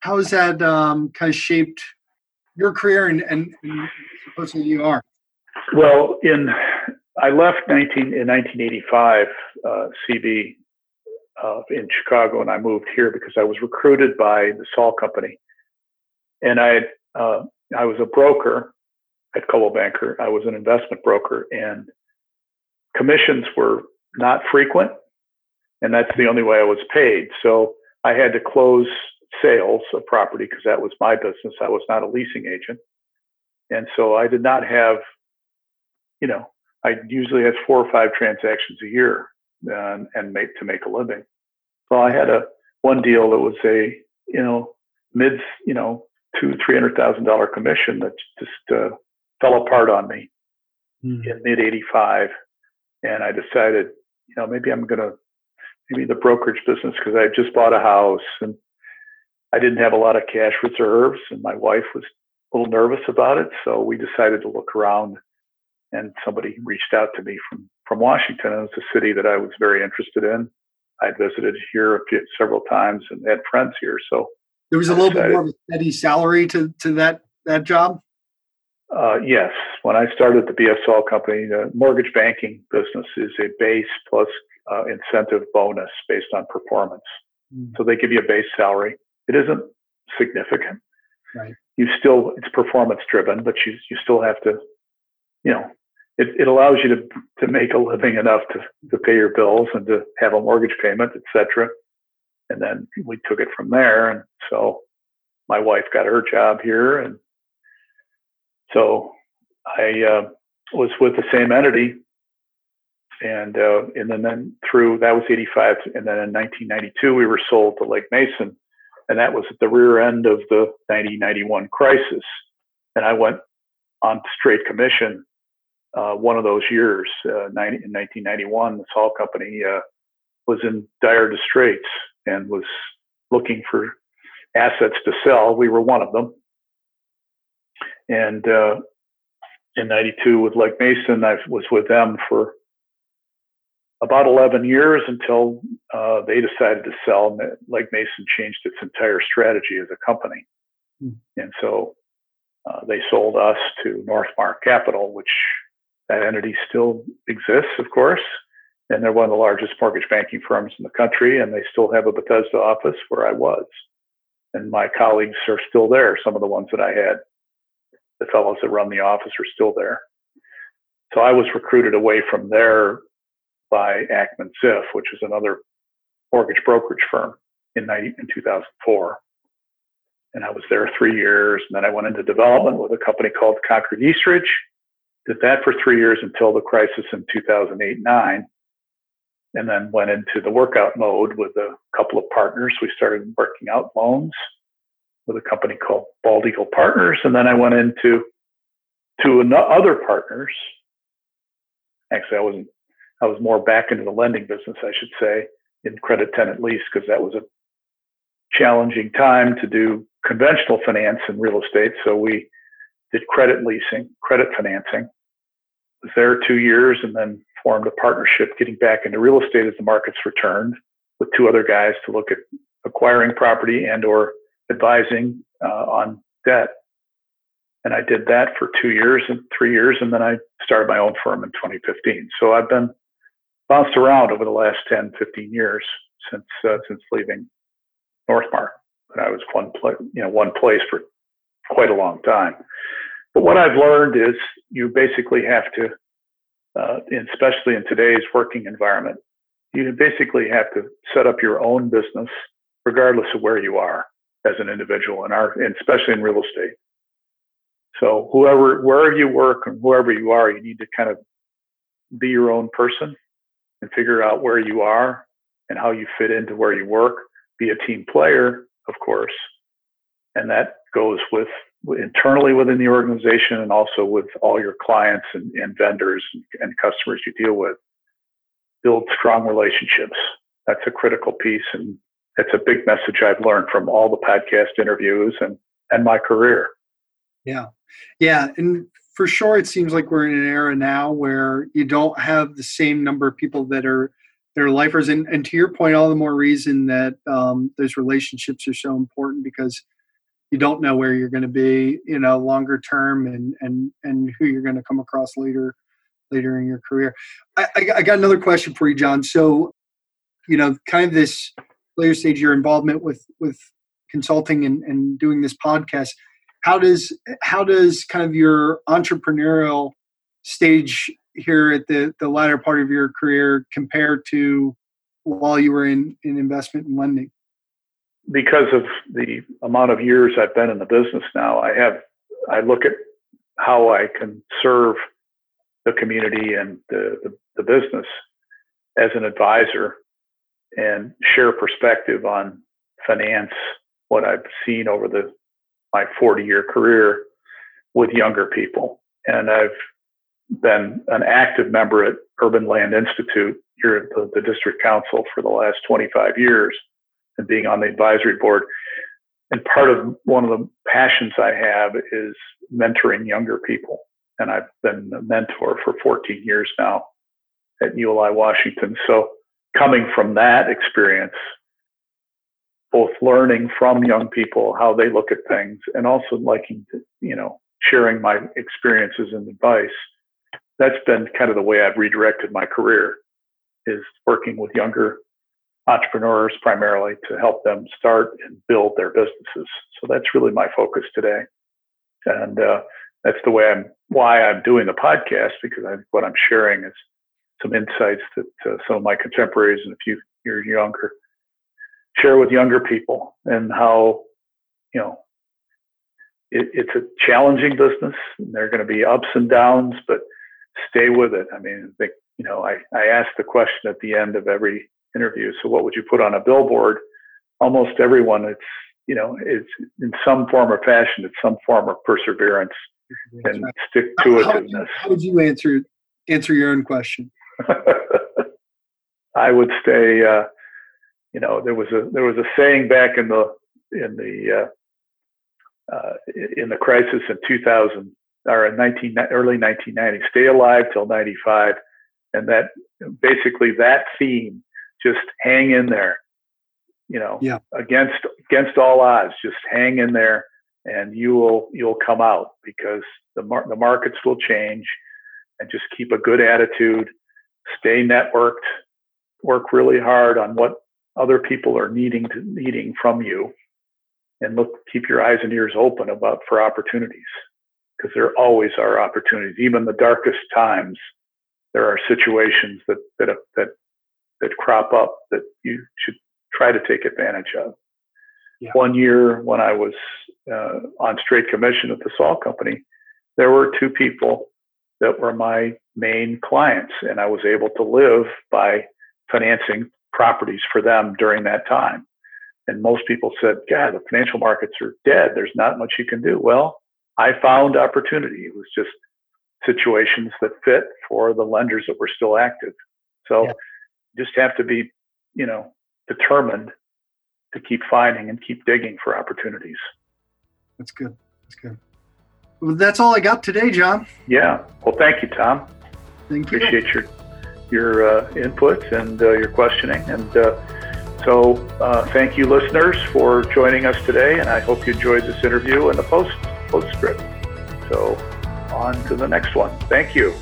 how has that um, kind of shaped your career and, and, and the person you are? Well, in I left 19 in 1985 uh, CB uh, in Chicago, and I moved here because I was recruited by the Saul Company, and I uh, I was a broker at Coldwell Banker. I was an investment broker, and commissions were not frequent, and that's the only way I was paid. So I had to close sales of property because that was my business. I was not a leasing agent, and so I did not have, you know, I usually had four or five transactions a year uh, and make to make a living. Well, I had a one deal that was a you know mid you know two three hundred thousand dollar commission that just uh, fell apart on me mm. in mid '85, and I decided you know maybe I'm gonna maybe the brokerage business because I just bought a house and I didn't have a lot of cash reserves, and my wife was a little nervous about it, so we decided to look around and somebody reached out to me from from Washington. It was a city that I was very interested in. I'd visited here few, several times and had friends here, so there was a little bit more of a steady salary to to that that job. Uh, yes, when I started the BF Saul company, the mortgage banking business is a base plus uh, incentive bonus based on performance. Mm. So they give you a base salary. It isn't significant. Right. You still it's performance driven, but you you still have to, you know, it, it allows you to to make a living enough to to pay your bills and to have a mortgage payment, etc. And then we took it from there. And so my wife got her job here, and so I uh, was with the same entity. And uh, and then, then through that was 85, and then in 1992 we were sold to Legg Mason, and that was at the rear end of the 1991 crisis. And I went on straight commission uh, one of those years, uh, 90, in 1991, the Saul Company uh, was in dire straits and was looking for assets to sell. We were one of them. And uh, in 92 with Legg Mason, I was with them for about 11 years until uh, they decided to sell. Legg Mason changed its entire strategy as a company. Mm. And so uh, they sold us to NorthMarq Capital, which that entity still exists, of course, and they're one of the largest mortgage banking firms in the country, and they still have a Bethesda office where I was. And my colleagues are still there. Some of the ones that I had, the fellows that run the office are still there. So I was recruited away from there by Ackman Ziff, which is another mortgage brokerage firm in, 90, in 2004. And I was there three years. And then I went into development with a company called Concord Eastridge did that for three years until the crisis in 2008 9 and then went into the workout mode with a couple of partners. We started working out loans with a company called bald eagle partners and then i went into to other partners. Actually i wasn't i was more back into the lending business i should say in credit tenant lease because that was a challenging time to do conventional finance in real estate. So we did credit leasing credit financing was there two years and then formed a partnership getting back into real estate as the markets returned with two other guys to look at acquiring property and or advising uh, on debt. And i did that for two years and three years and then i started my own firm in 2015 so i've been bounced around over the last 10 15 years since uh, since leaving NorthMarq. But i was one place you know one place for quite a long time but what I've learned is you basically have to, uh, especially in today's working environment, you basically have to set up your own business regardless of where you are as an individual and our and especially in real estate. So whoever wherever you work and whoever you are, you need to kind of be your own person and figure out where you are and how you fit into where you work. Be a team player, of course, and that goes with internally within the organization and also with all your clients and, and vendors and customers you deal with. Build strong relationships. That's a critical piece, and it's a big message I've learned from all the podcast interviews and and my career. Yeah, yeah, and for sure, it seems like we're in an era now where you don't have the same number of people that are that are lifers, and and to your point, all the more reason that um, those relationships are so important because you don't know where you're going to be, you know, longer term, and and and who you're going to come across later later in your career. I, I, got another question for you, John. So, you know, kind of this later stage, your involvement with with consulting and, and doing this podcast. How does how does kind of your entrepreneurial stage here at the the latter part of your career compare to while you were in in investment and lending? Because of the amount of years I've been in the business now, I have I look at how I can serve the community and the, the, the business as an advisor and share perspective on finance, what I've seen over the my 40 year career with younger people. And I've been an active member at Urban Land Institute here at the, the district council for the last 25 years and being on the advisory board. And part of one of the passions I have is mentoring younger people. And I've been a mentor for 14 years now at ULI Washington. So coming from that experience, both learning from young people how they look at things and also liking to, you know, sharing my experiences and advice, that's been kind of the way I've redirected my career is working with younger entrepreneurs primarily to help them start and build their businesses. So that's really my focus today, and uh, that's the way I'm why I'm doing the podcast because I what I'm sharing is some insights that uh, some of my contemporaries and a few years younger share with younger people and how you know it, it's a challenging business. And there are going to be ups and downs, but stay with it. I mean, I think you know I I ask the question at the end of every interviews. So what would you put on a billboard? Almost everyone, it's you know, it's in some form or fashion, it's some form of perseverance and right. stick to itiveness. How, how would you answer answer your own question? I would say, uh, you know, there was a there was a saying back in the in the uh, uh, in the crisis in 2000 or in 19 early 1990, stay alive till 95, and that basically that theme just hang in there you know yeah. against against all odds just hang in there and you will you'll come out because the mar- the markets will change and just keep a good attitude stay networked work really hard on what other people are needing to needing from you and look keep your eyes and ears open about for opportunities because there always are opportunities even the darkest times there are situations that that that that crop up that you should try to take advantage of. Yeah. One year when I was uh, on straight commission at the Saul company, there were two people that were my main clients, and I was able to live by financing properties for them during that time. And most people said, God, the financial markets are dead. There's not much you can do. Well, I found opportunity. It was just situations that fit for the lenders that were still active. So yeah just have to be, you know, determined to keep finding and keep digging for opportunities. That's good. That's good. Well, that's all I got today, John. Yeah. Well, thank you, Tom. Thank you. Appreciate your your uh, input and uh, your questioning. And uh, so, uh, thank you, listeners, for joining us today. And I hope you enjoyed this interview and the post postscript. So, on to the next one. Thank you.